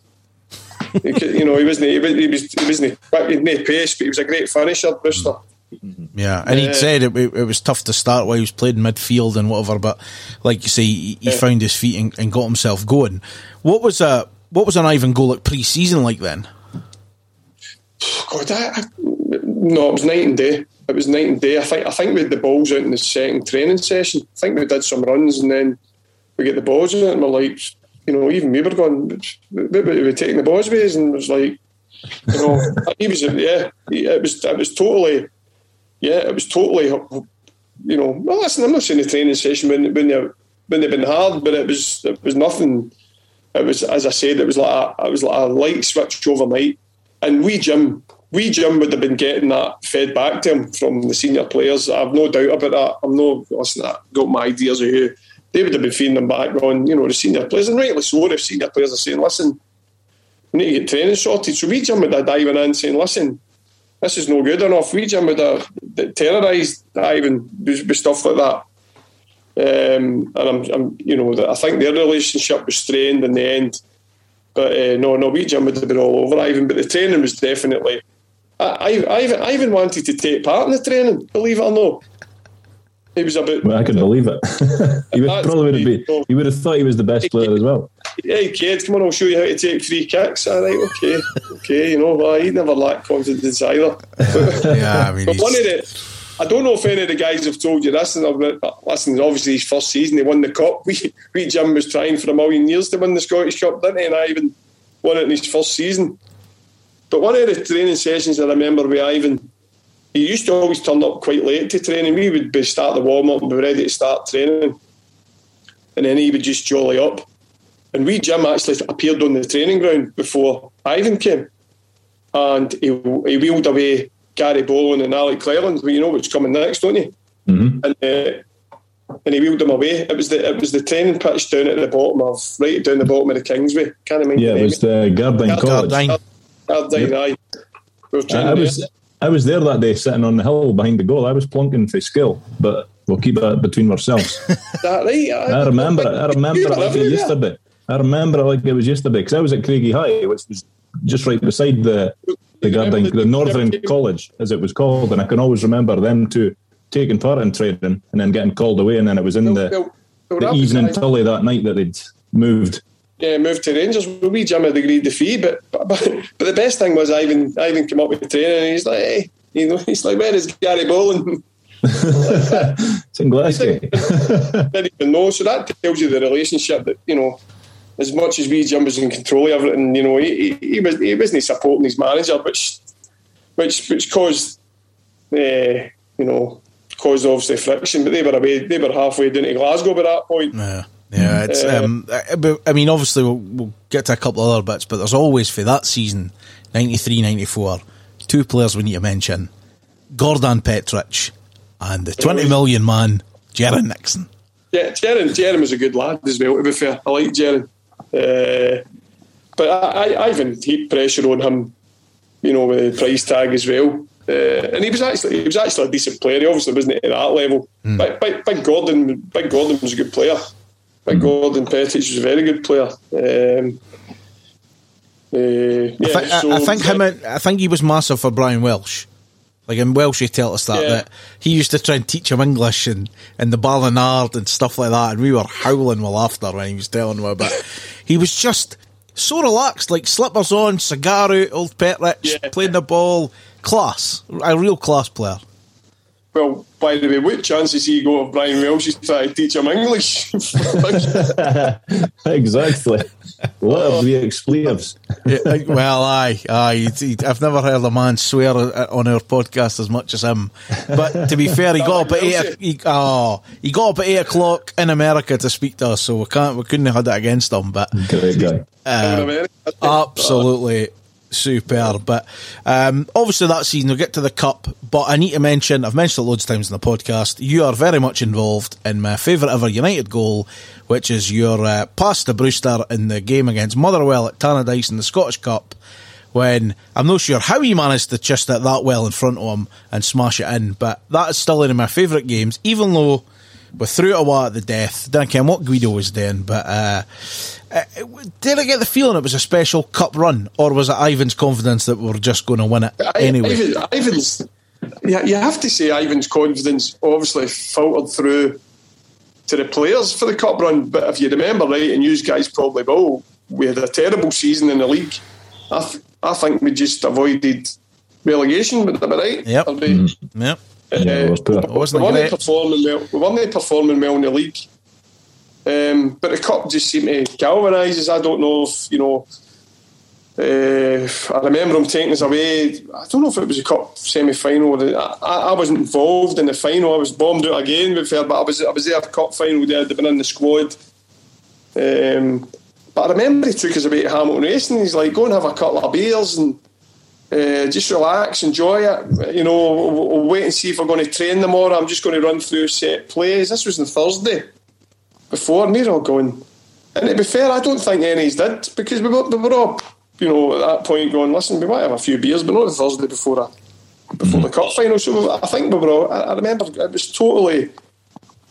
Speaker 5: you know, he wasn't he was he was he wasn't he had pace, but he was a great finisher, Brewster. Mm.
Speaker 2: Yeah, and he said it, it, was tough to start while he was playing midfield and whatever, but like you say, he, he yeah. found his feet and, and, got himself going. What was a what was an Ivan Golac pre-season like then?
Speaker 5: God, I, I, no, it was night and day. It was night and day. I think I think we had the balls out in the second training session. I think we did some runs and then we get the balls out and we're like, you know, even we were going, we were taking the balls away and it was like, you know, he was yeah, it was it was totally yeah, it was totally, you know. Well, listen, I'm not saying the training session when when they when they've been hard, but it was it was nothing. It was as I said, it was like a, it was like a light switch overnight. And we Jim, we Jim would have been getting that fed back to him from the senior players. I've no doubt about that. I'm no listen. I got my ideas of who they would have been feeding them back on. You know, the senior players, and rightly so. If senior players are saying, "Listen, we need to get training sorted," so we Jim would have diving in saying, "Listen." this is no good enough. We Jim would have terrorised Ivan with stuff like that. Um, and I'm, I'm, you know, I think their relationship was strained in the end. But uh, no, no, we Jim would have been all over Ivan. But the training was definitely. I, I, Ivan, Ivan wanted to take part in the training, believe it or not. He was a bit.
Speaker 3: Well, I can believe it. he would, probably would have been. He would have thought he was the best player as well.
Speaker 5: Hey kid, come on, I'll show you how to take free kicks. All right, okay, okay. You know, well, he never lacked confidence either. yeah, I mean, but one of the. I don't know if any of the guys have told you this. And listen, obviously his first season, he won the cup. We, we Jim was trying for a million years to win the Scottish Cup, didn't he? And Ivan won it in his first season. But one of the training sessions I remember with Ivan, he used to always turn up quite late to training. We would be start the warm up and be ready to start training, and then he would just jolly up. And we Jim actually appeared on the training ground before Ivan came, and he, he wheeled away Gary Bollan and Alec Cleland. Well, you know what's coming next, don't you? Mm-hmm. And uh, and he wheeled them away. It was the it was the training pitch down at the bottom of right down the bottom of the Kingsway. Can't remember.
Speaker 3: Yeah, it was the Gardyne College.
Speaker 5: Gardyne, Gardyne,
Speaker 3: yep. aye. I was I was there that day sitting on the hill behind the goal. I was plunking for skill, but we'll keep that between ourselves.
Speaker 5: that right? I,
Speaker 3: I remember it. I remember it like it yesterday. I remember it like it was yesterday because I was at Craigie High, which was just right beside the the Gardyne, the Northern College, as it was called, and I can always remember them two taking part in training and then getting called away, and then it was in the, the evening tully that night that they'd moved
Speaker 5: yeah, moved to Rangers. We Jim had agreed the fee, but, but but the best thing was Ivan Ivan came up with the training and he's like, hey, you know, he's like, where is Gary Bollan?
Speaker 3: it's in Glasgow.
Speaker 5: didn't even know. So that tells you the relationship that you know. As much as we Jim was in control of everything, you know, he, he, he was he wasn't supporting his manager, which which which caused, uh, you know, caused obviously friction. But they were away, they were halfway down to Glasgow by that point.
Speaker 2: Yeah. Yeah, it's. Uh, um, I mean, obviously, we'll, we'll, get to a couple of other bits, but there's always for that season, 93 94, two players we need to mention Gordon Petric and the 20 million man, Jerren Nixon.
Speaker 5: Yeah, Jerren, Jerren was a good lad as well, to be fair. I like Jerren. Uh, but I, I, Ivan heaped pressure on him, you know, with the price tag as well. Uh, and he was actually he was actually a decent player. He obviously wasn't at that level. Mm. But Big, Big Gordon, Big Gordon was a good player. Big Gordon Petric was a very good player. Um, uh, yeah,
Speaker 2: I, th- so I, think him. I think he was massive for Brian Welsh. Like in Welsh, he tell us that yeah. that he used to try and teach him English and and the Ballinard and stuff like that, and we were howling with laughter when he was telling him about. he was just so relaxed, like slippers on, cigar out, old Petric, yeah. playing the ball, class, a real class player.
Speaker 5: Well, by the way, what chances he got of Brian Welsh is trying to teach him English?
Speaker 3: exactly. What of the expletives?
Speaker 2: well, aye, aye. I've never heard a man swear on our podcast as much as him. But to be fair, he got up at eight. He, oh, he got up at eight o'clock in America to speak to us, so we can't. We couldn't have had that against him. But
Speaker 3: great guy.
Speaker 2: Uh, absolutely superb. But um, obviously that season we'll get to the cup. But I need to mention, I've mentioned it loads of times in the podcast. You are very much involved in my favourite ever United goal, which is your uh, pass to Brewster in the game against Motherwell at Tannadice in the Scottish Cup. When I'm not sure how he managed to just it that well in front of him and smash it in, but that is still one of my favourite games, even though we threw it away at the death. Didn't care what Guido was doing, but uh, uh, did I get the feeling it was a special cup run, or was it Ivan's confidence that we were just going to win it anyway?
Speaker 5: Ivan, Ivan's, yeah, you have to say Ivan's confidence obviously filtered through to the players for the cup run. But if you remember right, and you guys probably will, we had a terrible season in the league. I, th- I think we just avoided relegation. Would that be right?
Speaker 2: Yep.
Speaker 5: Be-
Speaker 2: Mm-hmm. Yep.
Speaker 5: Uh,
Speaker 3: Yeah, it was poor.
Speaker 2: It wasn't
Speaker 5: we weren't performing well. We weren't performing well in the league. Um, but the cup just seemed to galvanise us. I don't know if you know. Uh, I remember him taking us away. I don't know if it was a cup semi final. I, I I wasn't involved in the final. I was bombed out again. With fair, but I was I was there at the cup final. There, they'd been in the squad. Um, but I remember he took us away to Hamilton Racing. He's like, go and have a couple of beers and uh, just relax, enjoy it. You know, we'll, we'll wait and see if we're going to train them or I'm just going to run through set plays. This was on Thursday before, and they're all going. And to be fair, I don't think any did because we were, we were all, you know, at that point going, listen, we might have a few beers, but not the Thursday before a, before the cup final. So I think we were all. I, I remember it was totally.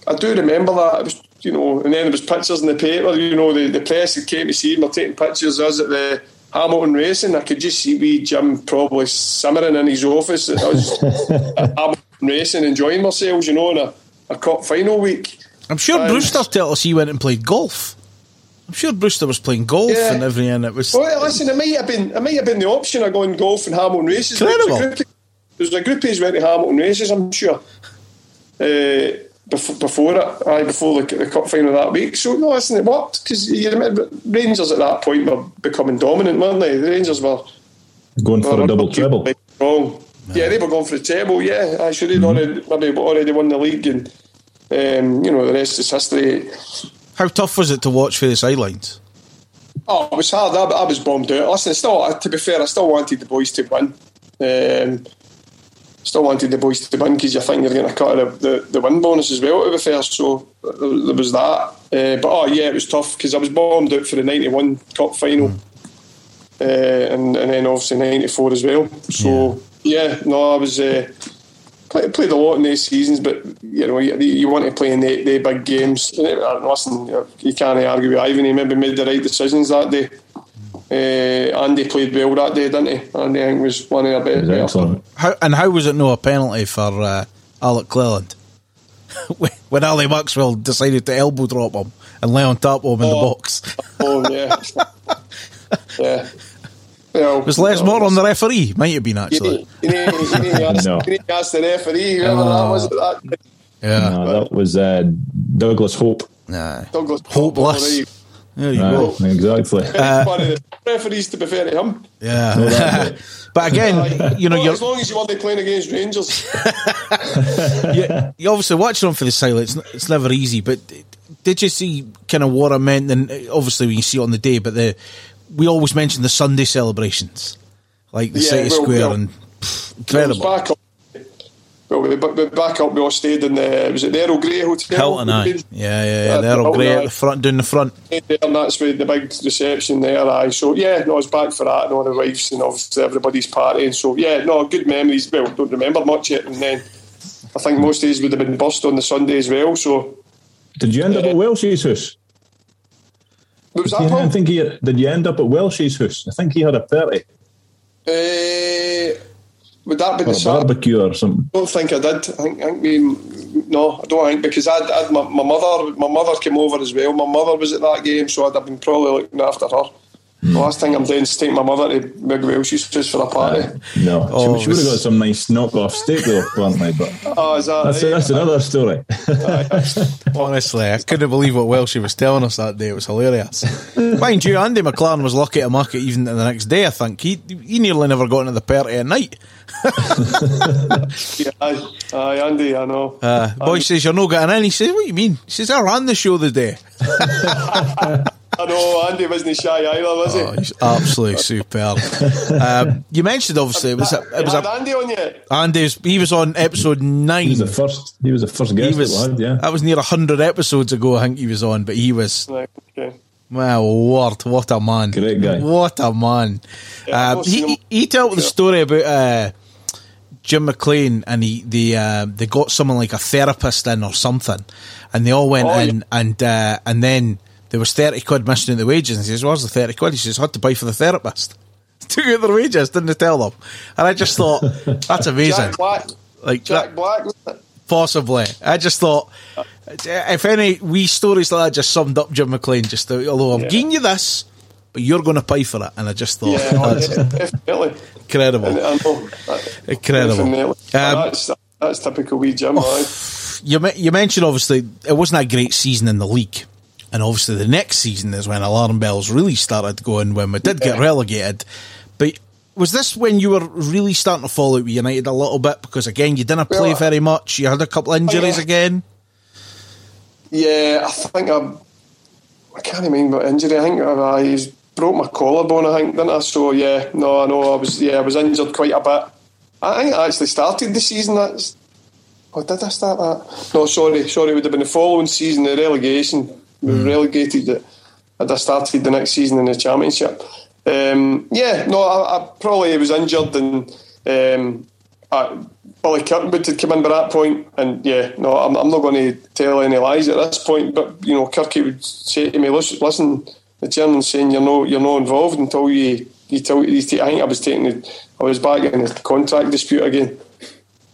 Speaker 5: I do remember that. It was, you know, and then there was pictures in the paper. You know, the, the press that came to see him were taking pictures of us at the Hamilton Racing. I could just see wee Jim probably simmering in his office at us at Hamilton Racing, enjoying ourselves. You know, in a, a cup final week.
Speaker 2: I'm sure
Speaker 5: And-
Speaker 2: Brewster told us he went and played golf. I'm sure Brewster was playing golf
Speaker 5: Yeah.
Speaker 2: and everything. It was
Speaker 5: Well, listen, it might have been it might have been the option of going golf and Hamilton races. There was a
Speaker 2: Incredible.
Speaker 5: group, there was a group who's went to Hamilton races. I'm sure. Uh, before, before it, aye, before the, the cup final that week. So no, listen, it worked because you remember Rangers at that point were becoming dominant, weren't they? The Rangers were
Speaker 3: Going for
Speaker 5: were
Speaker 3: a double treble.
Speaker 5: Wrong. Yeah, they were going for the treble. Yeah, I should have already already won the league, and um, you know the rest is history.
Speaker 2: how tough was it to watch for the sidelines?
Speaker 5: Oh, it was hard. I, I was bombed out. Listen, still, to be fair, I still wanted the boys to win. Um, still wanted the boys to win because you think you're going to cut the, the, the win bonus as well, to be fair. So there, there was that. Uh, but oh, yeah, it was tough because I was bombed out for the 91 Cup final uh, and, and then obviously 94 as well. So, yeah, no, I was. Uh, played, played a lot in these seasons, but you know you, you want to play in the, the big games. And listen, you can't argue with Ivan. He maybe made the right decisions that day. Uh, Andy played well that day, didn't he? Andy I think was one of the
Speaker 3: It was
Speaker 5: better.
Speaker 2: How and how was it no a penalty for uh, Alec Cleland when- when Ali Maxwell decided to elbow drop him and lay on top of him in the
Speaker 5: Oh.
Speaker 2: box?
Speaker 5: Oh yeah, yeah. Well,
Speaker 2: Was Les Moore on the referee? Might have been actually.
Speaker 5: you need, you need to ask,
Speaker 3: No.
Speaker 5: you ask the referee whoever that was. That
Speaker 2: Yeah.
Speaker 3: No, that was uh, Douglas Hope.
Speaker 2: Nah.
Speaker 5: Douglas
Speaker 2: Hopeless.
Speaker 5: Right.
Speaker 2: There you
Speaker 3: Right,
Speaker 2: go.
Speaker 3: exactly.
Speaker 5: one of the referees to be fair to him.
Speaker 2: Yeah.
Speaker 3: that
Speaker 2: but again, you know,
Speaker 5: Well,
Speaker 2: you're,
Speaker 5: as long as you want to playing against Rangers.
Speaker 2: you, you obviously watching on for the silence. It's, it's never easy. But did you see kind of what I meant? And uh, obviously, we see it on the day, but the we always mention the Sunday celebrations, like the
Speaker 5: Yeah,
Speaker 2: City
Speaker 5: well,
Speaker 2: Square,
Speaker 5: well,
Speaker 2: and pff,
Speaker 5: It was
Speaker 2: incredible.
Speaker 5: Back up. Well, we, we back up. We all stayed in the was it the Earl Grey Hotel?
Speaker 2: Hilton, aye.
Speaker 5: We'd
Speaker 2: Yeah, yeah, yeah.
Speaker 5: Uh,
Speaker 2: They're all at the front, down the front.
Speaker 5: been there, and that's where the big reception there. Aye, so yeah, no, I was back for that, and all the wives and obviously everybody's partying. So yeah, no, good memories. Well, don't remember much yet, and then I think most days would have been bust on the Sunday as well. So
Speaker 3: Did you end up at Welsh's house?
Speaker 5: what was
Speaker 3: You
Speaker 5: that?
Speaker 3: didn't think he, did you end up at Welsh's house? I think he had a party
Speaker 5: Uh, would that be the
Speaker 3: a
Speaker 5: Saturday?
Speaker 3: barbecue or something.
Speaker 5: I don't think I did. I think, I think we, no, I don't think because I'd, I'd my, my mother, my mother came over as well. My mother was at that game, so I'd have been probably looking after her. The hmm. last thing I'm doing is take my mother to Big Welsh's just for a party.
Speaker 3: Uh, no,
Speaker 2: Oh,
Speaker 3: she, she would have got some nice knockoff steak though, weren't they? But
Speaker 5: Oh, is that
Speaker 3: that's,
Speaker 5: right?
Speaker 3: that's another story.
Speaker 2: Honestly, I couldn't believe what Welsh was telling us that day. It was hilarious. Mind you, Andy McLaren was lucky to make it even the next day. I think he he nearly never got into the party at night.
Speaker 5: Yeah, aye, aye, Andy, I know.
Speaker 2: Uh, boy says you're not getting in. He says, "What do you mean?" He says, "I ran the show the day."
Speaker 5: I know Andy wasn't shy either, was he?
Speaker 2: Oh, he's absolutely superb. Um, you mentioned obviously it was a, it was
Speaker 5: had
Speaker 2: a,
Speaker 5: Andy on yet?
Speaker 2: Andy's. He was on episode nine.
Speaker 3: He was the first. He was the first guest
Speaker 2: He was
Speaker 3: that we had, yeah.
Speaker 2: that was near hundred episodes ago. I think he was on, but he was.
Speaker 5: Right, okay.
Speaker 2: My word, what a man!
Speaker 3: Great guy.
Speaker 2: What a man!
Speaker 5: Yeah,
Speaker 2: um, he, he told the story about uh, Jim McLean, and he they uh, they got someone like a therapist in or something, and they all went
Speaker 5: Oh,
Speaker 2: in, and uh, and then there was thirty quid missing in the wages, and he says, "Where's the thirty quid?" He says, "Had to buy for the therapist." Took out their wages, didn't they tell them? And I just thought that's amazing.
Speaker 5: Jack Black.
Speaker 2: like
Speaker 5: Jack
Speaker 2: that,
Speaker 5: Black.
Speaker 2: Possibly. I just thought, if any wee stories like that just summed up Jim McLean, just to, although I'm
Speaker 5: Yeah.
Speaker 2: giving you this, but you're going to pay for it. And I just thought,
Speaker 5: Yeah, oh,
Speaker 2: that's
Speaker 5: definitely.
Speaker 2: incredible.
Speaker 5: Know.
Speaker 2: Incredible.
Speaker 5: Definitely.
Speaker 2: Um,
Speaker 5: that's, that's typical wee Jim. aye.
Speaker 2: You, you mentioned, obviously, it wasn't a great season in the league. And obviously, the next season is when alarm bells really started going when we did get relegated. But was this when you were really starting to fall out with United a little bit? Because, again, you didn't play very much. You had a couple of injuries
Speaker 5: yeah.
Speaker 2: again.
Speaker 5: Yeah, I think I, I can't even remember injury. I think I, I broke my collarbone. I think, didn't I? So yeah, no, I know I was. Yeah, I was injured quite a bit. I think I actually started the season. That's. Oh, did I start that? No, sorry, sorry. It would have been the following season, the relegation. We were relegated. It. I'd started the next season in the championship. Um, yeah, no, I, I probably was injured and um, Billy Kirkwood had come in by that point, and yeah, no, I'm, I'm not going to tell any lies at this point. But you know, Kirky would say to me, "Listen, the chairman's saying you're no, you're not involved until you, you tell you take, I think I was taking, the, I was back in the contract dispute again,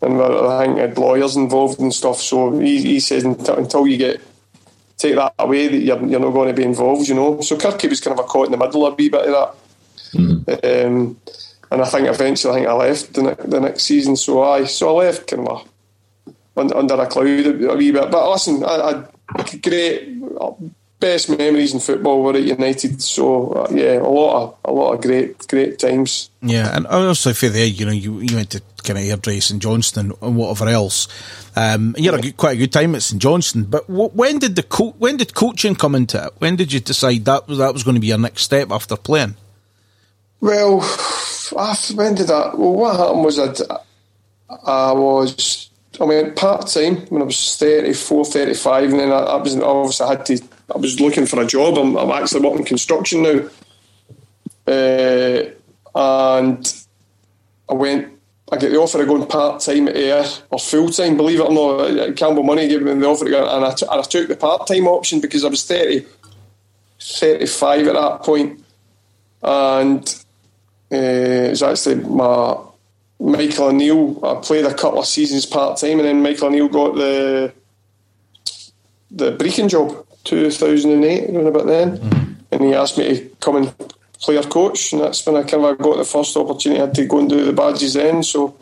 Speaker 5: and I think I had lawyers involved and stuff. So he, he says until, until you get take that away, that you're, you're not going to be involved. You know, so Kirky was kind of a caught in the middle a wee bit of that. Um, and I think eventually I think I left the, ne- the next season. So I so I left kind of a, under a cloud a, a wee bit. But listen, I, I great best memories in football were at United. So uh, yeah, a lot of a lot of great great times.
Speaker 2: Yeah, and obviously for there, you know, you, you went to kind of hairdress St Johnstone and whatever else. Um, you had a good, quite a good time at St Johnstone. But w- when did the co- when did coaching come into it? When did you decide that was that was going to be your next step after playing?
Speaker 5: Well, after, when did that? Well, what happened was I'd, I was I went part time when I was 34, 35, and then I, I was obviously I had to. I was looking for a job. I'm, I'm actually working construction now, uh, and I went. I get the offer of going part time at Ayr or full time. Believe it or not, Campbell Money gave me the offer, to go, and I, t- and I took the part time option because I was 30, 35 at that point, and uh, it was actually my Michael O'Neill. I played a couple of seasons part time, and then Michael O'Neill got the the Brechin job, two thousand and eight, around about then, and he asked me to come and play our coach, and that's when I kind of got the first opportunity. I had to go and do the badges then, so.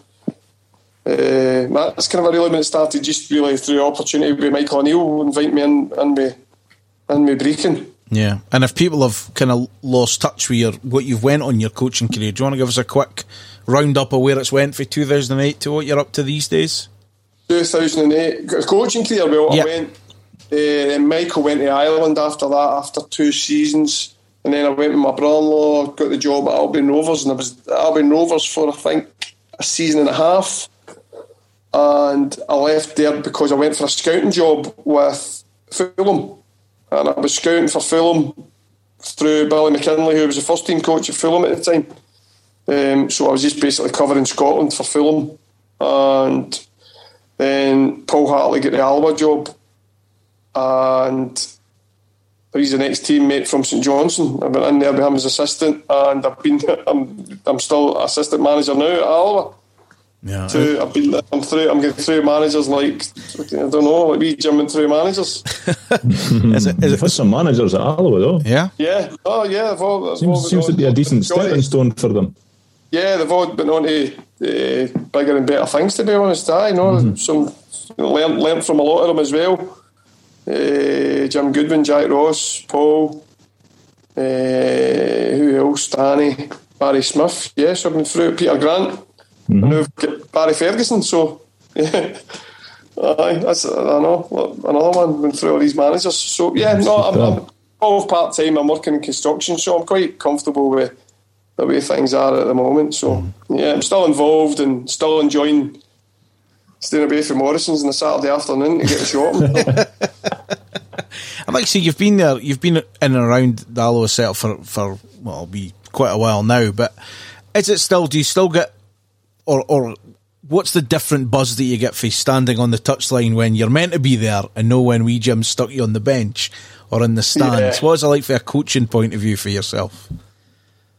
Speaker 5: Uh, that's kind of a really when it started, just really through opportunity with Michael O'Neill invite me in and me and me Brechin.
Speaker 2: Yeah, and if people have kind of lost touch with your what you've went on your coaching career, do you want to give us a quick roundup of where it's went from 2008 to what you're up to these days?
Speaker 5: 2008 coaching career. Well,
Speaker 2: Yep.
Speaker 5: I went. Uh, Michael went to Ireland after that, after two seasons, and then I went with my brother-in-law, got the job at Albion Rovers, and I was at Albion Rovers for I think a season and a half, and I left there because I went for a scouting job with Fulham, and I was scouting for Fulham through Billy McKinlay, who was the first team coach at Fulham at the time. Um, so I was just basically covering Scotland for Fulham, and then Paul Hartley got the Alloa job, and he's the next teammate from St Johnstone. I've been in there with him as assistant, and I've been I'm, I'm still assistant manager now at Alloa.
Speaker 2: Yeah,
Speaker 5: To, I've been I'm through I'm getting through managers like I don't know like we jumping through managers.
Speaker 2: is it, is
Speaker 3: There's
Speaker 2: it,
Speaker 3: some managers at Alloa, though.
Speaker 2: yeah,
Speaker 5: Yeah, oh yeah, they've all, they've all
Speaker 3: Seems,
Speaker 5: been
Speaker 3: seems to be a decent stepping stone for them.
Speaker 5: Yeah, they've all been on to uh, bigger and better things, to be honest. I know some learned, learned from a lot of them as well. Uh, Jim Goodwin, Jack Ross, Paul, uh, who else? Danny, Barry Smith. Yes, I've been through. Peter Grant. And now we've got Barry Ferguson. So, yeah. Aye, that's I know another one. Been through all these managers. So yeah, no, I'm, I'm all part time. I'm working in construction, so I'm quite comfortable with the way things are at the moment. So mm. yeah, I'm still involved and still enjoying staying away from Morrison's on a Saturday afternoon to get a shot.
Speaker 2: I'd like to see you've been there. You've been in and around the Alloa set for for well, be quite a while now. But is it still? Do you still get or or what's the different buzz that you get for standing on the touchline when you're meant to be there and know when we Jim stuck you on the bench or in the stands? Yeah. What's it like for a coaching point of view for yourself?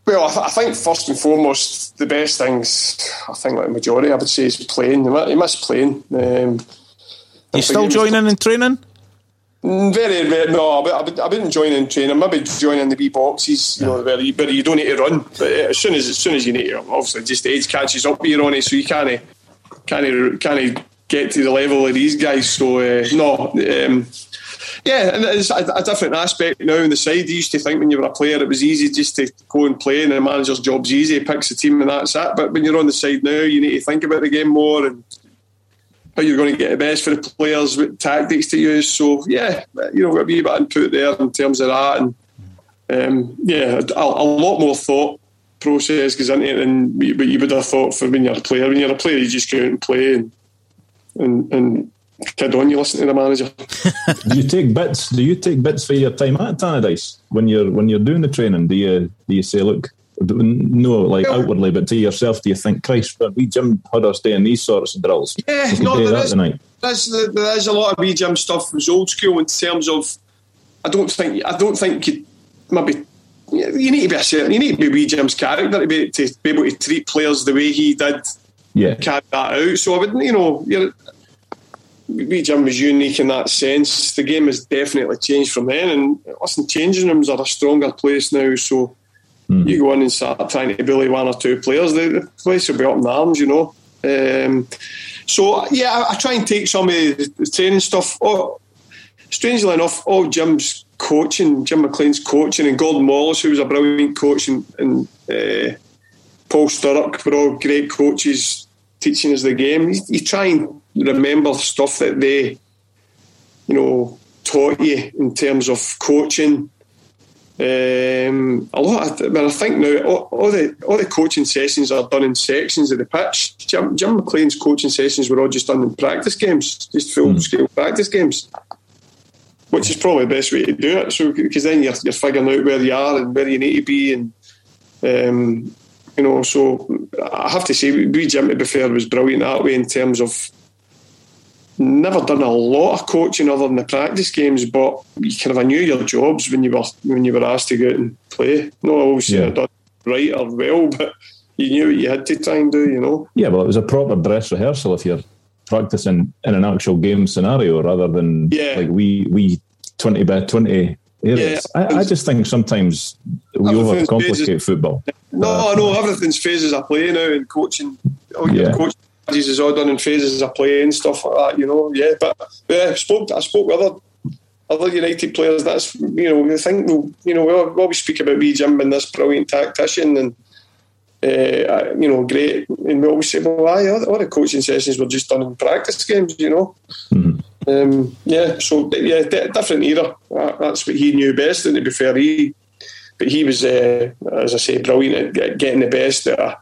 Speaker 5: Well, I, th- I, think first and foremost, the best things, I think like the majority, I would say, is playing. You miss playing. Um,
Speaker 2: you still joining in training?
Speaker 5: Very, very no. I, I, I been joining training. Maybe joining the B boxes, you know, where you, but you don't need to run. But as soon as as soon as you need to, obviously, just age catches up with you on it, so you can't can't can't get to the level of these guys. So uh, no, um, yeah, and it's a, a, different aspect now in the side. You used to think when you were a player it was easy just to go and play, and the manager's job's easy. He picks the team, and that's it. But when you're on the side now, you need to think about the game more and how you're going to get the best for the players, what tactics to use. So yeah, you know, got a wee bit input there in terms of that, and um, yeah, a, a, lot more thought process goes into it than what you would have thought for when you're a player. When you're a player, you just go out and play and and, and kid on, you listen to the manager.
Speaker 3: do you take bits? Do you take bits for your time at Tannadice when you're when you're doing the training? Do you do you say, look, no, like outwardly, but to yourself, do you think, Christ, we Jim had us doing these sorts of drills?
Speaker 5: Yeah, no, there is, there's, there is a lot of wee Jim stuff was old school in terms of. I don't think I don't think you maybe you need to be a certain you need to be wee Jim's character to be to be able to treat players the way he did.
Speaker 3: Yeah,
Speaker 5: carry that out. So I wouldn't, you know, you're wee Jim was unique in that sense. The game has definitely changed from then, and listen, changing rooms are a stronger place now. So mm. you go in and start trying to bully one or two players, the, the place will be up in arms, you know. Um, so yeah, I, I, try and take some of the, training stuff. Oh, strangely enough, all Jim's coaching, Jim McLean's coaching, and Gordon Wallace, who was a brilliant coach, and, and uh, Paul Sturrock were all great coaches teaching us the game. You, you try and remember stuff that they, you know, taught you in terms of coaching. Um, a lot. Of, I think now all, all, the all the coaching sessions are done in sections of the pitch. Jim, Jim McLean's coaching sessions were all just done in practice games, just full mm. scale practice games, which is probably the best way to do it. So because then you're, you're figuring out where you are and where you need to be, and um, you know. So I have to say, we Jim to be fair was brilliant that way in terms of never done a lot of coaching other than the practice games, but you kind of I knew your jobs when you were when you were asked to go out and play. Not always yeah. done right or well, but you knew what you had to try and do, you know.
Speaker 3: Yeah, well, it was a proper dress rehearsal if you're practicing in an actual game scenario rather than
Speaker 5: yeah.
Speaker 3: like we we twenty by twenty areas. Yeah, I, I, just think sometimes we overcomplicate phases. football.
Speaker 5: No, uh, no, everything's phases of play now and coaching. Oh, yeah. coaching is all done in phases of play and stuff like that, you know. Yeah, but yeah, I spoke I spoke with other other United players. That's you know, I think we'll, you know we always speak about wee Jim and this brilliant tactician and. Uh, you know, great, and we always say, "Well, aye, all, the coaching sessions were just done in practice games," you know. Mm-hmm. Um, yeah, so yeah, different era. That's what he knew best, and to be fair, he, but he was, uh, as I say, brilliant at getting the best out of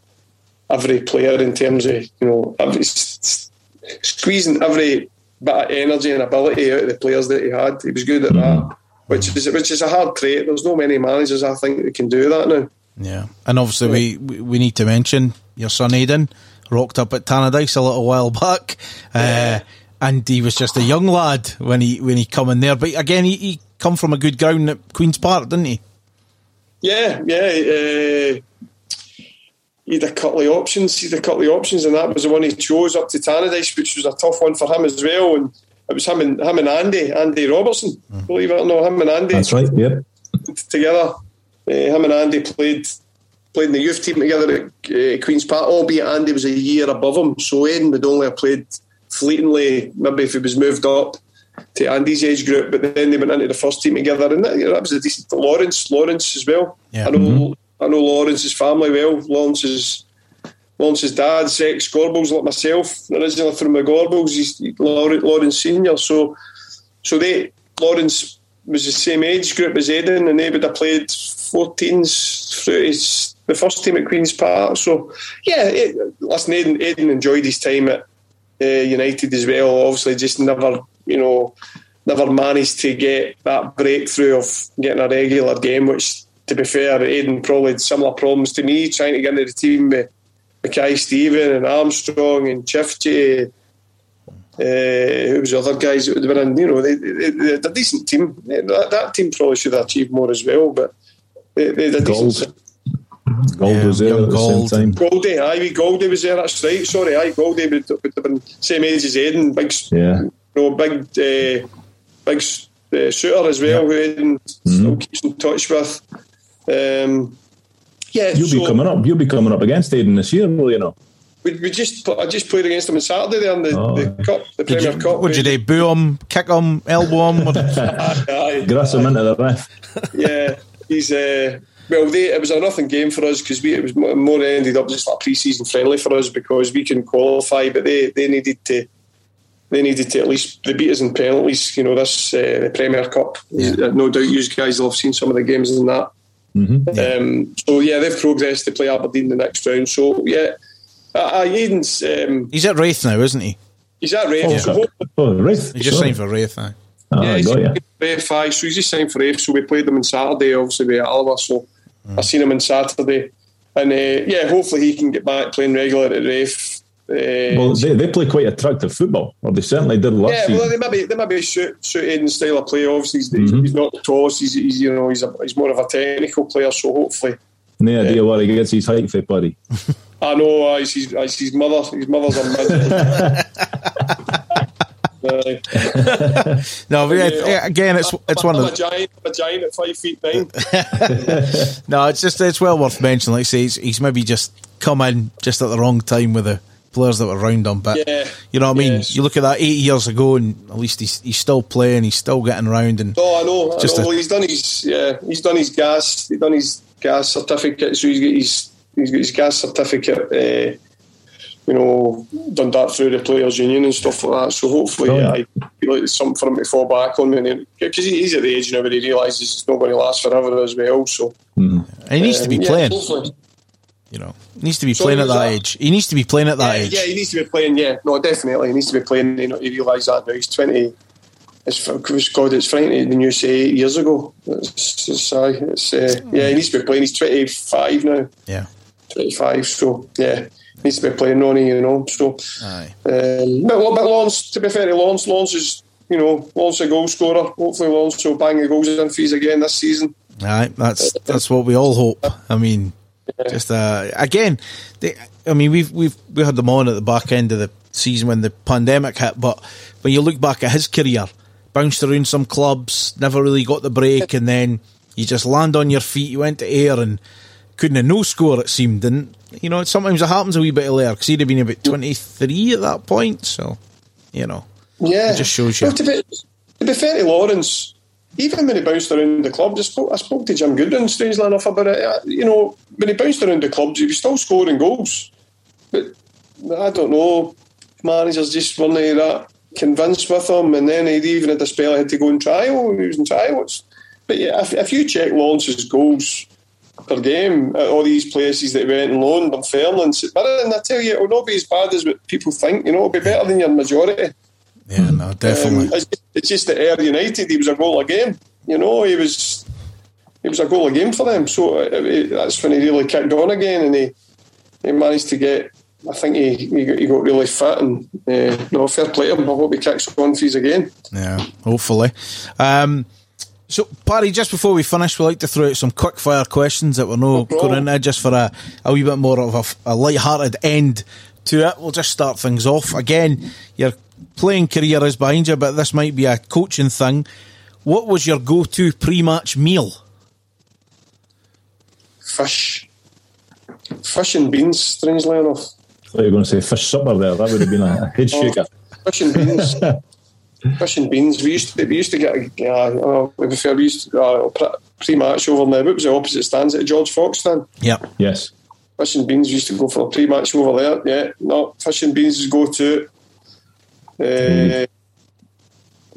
Speaker 5: every player in terms of you know every, squeezing every bit of energy and ability out of the players that he had. He was good at that, which is which is a hard trait. There's no many managers I think that can do that now.
Speaker 2: Yeah, and obviously yeah. we we need to mention your son Aiden rocked up at Tannadice a little while back. Yeah. Uh, and he was just a young lad when he when he come in there. But again, he, he come from a good ground at Queens Park, didn't he?
Speaker 5: Yeah, yeah. Uh, he had a couple of options. He had a couple of options, and that was the one he chose up to Tannadice, which was a tough one for him as well. And it was him and him and Andy, Andy Robertson, mm. believe it or not, him and Andy.
Speaker 3: That's right. Yeah.
Speaker 5: Together, uh, him and Andy played played in the youth team together at uh, Queens Park. Albeit Andy was a year above him, so Aiden would only have played fleetingly, maybe if he was moved up to Andy's age group. But then they went into the first team together, and that, that was a decent. Lawrence, Lawrence as well.
Speaker 2: Yeah.
Speaker 5: I know. Mm-hmm I know Lawrence's family well. Lawrence's Lawrence's dad's ex Gorbals like myself, originally from the Gorbals. He's Lawrence Senior, so so they Lawrence was the same age group as Aidan, and they would have played 14s through his, the first team at Queen's Park. So, yeah, it, listen, Aidan, Aidan enjoyed his time at uh, United as well. Obviously, just never, you know, never managed to get that breakthrough of getting a regular game, which, to be fair, Aidan probably had similar problems to me trying to get into the team with Mackay Steven and Armstrong and Chifty. Uh, who was the other guys that would have been in? You know, they, they, they're a decent team. That, that, team probably should have achieved more as well, but they, they had a
Speaker 3: Gauld.
Speaker 5: decent.
Speaker 3: Gauld
Speaker 2: Yeah,
Speaker 3: was there
Speaker 2: young
Speaker 3: at the
Speaker 2: Gauld.
Speaker 3: same time.
Speaker 5: Goldie, aye, Goldie was there. That's right. Sorry, aye, Goldie would, would have been same age as Aidan. Big,
Speaker 3: Yeah.
Speaker 5: you know, big, uh, big uh, shooter as well. Who Aidan
Speaker 3: Mm-hmm.
Speaker 5: still keeps in touch with. Um, yeah,
Speaker 3: You'll
Speaker 5: so
Speaker 3: be coming up. You'll be coming up against Aiden this year, will you know?
Speaker 5: we, we just I just played against him on Saturday there in the,
Speaker 3: Oh.
Speaker 5: the cup, the
Speaker 2: Did
Speaker 5: Premier
Speaker 2: you,
Speaker 5: Cup.
Speaker 2: what did you do? Boo him, kick him, elbow him? What-
Speaker 5: Aye,
Speaker 3: Grass him into the ref.
Speaker 5: yeah, he's uh, well. They, it was a nothing game for us because we it was more ended up just like a pre-season friendly for us because we can qualify, but they, they needed to they needed to at least they beat us in penalties. You know this uh, the Premier Cup. Uh, No doubt you guys will have seen some of the games in that. Um, so yeah, they've progressed to play Aberdeen the next round. So yeah, uh, uh, Aiden's um,
Speaker 2: He's at Raith now, isn't he?
Speaker 5: he's at Raith. so hopefully
Speaker 3: Oh, Raith.
Speaker 2: He just
Speaker 3: Sorry.
Speaker 2: signed for Raith now.
Speaker 3: Ah,
Speaker 5: yeah,
Speaker 3: I
Speaker 5: he's
Speaker 3: got you.
Speaker 5: signed aye, so he's just signed for Raith. So we played them on Saturday, obviously we with Alloa. So I seen him on Saturday, and uh, yeah, hopefully he can get back playing regular at Raith. Uh,
Speaker 3: Well, they, they play quite attractive football, or they certainly did last
Speaker 5: yeah,
Speaker 3: season.
Speaker 5: well, they maybe they maybe suit suit Aiden's style of play. Obviously, he's, he's, he's not the tallest. He's, he's you know he's a, he's more of a technical player. So hopefully,
Speaker 3: no idea where he gets his height for, buddy.
Speaker 5: I know uh, his, his, his mother his mother's a midget. Aye.
Speaker 2: No, but yeah,
Speaker 5: Yeah.
Speaker 2: again, it's it's one
Speaker 5: I'm
Speaker 2: of
Speaker 5: a
Speaker 2: the,
Speaker 5: giant, a giant at five feet nine.
Speaker 2: no, it's just it's well worth mentioning. Like I say, he's, he's maybe just come in just at the wrong time with the players that were around him. But
Speaker 5: Yeah.
Speaker 2: you know what I mean.
Speaker 5: Yes.
Speaker 2: You look at that eight years ago, and at least he's he's still playing. He's still getting around, and
Speaker 5: Oh, I know. I
Speaker 2: Just
Speaker 5: know.
Speaker 2: a-
Speaker 5: he's done his yeah. He's done his gas. He's done his gas certificate. So he's got his he's got his gas certificate. Uh, you know, done that through the players' union and stuff like that. So hopefully,
Speaker 3: Oh,
Speaker 5: yeah. I feel like there's something for him to fall back on because he's at the age now where he realises it's not going to last forever as well. So
Speaker 2: and he needs to
Speaker 5: um,
Speaker 2: be
Speaker 5: yeah,
Speaker 2: playing.
Speaker 5: hopefully.
Speaker 2: You know, he needs to be
Speaker 5: Sorry,
Speaker 2: playing at that,
Speaker 5: that-
Speaker 2: age. He needs to be playing at that
Speaker 5: yeah,
Speaker 2: age.
Speaker 5: yeah, he needs to be playing. Yeah, no, definitely, he needs to be playing. You know, he realise that now. He's twenty. It's God. It's frightening when you say eight years ago. It's, it's, it's uh, yeah, he needs to be playing. He's twenty five now.
Speaker 2: yeah.
Speaker 5: Twenty five. So yeah, he needs to be playing Ronnie. You know. So
Speaker 2: Aye.
Speaker 5: um, but, but Lawrence, to be fair to Lawrence, Lawrence is you know Lawrence a goal scorer. Hopefully Lawrence will bang the goals in fees again this season.
Speaker 2: Aye, that's that's what we all hope. I mean, just uh, again, they, I mean, we've we've we had them on at the back end of the season when the pandemic hit, but when you look back at his career, bounced around some clubs, never really got the break, and then you just land on your feet. You went to Ayr and couldn't have no score. It seemed, and you know sometimes it happens a wee bit earlier because he'd have been about twenty three at that point. So, you know,
Speaker 5: Yeah,
Speaker 2: It just shows you.
Speaker 5: Well, to, be, to be fair to Lawrence, even when he bounced around the club, I spoke, I spoke to Jim Goodwin, strangely enough, about it. Uh, You know, when he bounced around the clubs, he was still scoring goals. But I don't know, managers just weren't that convinced with him, and then he'd even had a spell he had to go in trial. He was in trial. But yeah, if, if you check Lawrence's goals per game at all these places that he went and loaned, Dunfermline, but and I tell you, it will not be as bad as what people think. You know, it'll be better than your majority.
Speaker 2: Yeah, no, definitely.
Speaker 5: Um, it's, it's just that Ayr United, he was a goal a game. You know, he was he was a goal a game for them. So uh, uh, that's when he really kicked on again, and he he managed to get. I think he he got, he got really fit, and uh, no fair play to him. I hope he kicks on for again.
Speaker 2: Yeah, hopefully. Um, so, Paddy, just before we finish, we like to throw out some quick fire questions that we're no
Speaker 5: problem.
Speaker 2: going into just for a, a wee bit more of a, a light-hearted end to it. We'll just start things off. Again, your playing career is behind you, but this might be a coaching thing. What was your go-to pre-match meal?
Speaker 5: Fish, fish and beans. Strangely enough,
Speaker 3: I thought you were going to say fish supper there. That would have been a head shaker.
Speaker 5: fish and beans. Fish and beans. We used to we used to get uh, uh, we prefer we used to uh, pre match over there. What was the opposite stands at George Fox then?
Speaker 2: Yep.
Speaker 3: Yes.
Speaker 5: Fish and beans we used to go for a pre-match over there. Yeah, no, fish and beans is go to. Uh,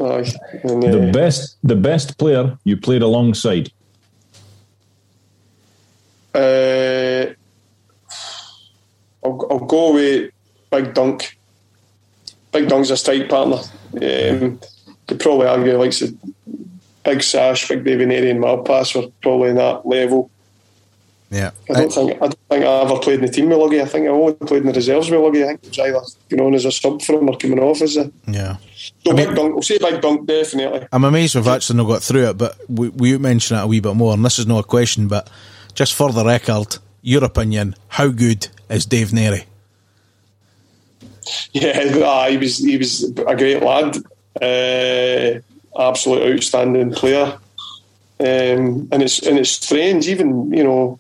Speaker 5: Aye. And,
Speaker 3: The
Speaker 5: uh,
Speaker 3: best, the best player you played alongside.
Speaker 5: uh, I'll, I'll go with Big Dunk. Big Dunk's a strike partner. Um, could probably argue like the Big Sash, Big Davy Narey and Malpas were probably in that level.
Speaker 2: Yeah.
Speaker 5: I don't think I don't think I ever played in the team with Luggy. I think I only played in the reserves with Luggy. I think it was either going on as a sub for him or coming off as a
Speaker 2: Yeah.
Speaker 5: so Big Dunk. We'll say Big Dunk definitely.
Speaker 2: I'm amazed we've actually not got through it, but we, we mention it a wee bit more, and this is not a question, but just for the record, your opinion, how good is Dave Narey?
Speaker 5: Yeah, ah, he was he was a great lad, uh, absolute outstanding player, um, and it's and it's strange, even you know,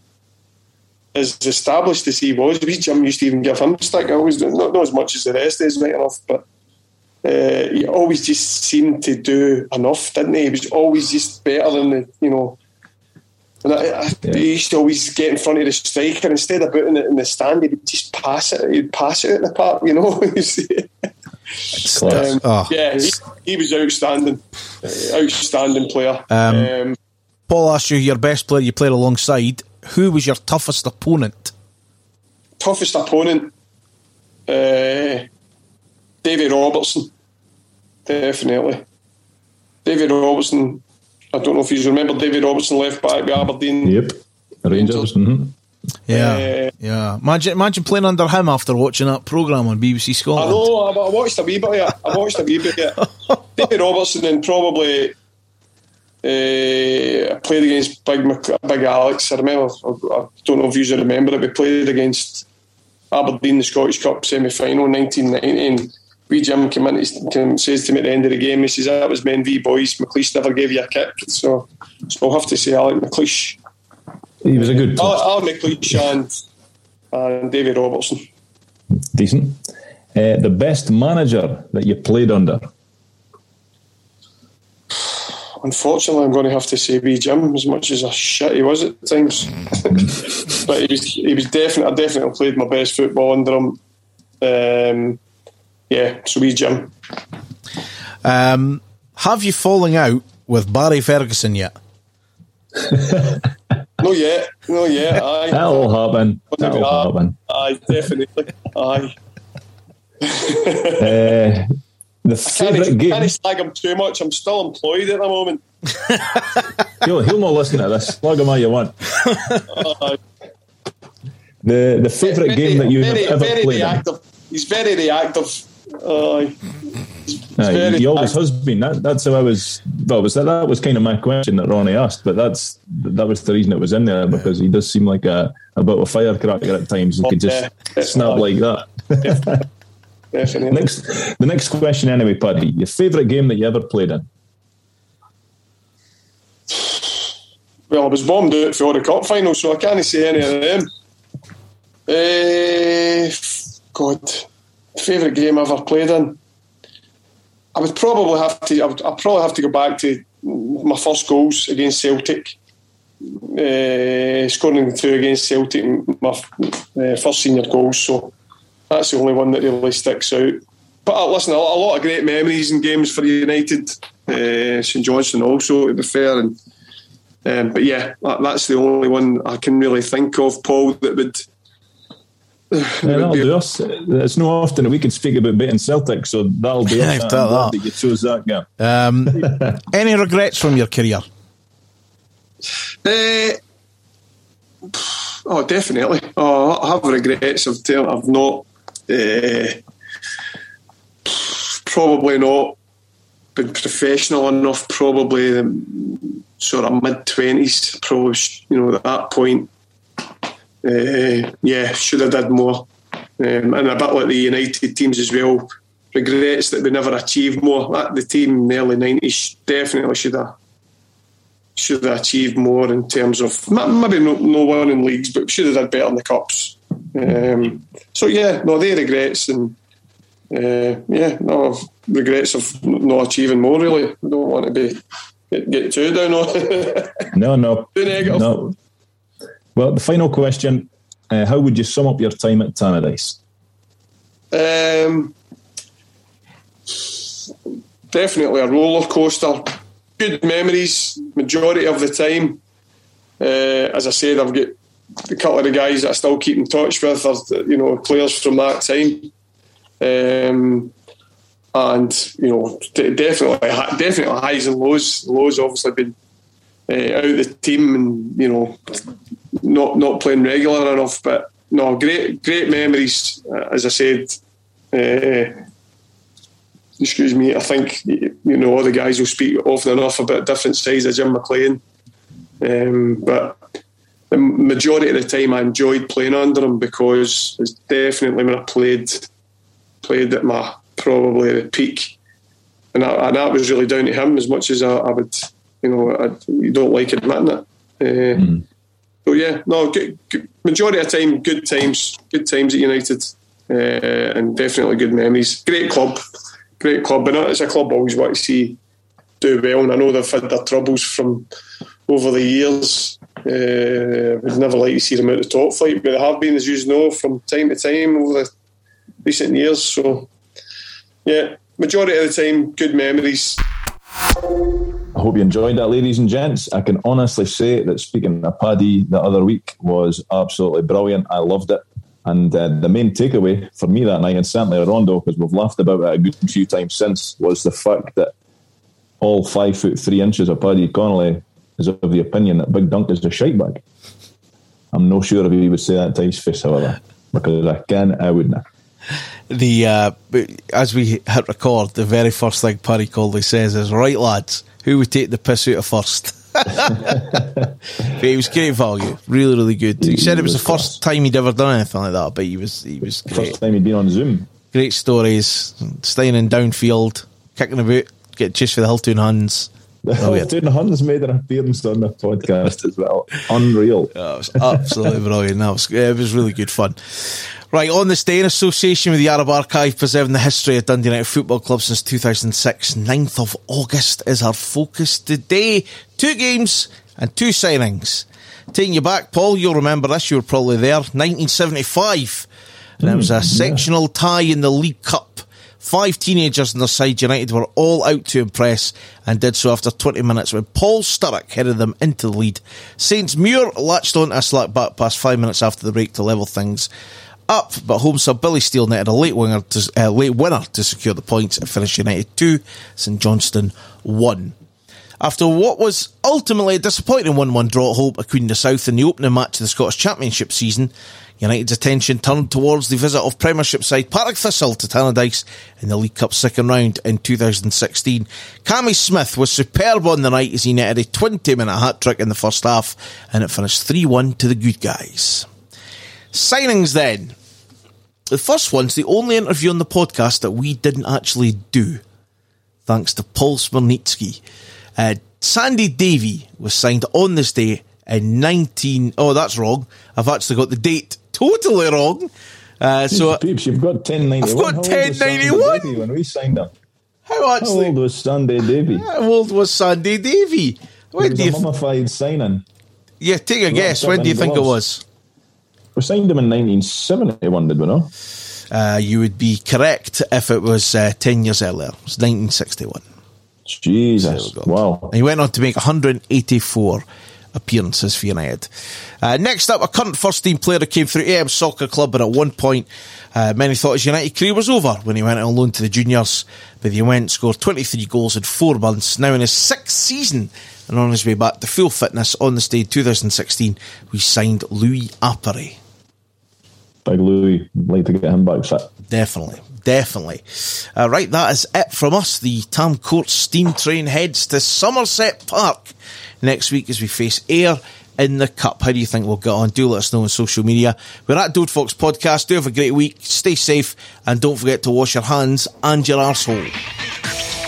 Speaker 5: as established as he was, we Jim used to even give him stick. I always not, not as much as the rest is right enough, but uh, he always just seemed to do enough, didn't he? He was always just better than the you know. And I, I,
Speaker 3: Yeah.
Speaker 5: he used to always get in front of the striker instead of putting it in the stand. He'd just pass it. He'd pass it at the park, you know. Um,
Speaker 2: Oh.
Speaker 5: Yeah, he, he was outstanding, outstanding player.
Speaker 2: Um,
Speaker 5: Um,
Speaker 2: Paul asked you your best player you played alongside. Who was your toughest opponent?
Speaker 5: toughest opponent, uh, Davy Robertson, definitely. Davy Robertson. I don't know if you remember Davy Robertson, left back with Aberdeen.
Speaker 3: Yep. Rangers. hmm
Speaker 2: Yeah,
Speaker 5: Uh,
Speaker 2: yeah. Imagine, imagine playing under him after watching that program on BBC Scotland.
Speaker 5: I know. I, I watched a wee bit of it. I watched a wee bit of it. Davy Robertson and probably uh, I played against Big Big Alex. I remember. I, don't know if you remember it. We played against Aberdeen in the Scottish Cup semi final in 1990. And we Jim came in. He says to me at the end of the game, he says that was men v boys. McLeish never gave you a kick. So, so I'll have to say Alec McLeish,
Speaker 3: He was a good player.
Speaker 5: Al, Al McLeish and and David Robertson.
Speaker 3: Decent. Uh, the best manager that you played under.
Speaker 5: Unfortunately, I'm going to have to say wee Jim, as much as a shit he was at times. but he was, he was definitely, I definitely played my best football under him. Um, yeah, so wee Jim.
Speaker 2: Um, have you falling out with Barry Ferguson yet?
Speaker 5: No, yet, no, yet. Aye,
Speaker 3: That'll happen. That'll happen.
Speaker 5: aye, definitely. Aye.
Speaker 3: Uh, the
Speaker 5: Can't,
Speaker 3: favourite game.
Speaker 5: can't slag him too much. I'm still employed at the moment.
Speaker 3: He'll, he'll not listen to this. Plug him all you want. The the favourite game that you
Speaker 5: very,
Speaker 3: ever
Speaker 5: very
Speaker 3: played. in?
Speaker 5: He's very reactive. Aye. He's
Speaker 3: Aye,
Speaker 5: very
Speaker 3: he always
Speaker 5: reactive.
Speaker 3: has been. That, that's how I was. Well, was that, that was kind of my question that Ronnie asked, but that's that was the reason it was in there because he does seem like a a bit of a firecracker at times. He could oh,
Speaker 5: just
Speaker 3: snap like that.
Speaker 5: Definitely.
Speaker 3: Next, the next question, anyway, Paddy. Your favourite game that you ever played in?
Speaker 5: Well, I was bombed out for the cup final, so I can't say any of them. Uh, God, favourite game I've ever played in. I would probably have to. I would, I'd probably have to go back to my first goals against Celtic. Uh, scoring the two against Celtic, my uh, first senior goals. So that's the only one that really sticks out. But uh, listen, a, a lot of great memories and games for United. Uh, St Johnstone also, to be fair, and um, but yeah, that, that's the only one I can really think of, Paul, that would.
Speaker 3: Yeah, that'll do us. It's not often that we can speak about beating Celtic, so that'll be
Speaker 2: Yeah,
Speaker 3: us.
Speaker 2: I've
Speaker 3: I'm
Speaker 2: done
Speaker 3: glad
Speaker 2: that.
Speaker 3: that you chose that game.
Speaker 2: Um, any regrets from your career?
Speaker 5: Uh, oh, definitely. Oh, I have regrets of tell- I've not. Uh, probably not been professional enough. Probably sort of mid twenties. Probably you know at that point. Uh, yeah, should have did more. Um, and a bit like the United teams as well. Regrets that we never achieved more. That, the team in the early nineties definitely should have should have achieved more in terms of maybe no, no one in leagues, but should have done better in the cups. Um, so yeah, no, they regrets and uh, yeah, no regrets of not achieving more. Really, I don't want to be get, get too down on.
Speaker 3: No, no,
Speaker 5: Too negative.
Speaker 3: no. Well, the final question: uh, How would you sum up your time at Tannadice?
Speaker 5: Um, definitely a roller coaster. Good memories, majority of the time. Uh, as I said, I've got a couple of the guys that I still keep in touch with are you know players from that time. Um, and you know, definitely, definitely highs and lows. Lows obviously been uh, out the team, and you know, not not playing regular enough. But no, great great memories. Uh, as I said, uh, excuse me. I think you know all the guys will speak often enough about different sides of Jim McLean, um, but the majority of the time I enjoyed playing under him because it's definitely when I played played at my probably the peak, and that, and that, was really down to him as much as I, I would, you know, I, you don't like admitting it. Uh, mm. So yeah, no, good, good, majority of time, good times, good times at United, uh, and definitely good memories. Great club, great club, and it's a club I always want to see do well. And I know they've had their troubles from over the years. Uh, would never like to see them out the top flight, but they have been, as you know, from time to time over the recent years. So yeah, majority of the time, good memories.
Speaker 3: I hope you enjoyed that, ladies and gents. I can honestly say that speaking to Paddy the other week was absolutely brilliant. I loved it. And uh, the main takeaway for me that night, and certainly Rondo, because we've laughed about it a good few times since, was the fact that all five foot three inches of Paddy Connolly is of the opinion that Big Dunk is a shite bag. I'm not sure if he would say that to his face, however, because I can, I wouldn't
Speaker 2: the uh, as we hit record, the very first thing Paddy Connolly says is, "Right, lads, who would take the piss out of first? but he was great value, really, really good. He, he said it was, was the class. first time he'd ever done anything like that, but he was he was great.
Speaker 3: First time he'd been on Zoom.
Speaker 2: Great stories, staying in downfield, kicking about, get chased for the Hilltown Huns.
Speaker 3: The Huns made an appearance on the podcast as well. Unreal.
Speaker 2: Yeah, it was absolutely brilliant. That was, it was really good fun. Right, on this day, in association with the Arab Archive preserving the history of Dundee United Football Club since 2006, 9th of August is our focus today. Two games and two signings. Taking you back, Paul, you'll remember this, you were probably there, 1975. And mm, it was a hmm, sectional yeah. tie in the League Cup. Five teenagers on the side United were all out to impress and did so after 20 minutes when Paul Sturrock headed them into the lead. Saints Muir latched on a slack back pass five minutes after the break to level things up, but home sub Billy Steele netted a late winner to, uh, late winner to secure the points and finish United 2, St Johnstone 1. After what was ultimately a disappointing 1-1 draw at home at Queen of the South in the opening match of the Scottish Championship season, United's attention turned towards the visit of Premiership side Partick Thistle to Tannadice in the League Cup second round in 2016. Cammy Smith was superb on the night as he netted a 20 minute hat trick in the first half and it finished 3-1 to the good guys. Signings then. The first one's the only interview on the podcast that we didn't actually do, thanks to Paul Smirnitsky. Uh, Sandy Davie was signed on this day in 19. Oh, that's wrong. I've actually got the date totally wrong. Uh, so,
Speaker 3: Peeps, you've got 1091.
Speaker 2: I've got 1091
Speaker 3: when we signed up.
Speaker 2: How
Speaker 3: old was Sandy Davie?
Speaker 2: How old was Sandy Davie?
Speaker 3: When it was a mummified signing.
Speaker 2: Yeah, take a guess. When do you think it was?
Speaker 3: We signed him in 1971, did we not?
Speaker 2: Uh, you would be correct if it was uh, 10 years earlier. It was 1961.
Speaker 3: Jesus. Wow.
Speaker 2: And he went on to make 184 appearances for United. Uh, next up, a current first team player who came through AM Soccer Club, and at one point, uh, many thought his United career was over when he went on loan to the juniors. But he went, scored 23 goals in four months, now in his sixth season, and on his way back to full fitness on the stage 2016, we signed Louis Appere.
Speaker 3: Big Louis, like to get him back fit.
Speaker 2: Definitely, definitely. Uh, right, that is it from us. The Tam Court steam train heads to Somerset Park next week as we face Ayr in the Cup. How do you think we'll get on? Do let us know on social media. We're at Dode Fox Podcast. Do have a great week. Stay safe and don't forget to wash your hands and your arsehole.